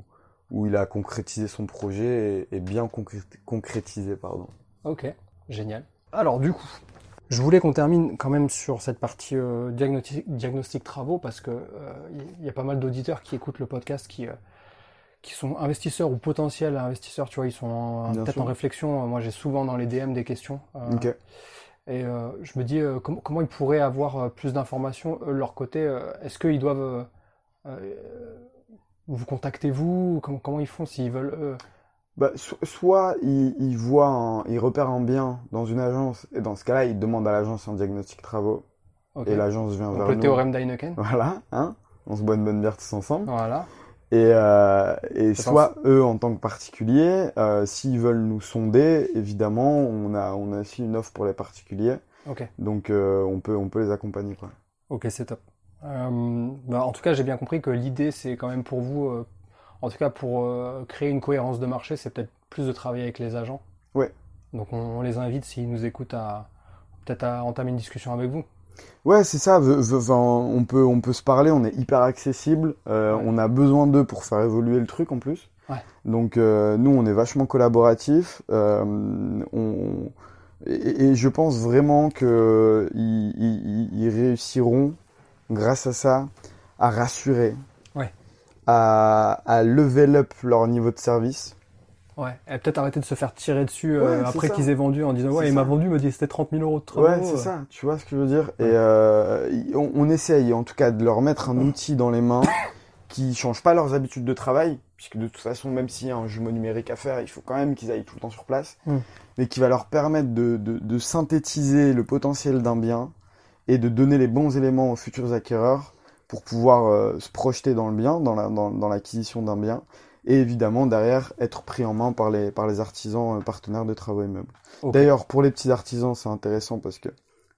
où il a concrétisé son projet et, et bien concré- concrétisé, pardon. Ok, génial. Alors du coup, je voulais qu'on termine quand même sur cette partie euh, diagnostic, diagnostic travaux parce que euh, il y a pas mal d'auditeurs qui écoutent le podcast qui qui sont investisseurs ou potentiels investisseurs, tu vois, ils sont peut-être en réflexion. Moi, j'ai souvent dans les DM des questions. euh. Et euh, je me dis euh, com- comment ils pourraient avoir euh, plus d'informations eux, de leur côté. euh, Est-ce qu'ils doivent euh, euh, vous contacter vous comment, comment ils font s'ils veulent Bah, so- soit il, il voit, un, il repère un bien dans une agence, et dans ce cas-là, il demande à l'agence un diagnostic travaux, et l'agence vient Donc vers le nous. théorème d'Heineken. Voilà, hein On se boit une bonne bière tous ensemble. Voilà. Et, euh, et soit eux, en tant que particuliers, euh, s'ils veulent nous sonder, évidemment, on a, on a aussi une offre pour les particuliers. Ok. Donc, euh, on peut, on peut les accompagner, quoi. Ok, c'est top. Bah, en tout cas, j'ai bien compris que l'idée, c'est quand même pour vous, en tout cas pour créer une cohérence de marché, c'est peut-être plus de travailler avec les agents. Ouais. Donc on, on les invite, s'ils nous écoutent, à peut-être à entamer une discussion avec vous. Ouais, c'est ça. on peut, on peut se parler. On est hyper accessible. euh, Ouais. On a besoin d'eux pour faire évoluer le truc en plus. Ouais. Donc euh, nous, on est vachement collaboratifs. euh, on, et, et je pense vraiment que ils, ils- ils réussiront, grâce à ça, à rassurer, Ouais. à, à level up leur niveau de service. Ouais. Et peut-être arrêter de se faire tirer dessus euh, Ouais, après qu'ils aient vendu en disant ouais, il m'a vendu, il m'a dit que c'était 30 000 euros de travaux. Ouais, c'est euh. ça, tu vois ce que je veux dire? Et euh, on, on essaye en tout cas de leur mettre un outil dans les mains qui change pas leurs habitudes de travail, puisque de toute façon, même s'il y a un jumeau numérique à faire, il faut quand même qu'ils aillent tout le temps sur place, Mm. mais qui va leur permettre de, de, de synthétiser le potentiel d'un bien et de donner les bons éléments aux futurs acquéreurs pour pouvoir se projeter dans le bien, dans la- dans, dans l'acquisition d'un bien, et évidemment derrière être pris en main par les, par les artisans euh, partenaires de travaux immeubles. Ok. D'ailleurs, pour les petits artisans, c'est intéressant parce que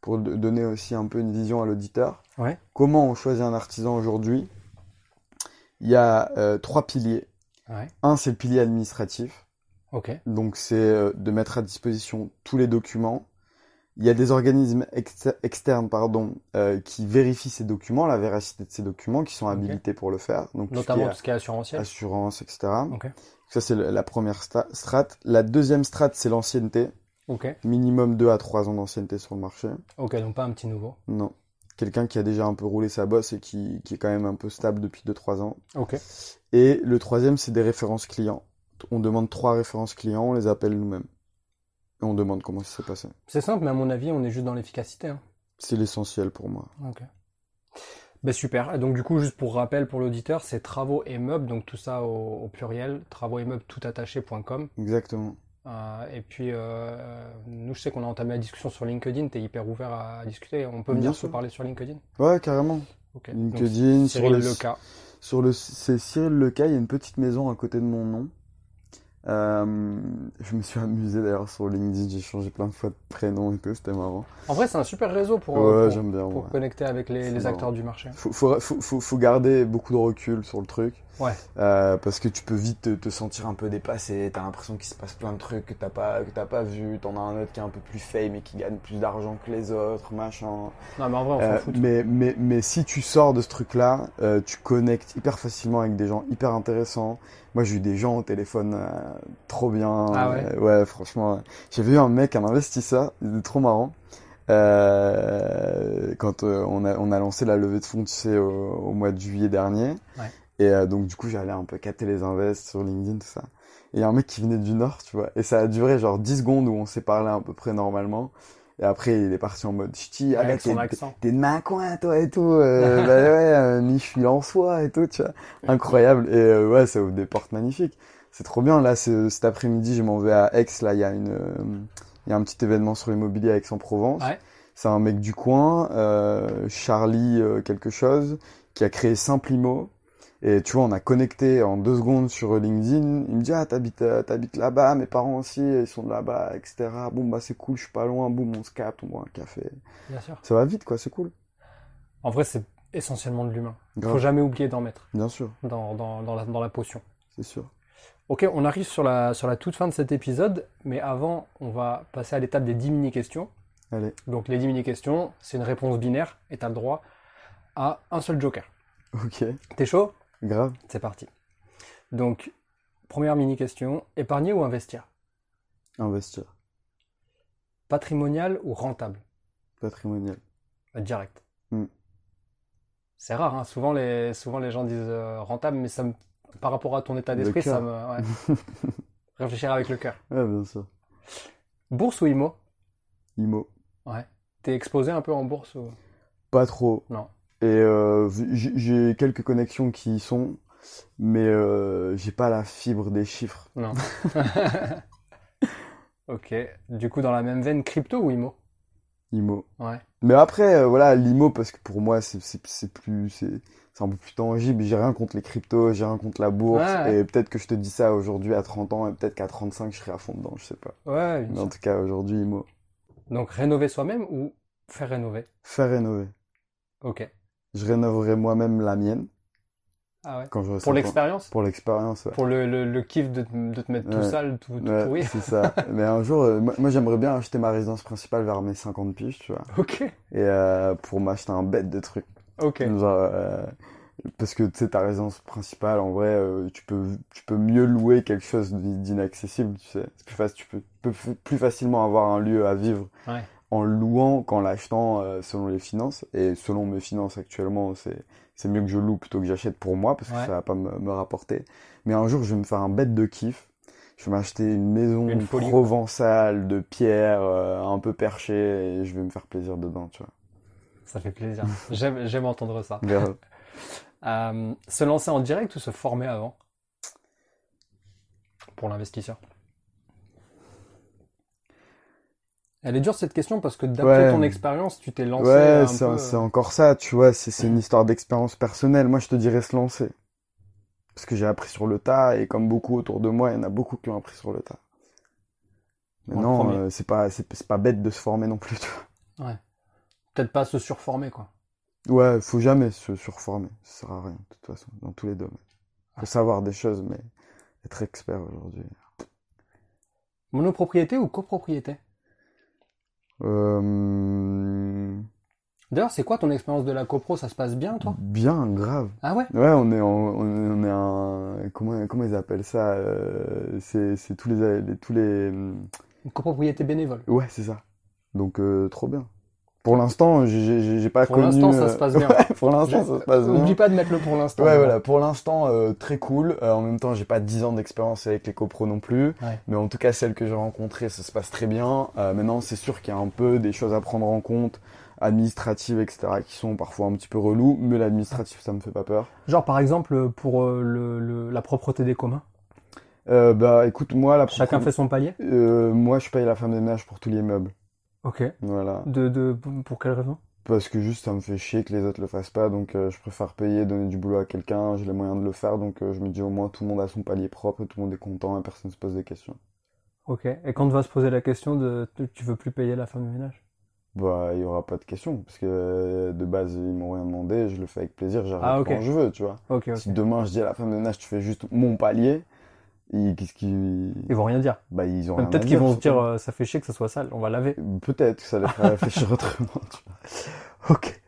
pour donner aussi un peu une vision à l'auditeur, Ouais. comment on choisit un artisan aujourd'hui? Il y a euh, trois piliers. Ouais. Un, c'est le pilier administratif. Ok. Donc, c'est euh, de mettre à disposition tous les documents. Il y a des organismes exter- externes pardon, euh, qui vérifient ces documents, la véracité de ces documents, qui sont habilités pour le faire. Donc, Notamment tout ce qui est assurantiel. assurance, etc. Ça, c'est la première strate. La deuxième strate, c'est l'ancienneté. Minimum 2 à 3 ans d'ancienneté sur le marché. Ok, donc pas un petit nouveau. Non. Quelqu'un qui a déjà un peu roulé sa bosse et qui, qui est quand même un peu stable depuis 2-3 ans. Ok. Et le troisième, c'est des références clients. On demande trois références clients, on les appelle nous-mêmes. Et on demande comment ça s'est passé. C'est simple, mais à mon avis, on est juste dans l'efficacité. hein. C'est l'essentiel pour moi. Ok. Ben super. Et donc du coup, juste pour rappel pour l'auditeur, c'est travaux et meubles, donc tout ça au, au pluriel, travaux et meubles toutattaché.com. Exactement. Euh, et puis euh, nous, je sais qu'on a entamé la discussion sur LinkedIn. T'es hyper ouvert à discuter. On peut Bien venir se parler sur LinkedIn? Ouais, carrément. Ok. LinkedIn, Donc, sur Cyril le, Leca. sur le, c'est Cyril Leca, il y a une petite maison à côté de mon nom. Euh, je me suis amusé d'ailleurs sur LinkedIn, j'ai changé plein de fois de prénom et tout, c'était marrant. En vrai, c'est un super réseau pour, Ouais, pour, j'aime bien. pour ouais. connecter avec les, les acteurs du marché. Faut, faut, faut, faut garder beaucoup de recul sur le truc. Ouais. Euh, parce que tu peux vite te, te sentir un peu dépassé, t'as l'impression qu'il se passe plein de trucs que t'as pas, que t'as pas vu, t'en as un autre qui est un peu plus fame et qui gagne plus d'argent que les autres, machin. Non, mais en vrai, on Euh, s'en fout. mais, mais, mais si tu sors de ce truc-là, euh, tu connectes hyper facilement avec des gens hyper intéressants. Moi, j'ai eu des gens au téléphone trop bien. Ah ouais ouais, franchement. J'ai vu un mec, un investisseur, il était trop marrant. Euh, quand euh, on, a, on a lancé la levée de fonds, tu sais, au, au mois de juillet dernier. Ouais. Et euh, donc, du coup, j'allais un peu capter les invests sur LinkedIn, tout ça. Et il y a un mec qui venait du Nord, tu vois. Et ça a duré genre 10 secondes où on s'est parlé à peu près normalement. Et après, il est parti en mode ch'ti, avec son accent. T'es de ma coin, toi, et tout. Euh, bah ouais, euh, mi, je suis en soi, et tout, tu vois. Incroyable. Et euh, ouais, ça ouvre des portes magnifiques. C'est trop bien. Là, ce- cet après-midi, je m'en vais à Aix. Là, il y a une, euh, Il y a un petit événement sur l'immobilier à Aix-en-Provence. Ouais. C'est un mec du coin, euh, Charlie quelque chose, qui a créé Simplimo. Et tu vois, on a connecté en deux secondes sur LinkedIn. Il me dit, ah, t'habites, euh, t'habites là-bas, mes parents aussi, ils sont de là-bas, etc. Bon, bah, c'est cool, je suis pas loin, boum, on se capte, on boit un café. Bien sûr. Ça va vite, quoi, c'est cool. En vrai, c'est essentiellement de l'humain. Grave. Faut jamais oublier d'en mettre Bien sûr, dans, dans, dans, la, dans la potion. c'est sûr. Ok, on arrive sur la, sur la toute fin de cet épisode, mais avant, on va passer à l'étape des 10 mini-questions. Allez, Donc les 10 mini-questions, c'est une réponse binaire et tu as le droit à un seul joker. ok, T'es chaud? Grave. C'est parti. Donc, première mini-question, épargner ou investir? Investir. Patrimonial ou rentable? Patrimonial. Euh, Direct. Hmm. C'est rare, hein. souvent, les, souvent les gens disent euh, rentable, mais ça me- par rapport à ton état d'esprit, ça me... ouais. Réfléchir avec le cœur. Ouais, bien sûr. Bourse ou IMO IMO. Ouais. T'es exposé un peu en bourse ou... Pas trop. Non. Et euh, j'ai quelques connexions qui y sont, mais euh, j'ai pas la fibre des chiffres. Non. ok. Du coup, dans la même veine, crypto ou IMO IMO. Ouais. Mais après, euh, voilà, l'IMO, parce que pour moi, c'est plus, c'est un peu plus tangible. J'ai rien contre les cryptos, j'ai rien contre la bourse. Ouais, ouais. Et peut-être que je te dis ça aujourd'hui à 30 ans, et peut-être qu'à 35, je serai à fond dedans, je sais pas. Ouais, Mais en tout cas, aujourd'hui, IMO. Donc rénover soi-même ou faire rénover? Faire rénover. Ok. Je rénoverai moi-même la mienne Ah ouais. quand je Pour l'expérience? Pour l'expérience, ouais. Pour le, le, le kiff de, te- de te mettre tout sale, tout, tout Ouais, pourri c'est ça. Mais un jour, euh, moi, moi, j'aimerais bien acheter ma résidence principale vers mes 50 piges, tu vois. Ok. Et euh, pour m'acheter un bête de trucs. Ok. Genre, euh, parce que tu sais, ta résidence principale, en vrai, tu peux, tu peux mieux louer quelque chose d'inaccessible, tu sais. C'est plus facile, tu peux, peux plus facilement avoir un lieu à vivre Ouais. En le louant qu'en l'achetant euh, selon les finances. Et selon mes finances actuellement, c'est, c'est mieux que je loue plutôt que j'achète pour moi parce que Ouais. ça va pas me, me rapporter. Mais un jour, je vais me faire un bête de kiff. Je vais m'acheter une maison Une folie, quoi. provençale de pierre euh, un peu perchée et je vais me faire plaisir dedans, tu vois. Ça fait plaisir. J'aime j'aime entendre ça. Euh, se lancer en direct ou se former avant? Pour l'investisseur. Elle est dure cette question parce que d'après Ouais. ton expérience, tu t'es lancé Ouais, un c'est peu... euh, c'est encore ça, tu vois, c'est une histoire d'expérience personnelle. Moi, je te dirais se lancer. Parce que j'ai appris sur le tas, et comme beaucoup autour de moi, il y en a beaucoup qui ont appris sur le tas. Mais non, euh, c'est pas, c'est c'est pas bête de se former non plus, tu Peut-être pas se surformer, quoi. Ouais, faut jamais se surformer. Ça sert à rien, de toute façon, dans tous les domaines. Ah. Faut savoir des choses, mais être expert aujourd'hui. Monopropriété ou copropriété? Euh, D'ailleurs, c'est quoi ton expérience de la copro? Ça se passe bien, toi? Bien, grave. Ah ouais? Ouais, on est en, on est, un, comment, comment ils appellent ça? euh, c'est, tous les, tous les, Une copropriété bénévole. Ouais, c'est ça. Donc, euh, trop bien. Pour l'instant, j'ai- pas Pour connu. l'instant, ça euh, se passe bien. ouais, pour l'instant, ça se passe bien. N'oublie pas de mettre le pour l'instant. Ouais, voilà. Pour l'instant, euh, très cool. Euh, en même temps, j'ai pas 10 ans d'expérience avec les copros non plus. Ouais. Mais en tout cas, celles que j'ai rencontrées, ça se passe très bien. Euh, maintenant, c'est sûr qu'il y a un peu des choses à prendre en compte, administratives, etc., qui sont parfois un petit peu relous. Mais l'administratif, ça me fait pas peur. Genre, par exemple, pour euh, le, le- la propreté des communs. Euh, bah, écoute, moi, la Chacun fait son palier Euh, moi, je paye la femme de ménage pour tous les meubles. Ok. Voilà. De, de, pour quelle raison? Parce que juste, ça me fait chier que les autres le fassent pas, donc euh, je préfère payer, donner du boulot à quelqu'un, j'ai les moyens de le faire, donc euh, je me dis au moins tout le monde a son palier propre, tout le monde est content et personne se pose des questions. Ok. Et quand on va se poser la question de tu veux plus payer la femme de ménage? Bah, il y aura pas de questions, parce que euh, de base, ils m'ont rien demandé, je le fais avec plaisir, j'arrête Ah, ok. quand je veux, tu vois. Si demain je dis à la femme de ménage, tu fais juste mon palier, ils, qu'est-ce qu'ils... Ils vont rien dire. Bah, ils ont rien Peut-être à qu'ils vont se dire euh, ça fait chier que ça soit sale, on va laver. Peut-être que ça les fera réfléchir autrement, tu vois. Ok.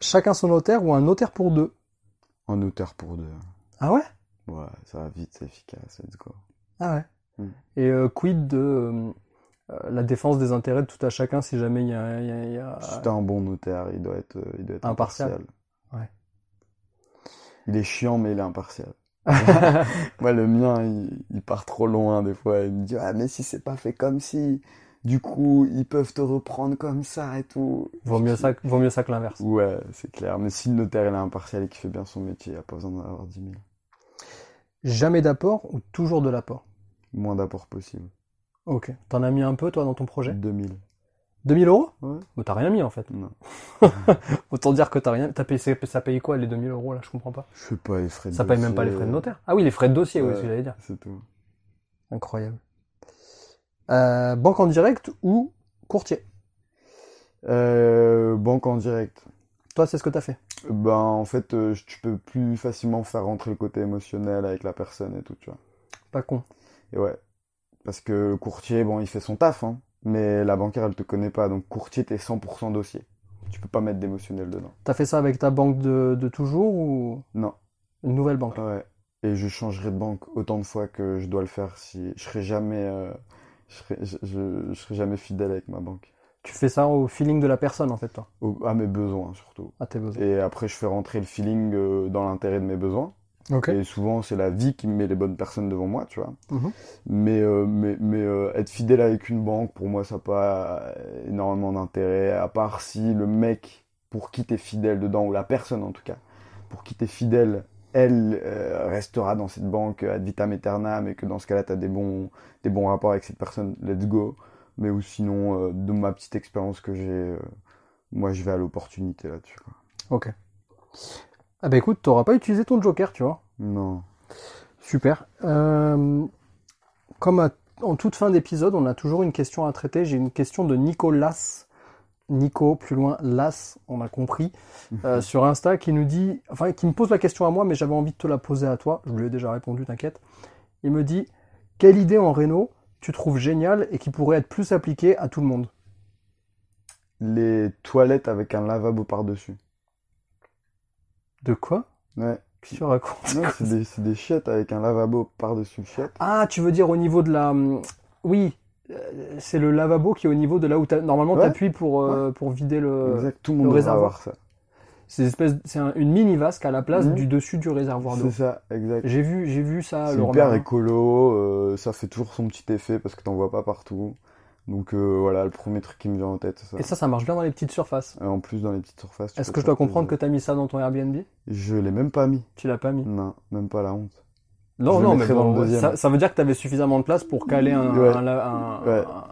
Chacun son notaire ou un notaire pour deux? Un auteur pour deux. Ah ouais? Ouais, ça va vite, c'est efficace, let's go. Ah ouais. Hmm. Et euh, quid de euh, la défense des intérêts de tout à chacun si jamais il y a, y a- il y a- Si t'es un bon notaire, il doit être, il doit être Impartial. impartial. Ouais. Il est chiant, mais il est impartial. Moi, le mien, il, il part trop loin des fois. Il me dit, ah, mais si c'est pas fait comme si, du coup, ils peuvent te reprendre comme ça et tout. vaut mieux ça, que- vaut mieux ça que l'inverse. Ouais, c'est clair. Mais si le notaire, il est impartial et qu'il fait bien son métier, il a pas besoin d'en avoir 10 000. Jamais d'apport ou toujours de l'apport? Moins d'apport possible. Ok. T'en as mis un peu, toi, dans ton projet? 2000. 2000 euros Ouais. Bah, T'as rien mis, en fait. Non. Autant dire que t'as rien. T'as payé, ça paye quoi, les 2000 euros, là Je comprends pas. Je sais pas les frais de Ça paye même pas les frais de notaire. Ah oui, les frais de dossier, oui, c'est ce que j'allais dire. C'est tout. Incroyable. Euh, banque en direct ou courtier? Euh, banque en direct. Toi, c'est ce que t'as fait? Ben, en fait, euh, tu peux plus facilement faire rentrer le côté émotionnel avec la personne et tout, tu vois. Pas con. Et ouais. Parce que le courtier, bon, il fait son taf, hein. Mais la banquière, elle te connaît pas. Donc, courtier, t'es 100% dossier. Tu peux pas mettre d'émotionnel dedans. T'as fait ça avec ta banque de, de toujours ou? Non. une nouvelle banque Ouais. Et je changerai de banque autant de fois que je dois le faire si je serai jamais, euh, je serai, je, je- je serai jamais fidèle avec ma banque. Tu fais ça au feeling de la personne, en fait, toi, Au- à mes besoins, surtout. à tes besoins. Et après, je fais rentrer le feeling euh, dans l'intérêt de mes besoins. Et souvent, c'est la vie qui me met les bonnes personnes devant moi, tu vois. Mhm. Mais, euh, mais, mais euh, être fidèle avec une banque, pour moi, ça n'a pas énormément d'intérêt, à part si le mec pour qui t'es fidèle dedans, ou la personne en tout cas, pour qui t'es fidèle, elle euh, restera dans cette banque ad vitam aeternam, et que dans ce cas-là, t'as des bons, des bons rapports avec cette personne, let's go. Mais ou sinon, de ma petite expérience que j'ai, moi, je vais à l'opportunité là-dessus. Ok. Ah bah écoute, t'auras pas utilisé ton joker, tu vois. Non. Super. Euh, comme à- en toute fin d'épisode, on a toujours une question à traiter. J'ai une question de Nicolas. Nico, plus loin, Las, on a compris, euh, sur Insta, qui nous dit, enfin, qui me pose la question à moi, mais j'avais envie de te la poser à toi. Je lui ai déjà répondu, t'inquiète. Il me dit, quelle idée en réno tu trouves géniale et qui pourrait être plus appliquée à tout le monde? Les toilettes avec un lavabo par-dessus. De quoi Ouais. Qu'est-ce que tu racontes Non, c'est des, c'est des chiottes avec un lavabo par-dessus chiottes. Ah, tu veux dire au niveau de la... hum, Oui, euh, c'est le lavabo qui est au niveau de là où t'as- normalement Ouais. t'appuies pour, euh, pour vider le... exact, tout le le monde devrait réservoir. avoir ça. C'est une espèce- c'est un- une mini vasque à la place Mhm. du dessus du réservoir d'eau. C'est ça, exact. J'ai vu, j'ai vu ça. C'est le hyper écolo, euh, ça fait toujours son petit effet parce que t'en vois pas partout. Donc euh, voilà, le premier truc qui me vient en tête, ça. Et ça, ça marche bien dans les petites surfaces. Et en plus, dans les petites surfaces. tu Est-ce que je dois comprendre que plaisir. t'as mis ça dans ton Airbnb? Je l'ai même pas mis. Tu l'as pas mis? Non, même pas la honte. Non, Je non, mais bon, ça, ça veut dire que t'avais suffisamment de place pour caler un, Ouais. un un-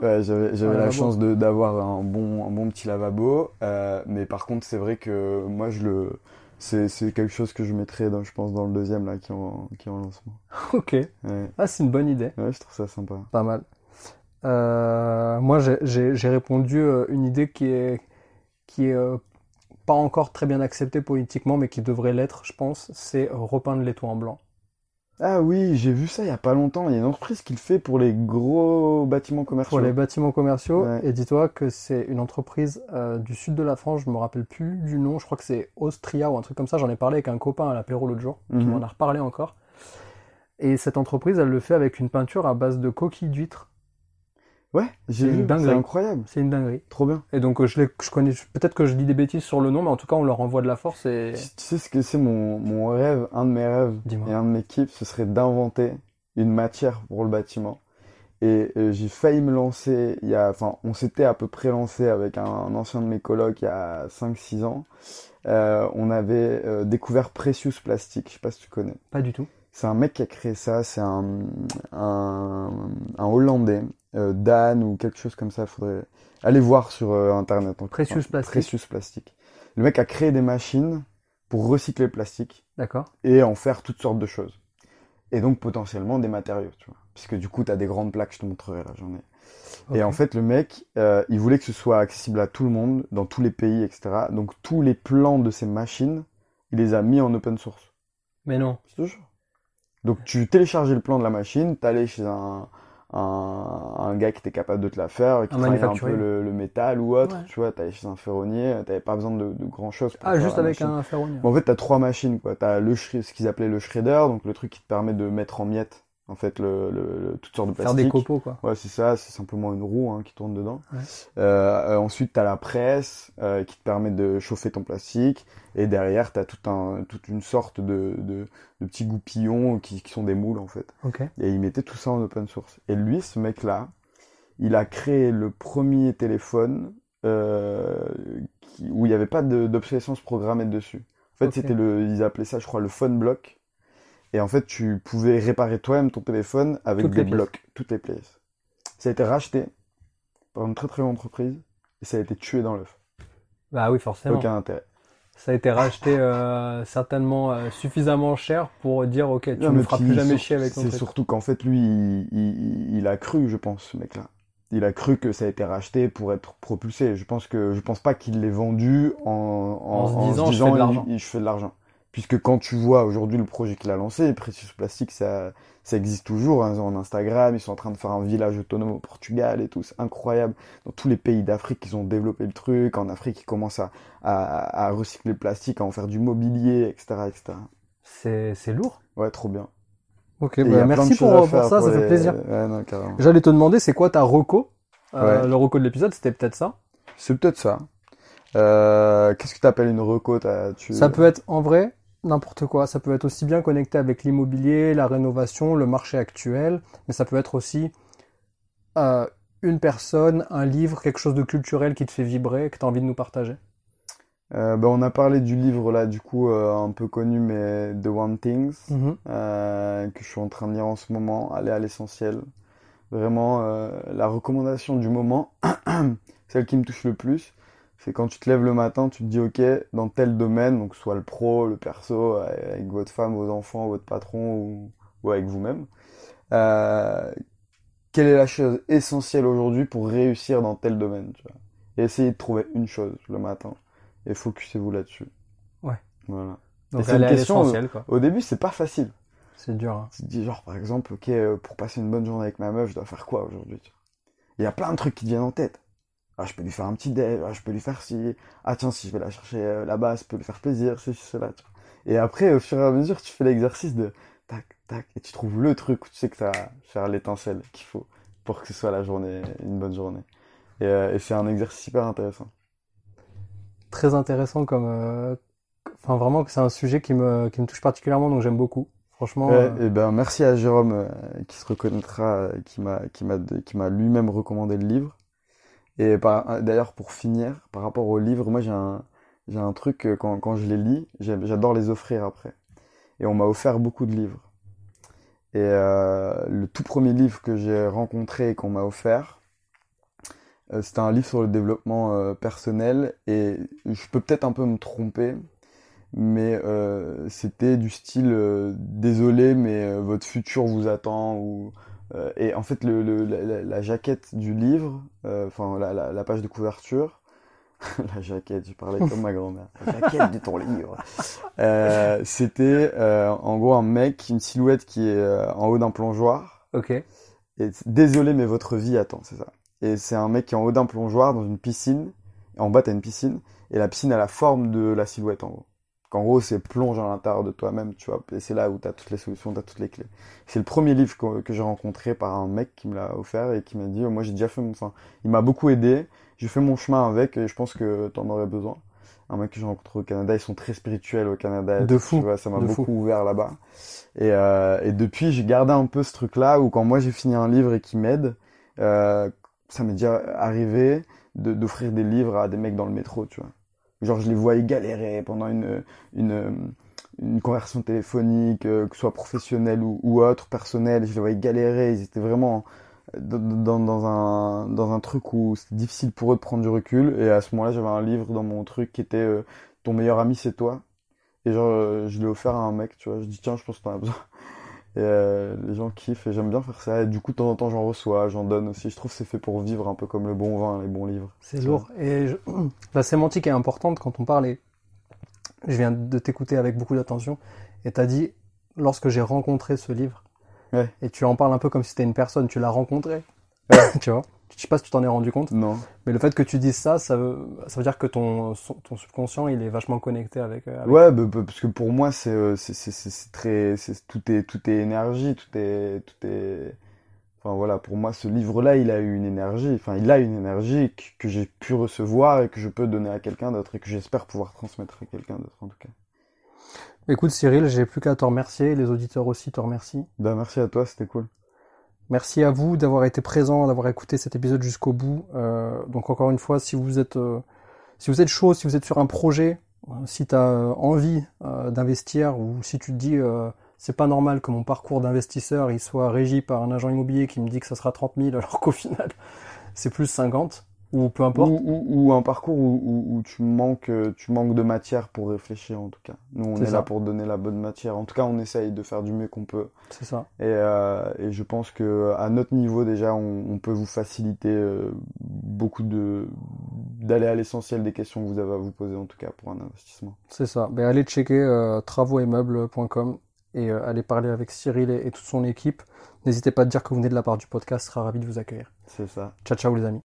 Ouais, j'avais la chance de d'avoir un bon un bon petit lavabo, euh, mais par contre c'est vrai que moi je le c'est c'est quelque chose que je mettrais dans, je pense dans le deuxième là qui est en qui est en lancement. Ok. Ouais, Ah, c'est une bonne idée. ouais je trouve ça sympa. Pas mal. Euh, moi, j'ai- répondu euh, une idée qui est, qui est euh, pas encore très bien acceptée politiquement, mais qui devrait l'être, je pense. C'est repeindre les toits en blanc. Ah oui, j'ai vu ça il y a pas longtemps. Il y a une entreprise qui le fait pour les gros bâtiments commerciaux. Pour les bâtiments commerciaux. Ouais. Et dis-toi que c'est une entreprise euh, du sud de la France. Je me rappelle plus du nom. Je crois que c'est Austria ou un truc comme ça. J'en ai parlé avec un copain à l'apéro l'autre jour, qui Mhm. m'en a reparlé encore. Et cette entreprise, elle le fait avec une peinture à base de coquilles d'huîtres. Ouais, j'ai C'est vu, incroyable. C'est une dinguerie. Trop bien. Et donc, euh, je, je connais, peut-être que je dis des bêtises sur le nom, mais en tout cas, on leur envoie de la force et. Tu tu sais ce que c'est mon, mon rêve, un de mes rêves et un de mes kiffs, ce serait d'inventer une matière pour le bâtiment. Et euh, j'ai failli me lancer, il y a, enfin, on s'était à peu près lancé avec un, un ancien de mes colocs il y a 5-6 ans. Euh, on avait euh, découvert Precious Plastic, je sais pas si tu connais. Pas du tout. C'est un mec qui a créé ça, c'est un, un, un Hollandais, euh, Dan ou quelque chose comme ça, faudrait aller voir sur euh, internet. en- Precious enfin, Plastic. Precious Plastic. Le mec a créé des machines pour recycler le plastique D'accord. et en faire toutes sortes de choses. Et donc potentiellement des matériaux, tu vois. Puisque du coup, tu as des grandes plaques, je te montrerai là, j'en ai. Et en fait, le mec, euh, il voulait que ce soit accessible à tout le monde, dans tous les pays, etc. Donc tous les plans de ces machines, il les a mis en open source. Mais non. Te jure. Donc tu téléchargeais le plan de la machine, t'allais chez un, un, un gars qui était capable de te la faire, qui travaillait un peu le, le métal ou autre, Ouais. tu vois, t'allais chez un ferronnier, t'avais pas besoin de, de grand chose. pour Ah, juste avec un ferronnier. Bon, en fait, t'as trois machines, quoi. T'as le ce qu'ils appelaient le shredder, donc le truc qui te permet de mettre en miettes, en fait, le, toutes sortes de Faire plastique. des copeaux, quoi. Ouais, c'est ça, c'est simplement une roue hein, qui tourne dedans. Ouais. Euh, euh, ensuite, tu as la presse euh, qui te permet de chauffer ton plastique. Et derrière, tu as tout un, toute une sorte de, de, de petits goupillons qui, qui sont des moules, en fait. Et il mettait tout ça en open source. Et lui, ce mec-là, il a créé le premier téléphone qui, où il n'y avait pas d'obsolescence programmée dessus. En fait, c'était le, ils appelaient ça, je crois, le phone block. Et en fait, tu pouvais réparer toi-même ton téléphone avec Toutes des blocs, toutes les pièces. Ça a été racheté par une très très grande entreprise et ça a été tué dans l'œuf. Bah oui, forcément. Aucun intérêt. Ça a été racheté euh, certainement euh, suffisamment cher pour dire ok, tu ne mais feras plus jamais sur- chier avec ton C'est surtout qu'en fait, lui, il, il- il a cru, je pense, ce mec-là. Il a cru que ça a été racheté pour être propulsé. Je pense que je pense pas qu'il l'ait vendu en, en, En se disant, je fais de l'argent. Puisque quand tu vois aujourd'hui le projet qu'il a lancé, Precious Plastic, ça, ça existe toujours. hein, en Instagram, ils sont en train de faire un village autonome au Portugal et tout. C'est incroyable. Dans tous les pays d'Afrique, ils ont développé le truc. En Afrique, ils commencent à, à, à recycler le plastique, à en faire du mobilier, etc., etc. C'est c'est lourd. Ouais, trop bien. Ok, bah, merci pour, pour ça, ça les- fait plaisir. Ouais, non, carrément. J'allais te demander, c'est quoi ta reco? Euh, Ouais. Le reco de l'épisode, c'était peut-être ça? C'est peut-être ça. Euh, Qu'est-ce que tu appelles une reco? T'as- tu... Ça peut être en vrai n'importe quoi. Ça peut être aussi bien connecté avec l'immobilier, la rénovation, le marché actuel, mais ça peut être aussi euh, une personne, un livre, quelque chose de culturel qui te fait vibrer, que tu as envie de nous partager. Euh, ben, on a parlé du livre là, du coup, euh, un peu connu, mais The One Things, euh, que je suis en train de lire en ce moment. Aller à l'essentiel. Vraiment, la recommandation du moment, celle qui me touche le plus, c'est quand tu te lèves le matin, tu te dis, ok, dans tel domaine, donc soit le pro, le perso, euh, avec votre femme, vos enfants, votre patron ou, ou avec vous-même, euh, quelle est la chose essentielle aujourd'hui pour réussir dans tel domaine, tu vois? Et essayez de trouver une chose le matin et focussez-vous là-dessus. Ouais. Voilà. Donc c'est une question, l'essentiel, quoi. Au début, c'est pas facile. C'est dur. hein. Tu te dis genre par exemple, ok, euh, pour passer une bonne journée avec ma meuf, je dois faire quoi aujourd'hui. Il y a plein de trucs qui te viennent en tête. Ah, je peux lui faire un petit déj, ah, je peux lui faire ci. Ah tiens, si je vais la chercher euh, là-bas, ça peut lui faire plaisir, c'est cela. Tu vois. Et après, au fur et à mesure, tu fais l'exercice de tac, tac, et tu trouves le truc où tu sais que ça va faire l'étincelle qu'il faut pour que ce soit la journée, une bonne journée. Et, euh, et c'est un exercice hyper intéressant. Très intéressant comme. euh, Enfin, vraiment, que c'est un sujet qui me, qui me touche particulièrement, donc j'aime beaucoup. Franchement. Ouais, euh, et ben merci à Jérôme euh, qui se reconnaîtra, qui m'a qui m'a qui m'a lui-même recommandé le livre. Et d'ailleurs pour finir, par rapport au livre, moi j'ai un j'ai un truc euh, quand quand je les lis, j'adore les offrir après. Et on m'a offert beaucoup de livres. Et euh, le tout premier livre que j'ai rencontré et qu'on m'a offert, euh, c'était un livre sur le développement personnel. Et je peux peut-être un peu me tromper, mais c'était du style désolé mais votre futur vous attend ou euh, et en fait le, le- la, la- jaquette du livre euh, enfin la, la, la page de couverture la jaquette je parlais comme ma grand-mère la jaquette de ton livre euh, c'était euh, en gros un mec une silhouette qui est euh, en haut d'un plongeoir Ok. et désolé, mais votre vie attend, c'est ça. Et c'est un mec qui est en haut d'un plongeoir dans une piscine. En bas, t'as une piscine. Et la piscine a la forme de la silhouette, en gros. Qu'en gros, c'est plonge à l'intérieur de toi-même, tu vois. Et c'est là où t'as toutes les solutions, t'as toutes les clés. C'est le premier livre que, que j'ai rencontré par un mec qui me l'a offert et qui m'a dit, oh, moi j'ai déjà fait mon, enfin, il m'a beaucoup aidé. J'ai fait mon chemin avec et je pense que t'en aurais besoin. Un mec que j'ai rencontré au Canada, ils sont très spirituels au Canada. De fou, Tu vois, ça m'a beaucoup fou. ouvert là-bas. Et, euh, et depuis, j'ai gardé un peu ce truc-là où quand moi j'ai fini un livre et qui m'aide, euh, ça m'est déjà arrivé de- d'offrir des livres à des mecs dans le métro, tu vois. Genre, je les voyais galérer pendant une, une, une conversation téléphonique, euh, que ce soit professionnelle ou, autre, personnelle, je les voyais galérer, ils étaient vraiment dans, dans, un, dans un truc où c'était difficile pour eux de prendre du recul, et à ce moment-là, j'avais un livre dans mon truc qui était euh, Ton meilleur ami, c'est toi. Et genre, euh, je l'ai offert à un mec, tu vois, je dis tiens, je pense que t'en as besoin. Et euh, les gens kiffent et j'aime bien faire ça. Et du coup, de temps en temps, j'en reçois, j'en donne aussi. Je trouve que c'est fait pour vivre un peu comme le bon vin, les bons livres. C'est lourd. Et je- la sémantique est importante quand on parle. Et je viens de t'écouter avec beaucoup d'attention. Et t'as dit, lorsque j'ai rencontré ce livre, Ouais. et tu en parles un peu comme si c'était une personne, tu l'as rencontré. Ouais. tu vois? Je sais pas si tu t'en es rendu compte. Non. Mais le fait que tu dises ça, ça veut, ça veut dire que ton, son- ton subconscient, il est vachement connecté avec. euh, avec- Ouais, bah, bah, parce que pour moi, c'est euh, c'est c'est très, c'est tout est tout est énergie, tout est tout est. Enfin voilà, pour moi, ce livre-là, il a eu une énergie. Enfin, il a une énergie que, que j'ai pu recevoir et que je peux donner à quelqu'un d'autre et que j'espère pouvoir transmettre à quelqu'un d'autre en tout cas. Écoute, Cyril, j'ai plus qu'à te remercier. Les auditeurs aussi te remercient. Bah merci à toi, c'était cool. Merci à vous d'avoir été présent, d'avoir écouté cet épisode jusqu'au bout. Euh, donc encore une fois, si vous êtes, euh, si vous êtes chaud, si vous êtes sur un projet, euh, si tu as envie d'investir ou si tu te dis c'est pas normal que mon parcours d'investisseur il soit régi par un agent immobilier qui me dit que ça sera 30 000 alors qu'au final c'est plus 50 ou peu importe. Ou, ou, ou un parcours où, où, où, tu manques euh, tu manques de matière pour réfléchir en tout cas. Nous on est, là pour donner la bonne matière. En tout cas on essaye de faire du mieux qu'on peut. C'est ça. Et, euh, et je pense que à notre niveau déjà on, on peut vous faciliter euh, beaucoup de d'aller à l'essentiel des questions que vous avez à vous poser en tout cas pour un investissement. C'est ça. Ben, allez checker euh, et euh, allez parler avec Cyril et, et toute son équipe. N'hésitez pas à dire que vous venez de la part du podcast, sera ravi de vous accueillir. C'est ça. Ciao ciao les amis.